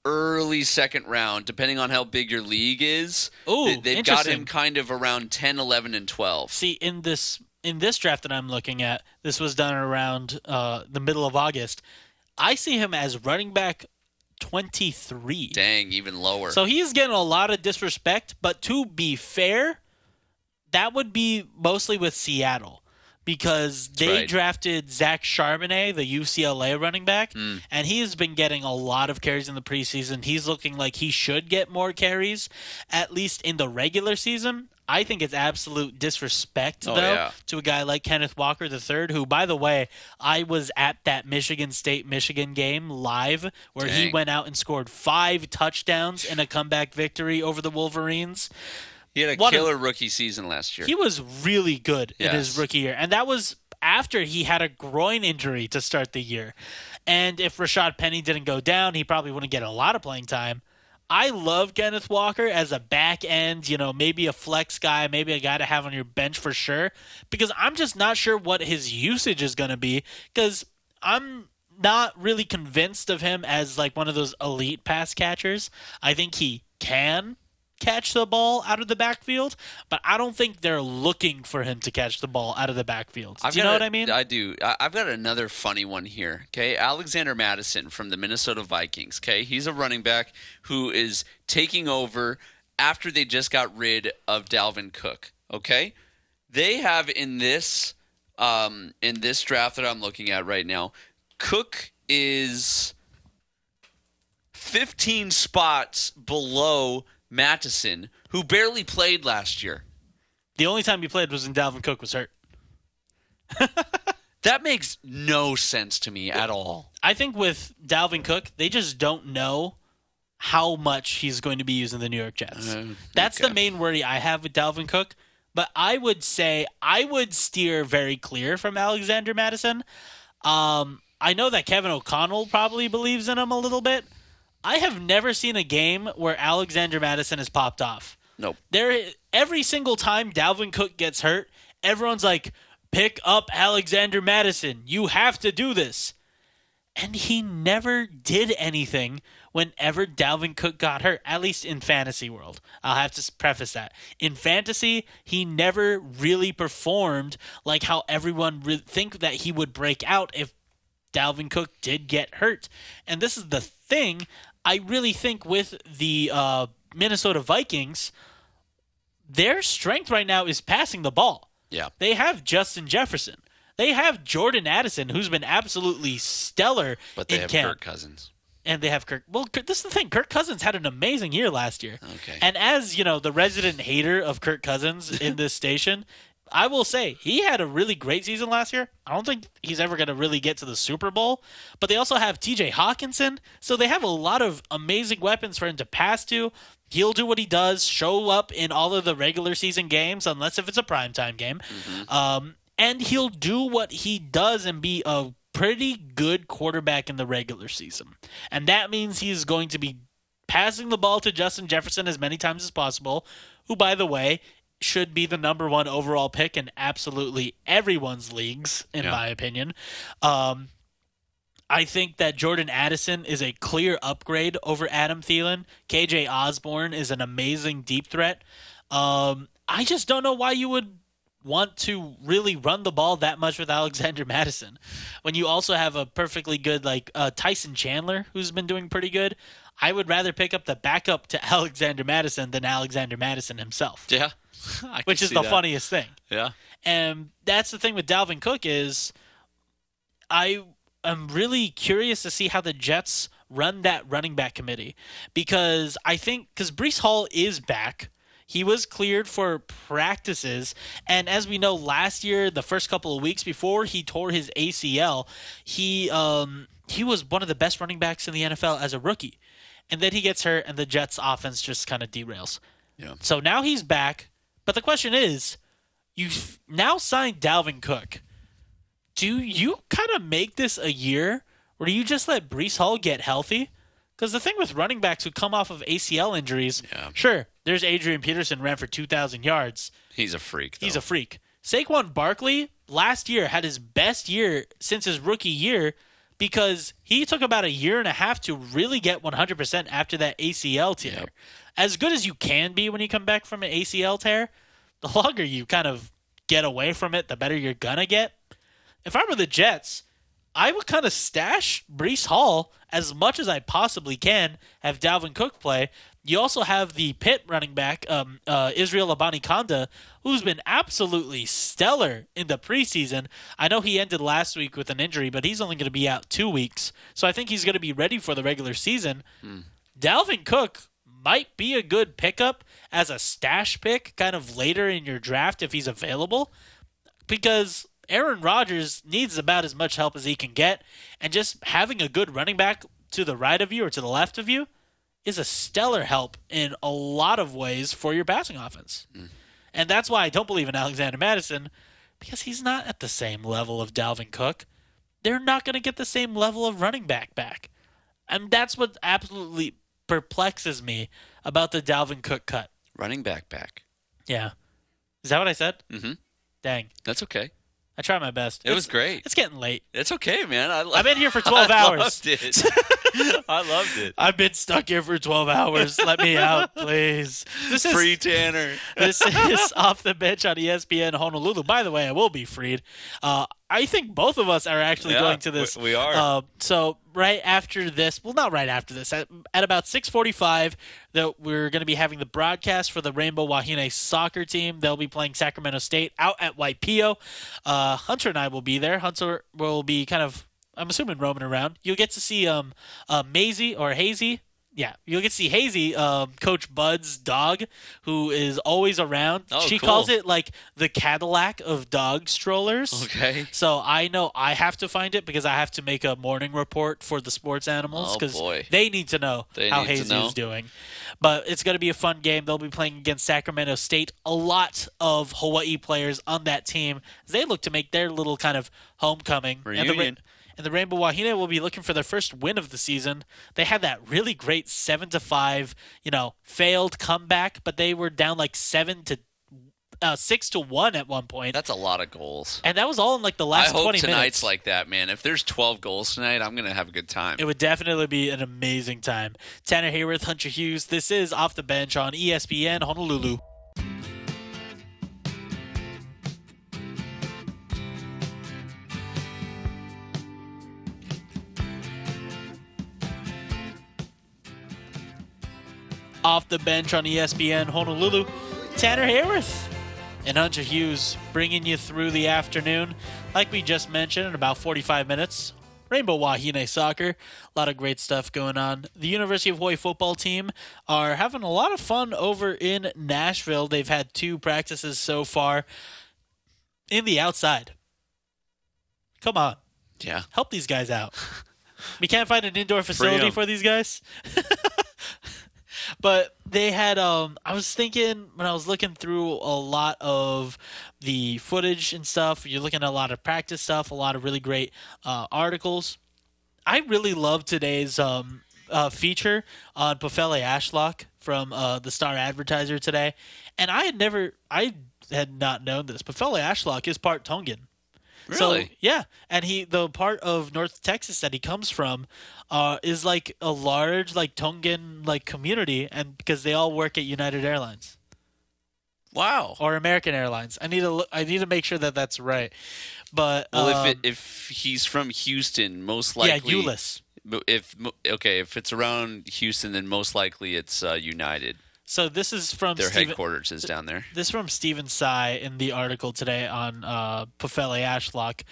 early second round, depending on how big your league is. Ooh, They- they've got him kind of around 10, 11, and 12. see in this in this draft that I'm looking at, this was done around uh, the middle of August. I see him as running back 23. Dang, even lower. So he's getting a lot of disrespect, but to be fair, that would be mostly with Seattle because they right. drafted Zach Charbonnet, the UCLA running back, Hmm. and he has been getting a lot of carries in the preseason. He's looking like he should get more carries, at least in the regular season. I think it's absolute disrespect, Oh, though, yeah. to a guy like Kenneth Walker III, who, by the way, I was at that Michigan State Michigan game live where he went out and scored five touchdowns in a comeback victory over the Wolverines. he had a what a- killer rookie season last year. He was really good in his rookie year, and that was after he had a groin injury to start the year. And if Rashad Penny didn't go down, he probably wouldn't get a lot of playing time. I love Kenneth Walker as a back end, you know, maybe a flex guy, maybe a guy to have on your bench for sure, because I'm just not sure what his usage is going to be because I'm not really convinced of him as like one of those elite pass catchers. I think he can catch the ball out of the backfield, but I don't think they're looking for him to catch the ball out of the backfield. Do I've you know a- what I mean? I do. I- I've got another funny one here. Okay, Alexander Mattison from the Minnesota Vikings. Okay, he's a running back who is taking over after they just got rid of Dalvin Cook. Okay, they have in this um, in this draft that I'm looking at right now, Cook is 15 spots below Mattison, who barely played last year. the only time he played was when Dalvin Cook was hurt. That makes no sense to me at all. I think with Dalvin Cook, they just don't know how much he's going to be using the New York Jets. Uh, That's okay. the main worry I have with Dalvin Cook. But I would say I would steer very clear from Alexander Mattison. Um, I know that Kevin O'Connell probably believes in him a little bit. I have never seen a game where Alexander Mattison has popped off. Nope. There, every single time Dalvin Cook gets hurt, everyone's like, "Pick up Alexander Mattison. You have to do this." And he never did anything whenever Dalvin Cook got hurt, at least in fantasy world. I'll have to preface that. In fantasy, he never really performed like how everyone re- think that he would break out if Dalvin Cook did get hurt. And this is the thing I really think with the uh, Minnesota Vikings, their strength right now is passing the ball. Yeah. They have Justin Jefferson. They have Jordan Addison, who's been absolutely stellar But they in have camp. Kirk Cousins. And they have Kirk. Well, this is the thing. Kirk Cousins had an amazing year last year. Okay. And as you know, the resident hater of Kirk Cousins in this station, I will say he had a really great season last year. I don't think he's ever going to really get to the Super Bowl. But they also have T.J. Hockenson, so they have a lot of amazing weapons for him to pass to. He'll do what he does, show up in all of the regular season games, unless if it's a primetime game. Um, and he'll do what he does and be a pretty good quarterback in the regular season. And that means he's going to be passing the ball to Justin Jefferson as many times as possible, who, by the way, should be the number one overall pick in absolutely everyone's leagues, in Yeah. my opinion. Um, I think that Jordan Addison is a clear upgrade over Adam Thielen. KJ Osborne is an amazing deep threat. Um, I just don't know why you would want to really run the ball that much with Alexander Mattison when you also have a perfectly good like uh, Tyson Chandler who's been doing pretty good. I would rather pick up the backup to Alexander Mattison than Alexander Mattison himself, Yeah. Which is the that. funniest thing. Yeah. And that's the thing with Dalvin Cook is I am really curious to see how the Jets run that running back committee because I think because Breece Hall is back. He was cleared for practices, and as we know, last year, the first couple of weeks before he tore his ACL, he um, he was one of the best running backs in the NFL as a rookie, and then he gets hurt, and the Jets' offense just kind of derails. Yeah. So now he's back, but the question is, you've now signed Dalvin Cook. Do you kind of make this a year, or do you just let Breece Hall get healthy? Because the thing with running backs who come off of ACL injuries, Yeah. sure, there's Adrian Peterson ran for 2,000 yards. He's a freak. Though. He's a freak. Saquon Barkley last year had his best year since his rookie year because he took about a year and a half to really get 100% after that ACL tear. Yep. As good as you can be when you come back from an ACL tear, the longer you kind of get away from it, the better you're going to get. If I were the Jets, I would kind of stash Breece Hall as much as I possibly can, have Dalvin Cook play. You also have the Pitt running back, um, uh, Israel Abanikanda, who's been absolutely stellar in the preseason. I know he ended last week with an injury, but he's only going to be out two weeks. So I think he's going to be ready for the regular season. Dalvin Cook might be a good pickup as a stash pick kind of later in your draft if he's available because Aaron Rodgers needs about as much help as he can get, and just having a good running back to the right of you or to the left of you is a stellar help in a lot of ways for your passing offense. And that's why I don't believe in Alexander Mattison because he's not at the same level of Dalvin Cook. They're not going to get the same level of running back back. And that's what absolutely perplexes me about the Dalvin Cook cut. running back back. Yeah. Is that what I said? Mhm. Dang. That's okay. I tried my best. It was great. It's getting late. It's okay, man. I, I've been here for 12 hours. I loved it. I loved it. I've been stuck here for 12 hours. Let me out, please. This is Free Tanner. this is off the bench on ESPN Honolulu. By the way, I will be freed. Uh, I think both of us are actually Yeah, going to this. we- we are. Uh, so right after this, well, not right after this. At, at about 6:45, that we're going to be having the broadcast for the Rainbow Wahine soccer team. They'll be playing Sacramento State out at Waipio. Uh, Hunter and I will be there. Hunter will be kind of. I'm assuming roaming around. You'll get to see um uh, Maisie or Hazy. Yeah, get to see Hazy, um, Coach Bud's dog, who is always around. Oh, she cool. calls it like the Cadillac of dog strollers. Okay. So I know I have to find it because I have to make a morning report for the sports animals Oh, because boy. they need to know They how Hazy is doing. But it's going to be a fun game. They'll be playing against Sacramento State. A lot of Hawaii players on that team. They look to make their little kind of homecoming. And the, Ra- Reunion. And the Rainbow Wahine will be looking for their first win of the season. They had that really great seven to five, you know, failed comeback, but they were down like seven to uh, six to one at one point. That's a lot of goals. And that was all in like the last I hope 20 tonight's minutes. like that, man. If there's 12 goals tonight, I'm gonna have a good time. it would definitely be an amazing time. Tanner Haworth, Hunter Hughes. This is Off the Bench on ESPN Honolulu. Off the bench on ESPN Honolulu, Tanner Haworth and Hunter Hughes bringing you through the afternoon. Like we just mentioned, in about 45 minutes, Rainbow Wahine Soccer. A lot of great stuff going on. The University of Hawaii football team are having a lot of fun over in Nashville. They've had two practices so far in the outside. Come on, yeah. help these guys out. we can't find an indoor facility for these guys. But they had um I was thinking when I was looking through a lot of the footage and stuff, you're looking at a lot of practice stuff, a lot of really great uh, articles. I really love today's um uh, feature on Pofele Ashlock from uh, the Star Advertiser today, and I had never, I had not known this. Pofele Ashlock is part Tongan. So yeah, and he the part of North Texas that he comes from uh, is like a large like Tongan like community, and because they all work at United Airlines Wow. or American Airlines. I need to look, I need to make sure that that's right. But Well, um, if it, if he's from Houston, most likely yeah, Euless. If okay, if it's around Houston, then most likely it's uh, United. So this is from Their Steven- headquarters is down there. This is from Stephen Tsai in the article today on uh, Pofele Ashlock.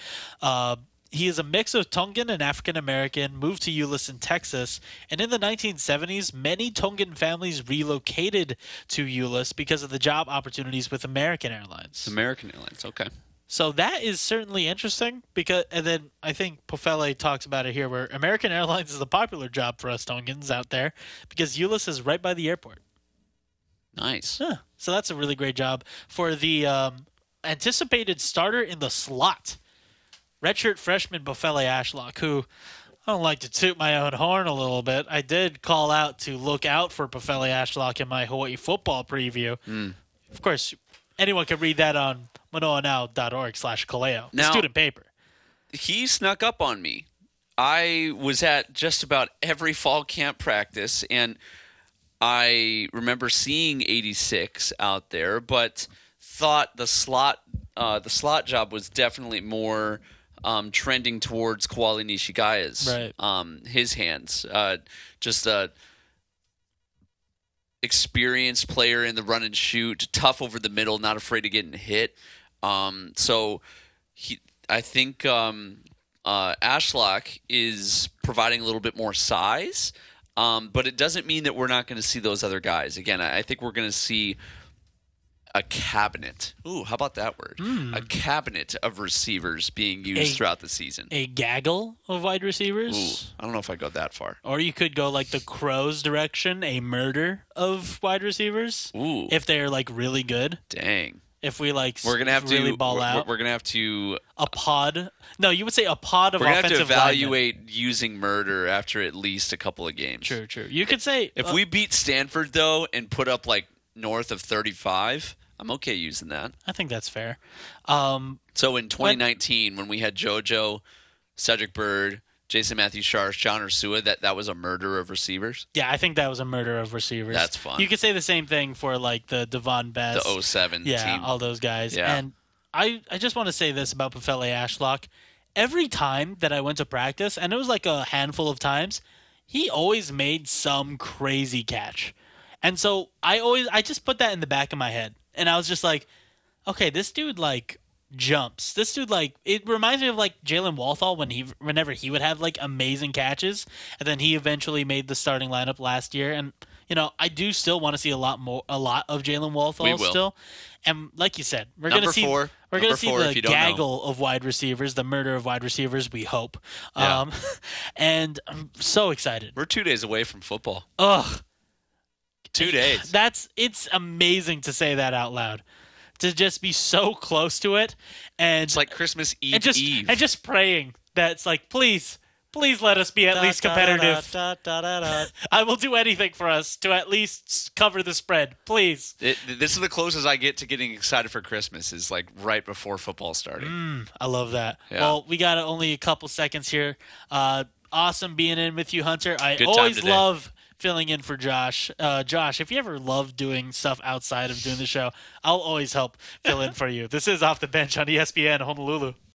Uh, he is a mix of Tongan and African American, moved to Euless in Texas, and in the 1970s, many Tongan families relocated to Euless because of the job opportunities with American Airlines. American Airlines. Okay. So that is certainly interesting because, and then I think Pofele talks about it here, where American Airlines is a popular job for us Tongans out there because Euless is right by the airport. Nice. Yeah. So that's a really great job for the um, anticipated starter in the slot. Redshirt freshman Pofele Ashlock, who I don't like to toot my own horn a little bit. I did call out to look out for Pofele Ashlock in my Hawaii football preview. Of course, anyone can read that on manoanow.org slash Kaleo, Now- student paper. he snuck up on me. I was at just about every fall camp practice, and I remember seeing 86 out there, but thought the slot uh, the slot job was definitely more um, trending towards Koali Nishigaya's Right. um, his hands. Uh, just a experienced player in the run and shoot, tough over the middle, not afraid of getting hit. Um, so he, I think um, uh, Ashlock is providing a little bit more size, um, but it doesn't mean that we're not going to see those other guys. Again, I think we're going to see a cabinet. Ooh, how about that word? A cabinet of receivers being used A- throughout the season. A gaggle of wide receivers. Ooh, I don't know if I go that far. Or you could go like the Crows direction, a murder of wide receivers. Ooh, If they're like really good. dang. If we like We're gonna have really to ball we're, out. We're gonna have to a pod. No, you would say a pod of we're gonna have to offensive linemen. evaluate using murder after at least a couple of games. True, true. You could say If uh, we beat Stanford though and put up like north of 35, I'm okay using that. I think that's fair. Um, So in 2019, when we had JoJo, Cedric Byrd, Jason Matthew Sharsh, John Ursua, that that was a murder of receivers. yeah, I think that was a murder of receivers. That's fun. You could say the same thing for like the Davone Bess. The 07 yeah, team. all those guys. Yeah. And I, I just want to say this about Pofele Ashlock. Every time that I went to practice, and it was like a handful of times, he always made some crazy catch. And so I always I just put that in the back of my head. And I was just like, okay, this dude like jumps. This dude like it reminds me of like Jalen Walthall when he whenever he would have like amazing catches, and then he eventually made the starting lineup last year. And you know, I do still want to see a lot more, a lot of Jalen Walthall still. And like you said, we're Number gonna see four. we're gonna see the if know. gaggle of wide receivers, the murder of wide receivers. We hope. Yeah. Um, and I'm so excited. We're two days away from football. Ugh. Two days. That's it's amazing to say that out loud. To just be so close to it and It's like Christmas Eve and just Eve. and just praying that it's like please please let us be at least competitive. Da, da, I will do anything for us to at least cover the spread. Please. It, this is the closest I get to getting excited for Christmas. Is like right before football starting. I love that. Yeah. Well, we got only a couple seconds here. Uh, awesome being in with you, Hunter. I Good always love filling in for Josh. Uh, Josh, if you ever love doing stuff outside of doing the show, I'll always help fill in for you. This is off the bench on ESPN Honolulu.